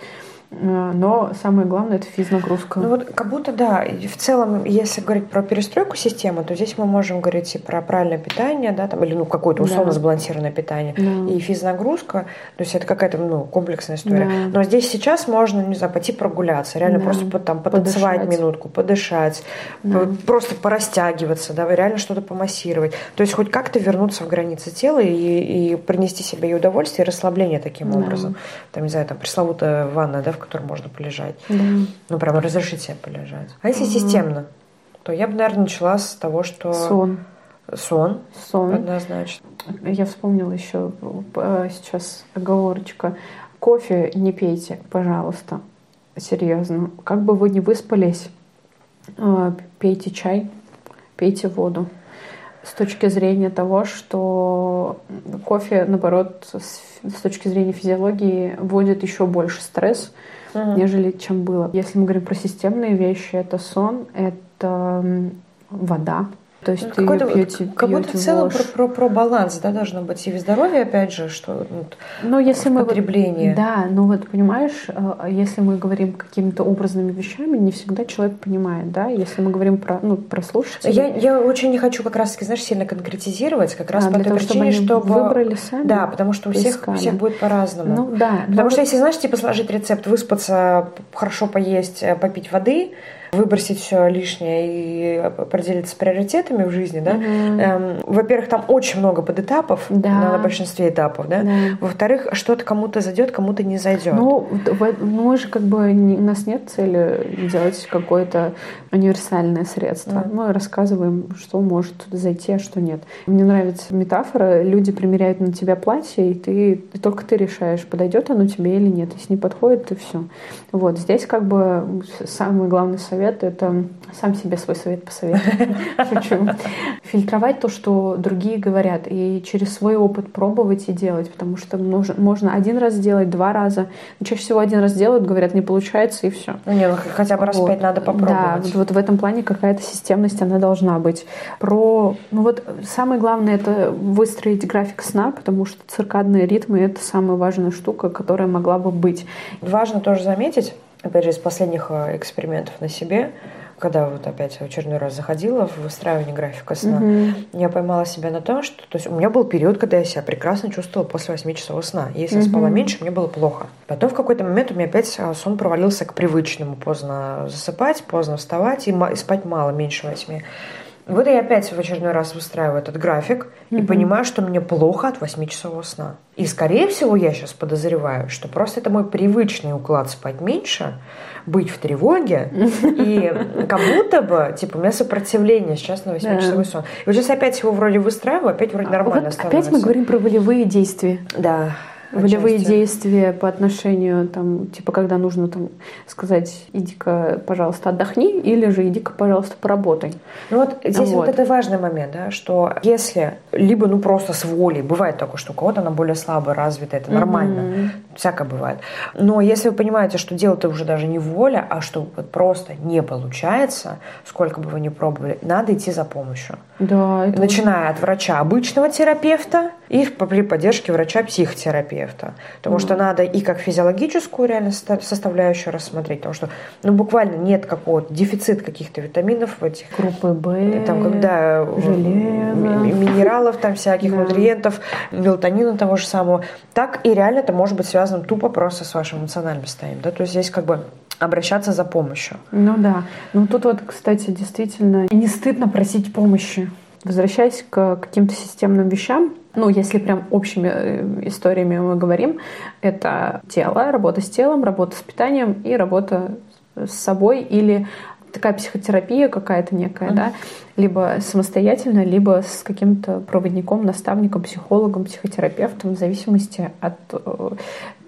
Э, но самое главное это физнагрузка. Ну вот как будто да, в целом, если говорить про перестройку системы, то здесь мы можем говорить и про правильное питание, да, там, или ну какое-то условно да. сбалансированное питание, да. и физнагрузка, то есть это какая-то ну, комплексная история. Да. Но здесь сейчас можно, не знаю, пойти прогуляться, реально да. просто там потанцевать подышать. минутку, подышать, да. просто порастягиваться, да, реально что-то помассировать. То есть хоть как-то вернуться в границы тела и, и принести себе и удовольствие, и расслабление таким да. образом. Там, не знаю, там пресловутая ванна, да, в котором можно полежать. Да. Ну, прям разрешить себе полежать. А если угу. системно, то я бы, наверное, начала с того, что... Сон. Сон. Сон. Однозначно. Я вспомнила еще э, сейчас оговорочка. Кофе не пейте, пожалуйста. Серьезно. Как бы вы не выспались, э, пейте чай, пейте воду. С точки зрения того, что кофе, наоборот, с точки зрения физиологии, вводит еще больше стресс, угу. нежели чем было. Если мы говорим про системные вещи, это сон, это вода, то есть ну, ты пьете, как будто в целом про, про, про баланс, да, должно быть и в здоровье, опять же, что ну, но если мы потребление. Да, ну вот понимаешь, э, если мы говорим какими-то образными вещами, не всегда человек понимает, да. Если мы говорим про ну про слушателей. Я я очень не хочу как раз знаешь, сильно конкретизировать, как раз а, по той того, причине, чтобы, чтобы выбрали сами. Да, потому что у всех у всех будет по-разному. Ну да. Потому что вот... если знаешь, типа сложить рецепт, выспаться, хорошо поесть, э, попить воды выбросить все лишнее и определиться с приоритетами в жизни, да. Угу. Эм, во-первых, там очень много подэтапов да. на большинстве этапов, да. да. Во-вторых, что-то кому-то зайдет, кому-то не зайдет. Ну, мы же как бы у нас нет цели делать какое-то универсальное средство. Да. Мы рассказываем, что может зайти, а что нет. Мне нравится метафора: люди примеряют на тебя платье, и ты и только ты решаешь, подойдет оно тебе или нет. Если не подходит, то все. Вот здесь как бы самый главный совет совет — это сам себе свой совет посоветовать. [LAUGHS] Шучу. Фильтровать то, что другие говорят, и через свой опыт пробовать и делать, потому что можно один раз сделать, два раза. Но чаще всего один раз делают, говорят, не получается, и все. Ну, не, ну, хотя бы раз вот. пять надо попробовать. Да, вот, вот в этом плане какая-то системность, она должна быть. Про... Ну вот самое главное — это выстроить график сна, потому что циркадные ритмы — это самая важная штука, которая могла бы быть. Важно тоже заметить, опять же, из последних э, экспериментов на себе, когда вот опять в очередной раз заходила в выстраивание графика сна, mm-hmm. я поймала себя на том, что то есть у меня был период, когда я себя прекрасно чувствовала после 8 часов сна. Если mm-hmm. я спала меньше, мне было плохо. Потом в какой-то момент у меня опять э, сон провалился к привычному. Поздно засыпать, поздно вставать и, и спать мало, меньше 8. Вот я опять в очередной раз выстраиваю этот график mm-hmm. и понимаю, что мне плохо от 8 часов сна. И, скорее всего, я сейчас подозреваю, что просто это мой привычный уклад спать меньше, быть в тревоге, и как будто бы, типа, у меня сопротивление сейчас на 8-часовой сон. И вот сейчас опять его вроде выстраиваю, опять вроде нормально вот Опять мы говорим про волевые действия. Да волевые действия по отношению, там, типа, когда нужно там сказать, иди-ка, пожалуйста, отдохни, или же иди-ка, пожалуйста, поработай. Ну вот здесь вот. вот это важный момент, да, что если либо, ну, просто с волей, бывает такое, что у кого-то она более слабо развита, это нормально, mm-hmm. всякое бывает. Но если вы понимаете, что дело-то уже даже не воля, а что вот просто не получается, сколько бы вы ни пробовали, надо идти за помощью. Да. Начиная от врача обычного терапевта и при поддержке врача-психотерапевта. Потому mm. что надо и как физиологическую реально составляющую рассмотреть, потому что ну, буквально нет какого-то дефицит каких-то витаминов в этих. Группы В, там, когда железа. минералов, там всяких да. нутриентов, мелатонина того же самого. Так и реально это может быть связано тупо просто с вашим эмоциональным состоянием. Да? То есть здесь как бы обращаться за помощью. Ну да. Ну тут вот, кстати, действительно не стыдно просить помощи. Возвращаясь к каким-то системным вещам, ну, если прям общими э, историями мы говорим, это тело, работа с телом, работа с питанием и работа с собой или такая психотерапия какая-то некая, mm-hmm. да, либо самостоятельно, либо с каким-то проводником, наставником, психологом, психотерапевтом, в зависимости от э,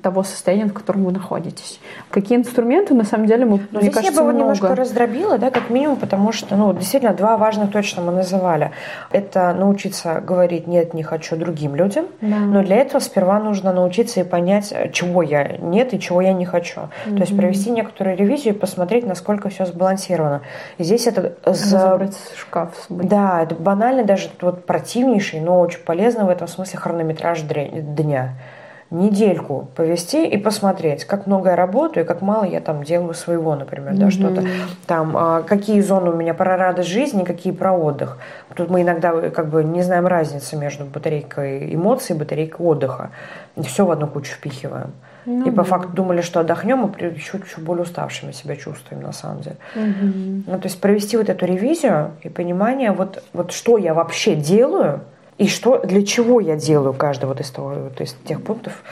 того состояния, в котором вы находитесь. Какие инструменты, на самом деле, мы, Но мне здесь кажется, я бы много... немножко раздробила, да, как минимум, потому что, ну, действительно, два важных точно мы называли. Это научиться говорить «нет, не хочу» другим людям, да. но для этого сперва нужно научиться и понять, чего я нет и чего я не хочу. Mm-hmm. То есть провести некоторую ревизию и посмотреть, насколько все сбалансировано. И здесь это... Разобрать шкаф. Свой. Да, это банально даже вот противнейший, но очень полезный в этом смысле хронометраж дня. Недельку повести и посмотреть, как много я работаю и как мало я там делаю своего, например, да, что-то. Там, а, какие зоны у меня про радость жизни, какие про отдых. Тут мы иногда как бы не знаем разницы между батарейкой эмоций и батарейкой отдыха. И все в одну кучу впихиваем. Ну, и по да. факту думали, что отдохнем, и еще, еще более уставшими себя чувствуем на самом деле. Угу. Ну, то есть провести вот эту ревизию и понимание, вот, вот что я вообще делаю, и что, для чего я делаю каждый вот из, того, вот из тех пунктов,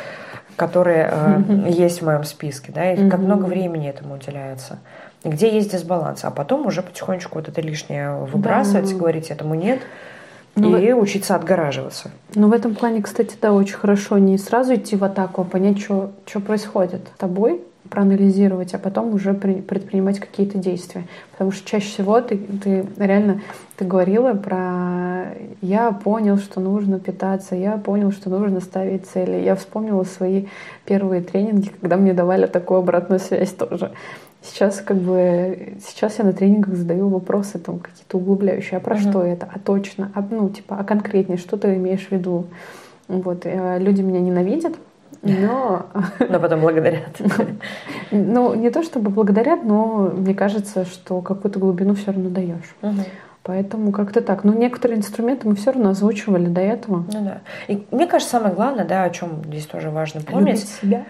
которые э, есть в моем списке, да, и как много времени этому уделяется, где есть дисбаланс, а потом уже потихонечку вот это лишнее выбрасывать, да. говорить этому нет, ну, и в... учиться отгораживаться. Ну, в этом плане, кстати, да, очень хорошо не сразу идти в атаку, а понять, что происходит с тобой, проанализировать, а потом уже предпринимать какие-то действия. Потому что чаще всего ты, ты реально ты говорила про я понял, что нужно питаться, я понял, что нужно ставить цели. Я вспомнила свои первые тренинги, когда мне давали такую обратную связь тоже. Сейчас как бы сейчас я на тренингах задаю вопросы там какие-то углубляющие, а про uh-huh. что это, а точно, а ну типа, а конкретнее, что ты имеешь в виду? Вот а, люди меня ненавидят, но... Но потом благодарят. Ну, не то чтобы благодарят, но мне кажется, что какую-то глубину все равно даешь. Поэтому как-то так. Но некоторые инструменты мы все равно озвучивали до этого. Ну да. И мне кажется, самое главное, да, о чем здесь тоже важно помнить. Любить себя.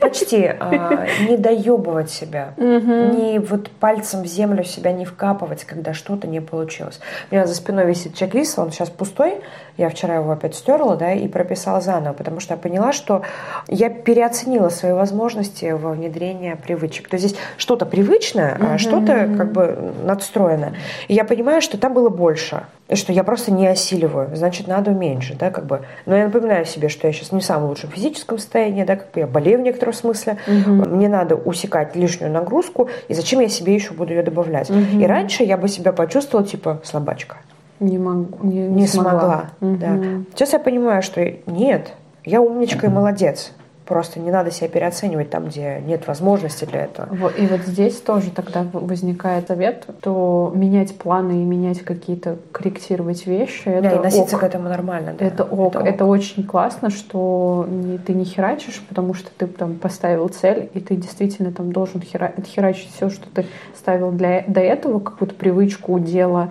Почти. А, не доебывать себя. Не вот пальцем в землю себя не вкапывать, когда что-то не получилось. У меня за спиной висит чек-лист, он сейчас пустой. Я вчера его опять стерла, да, и прописала заново, потому что я поняла, что я переоценила свои возможности во внедрении привычек. То есть здесь что-то привычное, а что-то как бы надстроенное. И я понимаю, что там было больше, и что я просто не осиливаю, значит, надо уменьшить, да, как бы. Но я напоминаю себе, что я сейчас не в самом лучшем физическом состоянии, да, как бы я болею в некотором смысле, угу. мне надо усекать лишнюю нагрузку, и зачем я себе еще буду ее добавлять? Угу. И раньше я бы себя почувствовала, типа, слабачка. Не могу, не, не, не смогла. смогла угу. да. Сейчас я понимаю, что нет, я умничка угу. и молодец. Просто не надо себя переоценивать там, где нет возможности для этого. И вот здесь тоже тогда возникает совет, то менять планы и менять какие-то, корректировать вещи. Да, это и носиться ок. к этому нормально. Да. Это, ок. это ок. Это очень классно, что ты не херачишь, потому что ты там поставил цель, и ты действительно там должен хера... херачить все, что ты ставил для... до этого, какую-то привычку, дело,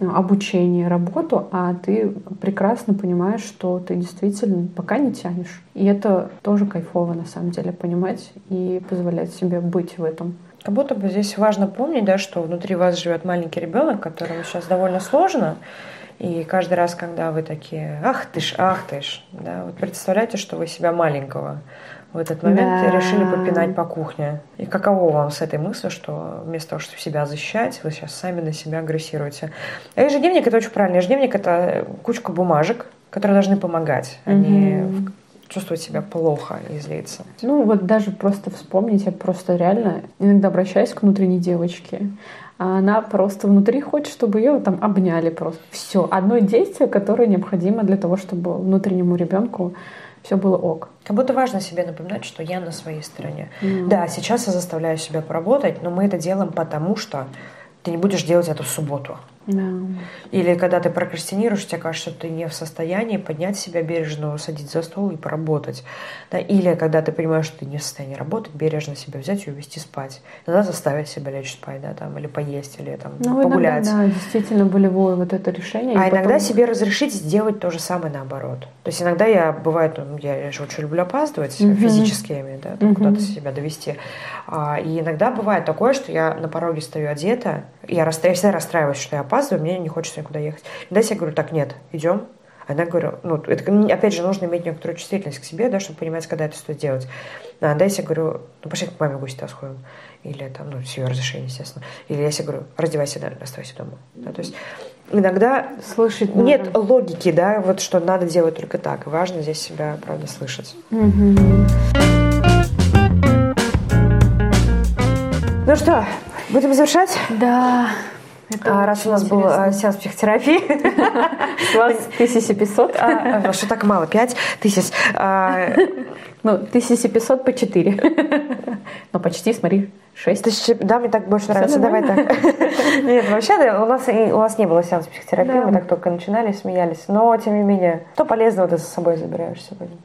обучение, работу, а ты прекрасно понимаешь, что ты действительно пока не тянешь. И это тоже кайфово на самом деле понимать и позволять себе быть в этом. Как будто бы здесь важно помнить, да, что внутри вас живет маленький ребенок, которому сейчас довольно сложно, и каждый раз, когда вы такие, ах ты ж, ах ты ж, да, вот представляете, что вы себя маленького в этот момент да. решили попинать по кухне. И каково вам с этой мыслью, что вместо того, чтобы себя защищать, вы сейчас сами на себя агрессируете? А ежедневник — это очень правильно. Ежедневник — это кучка бумажек, которые должны помогать, а не чувствовать себя плохо и злиться. Ну, вот даже просто вспомнить, я просто реально иногда обращаюсь к внутренней девочке, а она просто внутри хочет, чтобы ее там обняли просто. Все. Одно действие, которое необходимо для того, чтобы внутреннему ребенку все было ок. Как будто важно себе напоминать, что я на своей стороне. Mm. Да, сейчас я заставляю себя поработать, но мы это делаем потому, что ты не будешь делать это в субботу. Да. Или когда ты прокрастинируешь, тебе кажется, что ты не в состоянии поднять себя бережно, садить за стол и поработать. Да? Или когда ты понимаешь, что ты не в состоянии работать, бережно себя взять и увести спать. Иногда заставить себя лечь спать, да, там, или поесть, или там, ну, погулять. Иногда, да, действительно волевое вот это решение. А иногда потом... себе разрешить сделать то же самое наоборот. То есть иногда я, бывает, ну, я же очень люблю опаздывать, угу. физически я имею, да, угу. куда-то себя довести. А, и иногда бывает такое, что я на пороге стою одета, я, расстра... я всегда расстраиваюсь, что я опаздываю, мне не хочется никуда ехать. И дальше я говорю, так, нет, идем. Она говорю, ну, это, опять же, нужно иметь некоторую чувствительность к себе, да, чтобы понимать, когда это стоит делать. А дальше я говорю, ну, пошли к маме в гости сходим. Или там, ну, с ее разрешения, естественно. Или я себе говорю, раздевайся, да, оставайся дома. Да, то есть иногда слышать нет нужно. логики, да, вот что надо делать только так. Важно здесь себя, правда, слышать. Угу. Ну что, будем завершать? Да. Это а, раз у нас интересно. был а, сеанс психотерапии. Вас 1500. А, что так мало? 5 тысяч. А, ну, 1500 по 4. Ну, почти, смотри, 6. Тысяч, да, мне так больше нравится. Давай так. Нет, вообще у нас, у нас не было сеанса психотерапии, мы так только начинали, смеялись. Но, тем не менее, то полезного ты за собой забираешь сегодня?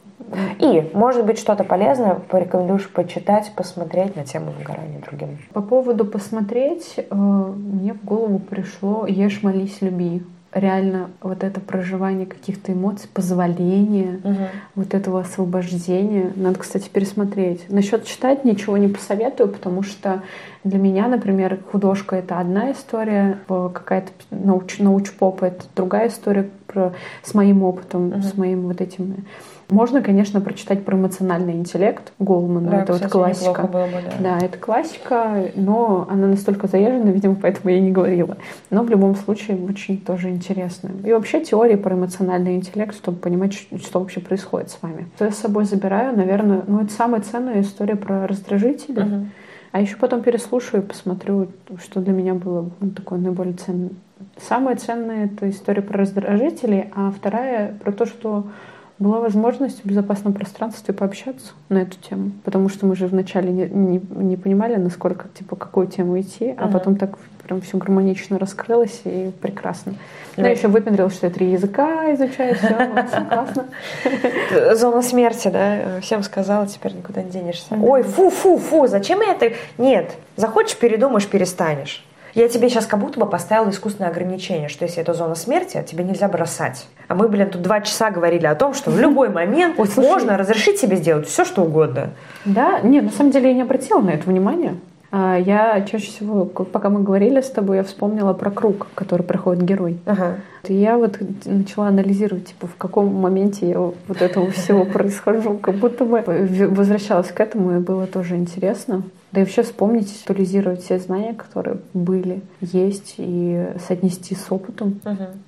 И, может быть, что-то полезное порекомендуешь почитать, посмотреть на тему выгорания другим. По поводу посмотреть, э, мне в голову пришло «Ешь, молись, люби» реально вот это проживание каких-то эмоций, позволение, угу. вот этого освобождения. Надо, кстати, пересмотреть. Насчет читать ничего не посоветую, потому что для меня, например, художка — это одна история, какая-то науч, науч-поп — это другая история про, с моим опытом, угу. с моим вот этим можно, конечно, прочитать про эмоциональный интеллект Голмана. Да, это кстати, вот классика. Было бы, да. да, это классика, но она настолько заезжена, видимо, поэтому я не говорила. Но в любом случае очень тоже интересно. И вообще теории про эмоциональный интеллект, чтобы понимать, что вообще происходит с вами. Что я с собой забираю, наверное, ну это самая ценная история про раздражители. Угу. А еще потом переслушаю и посмотрю, что для меня было ну, такое наиболее ценное. Самая ценная это история про раздражители, а вторая про то, что была возможность в безопасном пространстве пообщаться на эту тему. Потому что мы же вначале не, не, не понимали, насколько, типа, какую тему идти, а uh-huh. потом так прям все гармонично раскрылось и прекрасно. Ну, я еще выпендрила, что я три языка изучаю, все, все классно. [LAUGHS] Зона смерти, да? Всем сказала, теперь никуда не денешься. Ой, фу-фу-фу, зачем я это? Нет, захочешь, передумаешь, перестанешь. Я тебе сейчас как будто бы поставила искусственное ограничение, что если это зона смерти, тебе нельзя бросать. А мы, блин, тут два часа говорили о том, что в любой момент Ой, можно разрешить себе сделать все, что угодно. Да, нет, на самом деле я не обратила на это внимание. А, я чаще всего, пока мы говорили с тобой, я вспомнила про круг, который проходит герой. Ага. Я вот начала анализировать, типа, в каком моменте я вот этого всего [LAUGHS] происхожу, как будто бы возвращалась к этому, и было тоже интересно. Да и вообще вспомнить, актуализировать все знания, которые были, есть, и соотнести с опытом,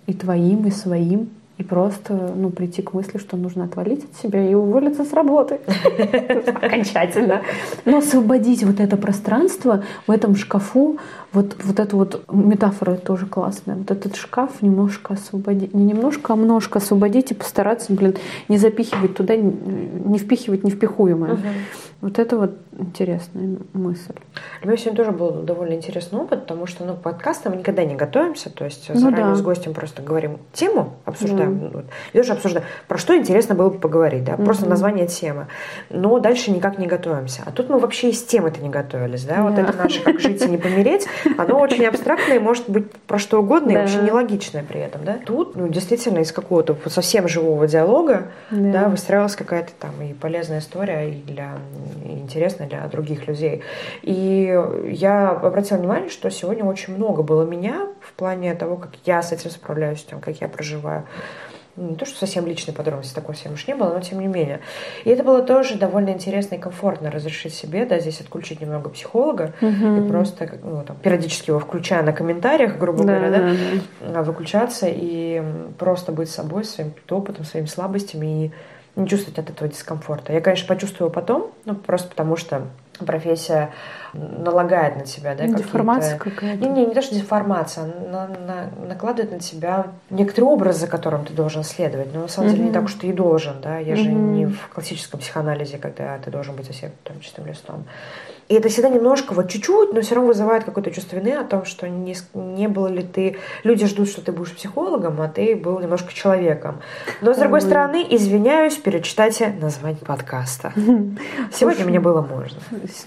и твоим, и своим и просто ну, прийти к мысли, что нужно отвалить от себя и уволиться с работы. [LAUGHS] Окончательно. Но освободить вот это пространство в этом шкафу, вот, вот эту вот метафора тоже классная. Вот этот шкаф немножко освободить. Не немножко, а немножко освободить и постараться, блин, не запихивать туда, не впихивать невпихуемое. Угу. Вот это вот интересная мысль. У меня сегодня тоже был довольно интересный опыт, потому что ну, подкасты мы никогда не готовимся, то есть ну, заранее да. с гостем просто говорим тему, обсуждаем, да. вот, и тоже обсуждаем, про что интересно было бы поговорить, да, просто угу. название темы, но дальше никак не готовимся. А тут мы вообще из темы-то не готовились, да, да. вот это наше «как жить и не помереть», оно очень абстрактное, может быть про что угодно, да. и очень нелогичное при этом, да. Тут, ну, действительно, из какого-то совсем живого диалога, да, да выстраивалась какая-то там и полезная история, и для и интересная для других людей. И я обратила внимание, что сегодня очень много было меня в плане того, как я с этим справляюсь, тем, как я проживаю не то, что совсем личной подробности, такой совсем уж не было, но тем не менее. И это было тоже довольно интересно и комфортно разрешить себе, да, здесь отключить немного психолога угу. и просто ну, там, периодически его включая на комментариях, грубо да, говоря, да, да, выключаться и просто быть собой, своим опытом, своими слабостями и не чувствовать от этого дискомфорта. Я, конечно, почувствую потом, ну, просто потому что профессия налагает на тебя, да, Деформация какая-то. Не, не, не то, что деформация, она на, накладывает на тебя некоторый образ, за которым ты должен следовать. Но на самом деле не так уж ты и должен, да. Я mm-hmm. же не в классическом психоанализе, когда ты должен быть совсем там чистым листом. И это всегда немножко, вот чуть-чуть, но все равно вызывает какое-то чувство вины о том, что не, не было ли ты... Люди ждут, что ты будешь психологом, а ты был немножко человеком. Но, с другой стороны, извиняюсь, перечитайте название подкаста. [LAUGHS] Сегодня мне было можно.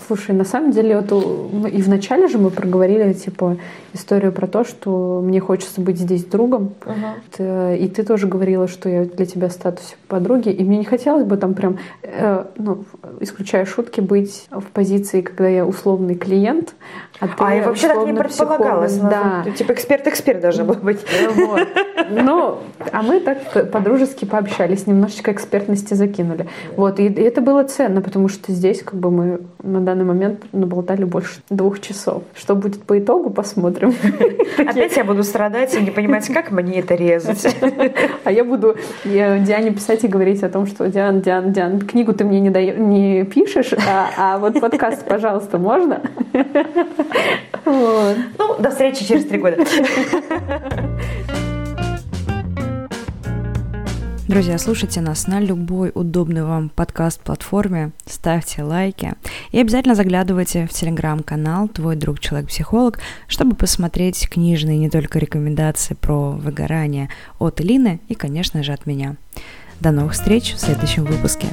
Слушай, на самом деле, вот ну, и вначале же мы проговорили, типа, историю про то, что мне хочется быть здесь другом. Uh-huh. И ты тоже говорила, что я для тебя в статусе подруги, и мне не хотелось бы там прям, э, ну, исключая шутки, быть в позиции когда я условный клиент, а, ты а и вообще так не предполагалось. Да. Ну, типа эксперт-эксперт должна была быть. Вот. Ну, а мы так по-дружески пообщались, немножечко экспертности закинули. Вот, и, и это было ценно, потому что здесь как бы мы на данный момент наболтали больше двух часов. Что будет по итогу, посмотрим. Опять я буду страдать и не понимать, как мне это резать. А я буду Диане писать и говорить о том, что Диан, Диан, Диан, книгу ты мне не пишешь, а, а вот подкаст, пожалуйста, можно? Ну, до встречи через три года. Друзья, слушайте нас на любой удобной вам подкаст-платформе, ставьте лайки и обязательно заглядывайте в телеграм-канал «Твой друг человек-психолог», чтобы посмотреть книжные не только рекомендации про выгорание от Лины и, конечно же, от меня. До новых встреч в следующем выпуске.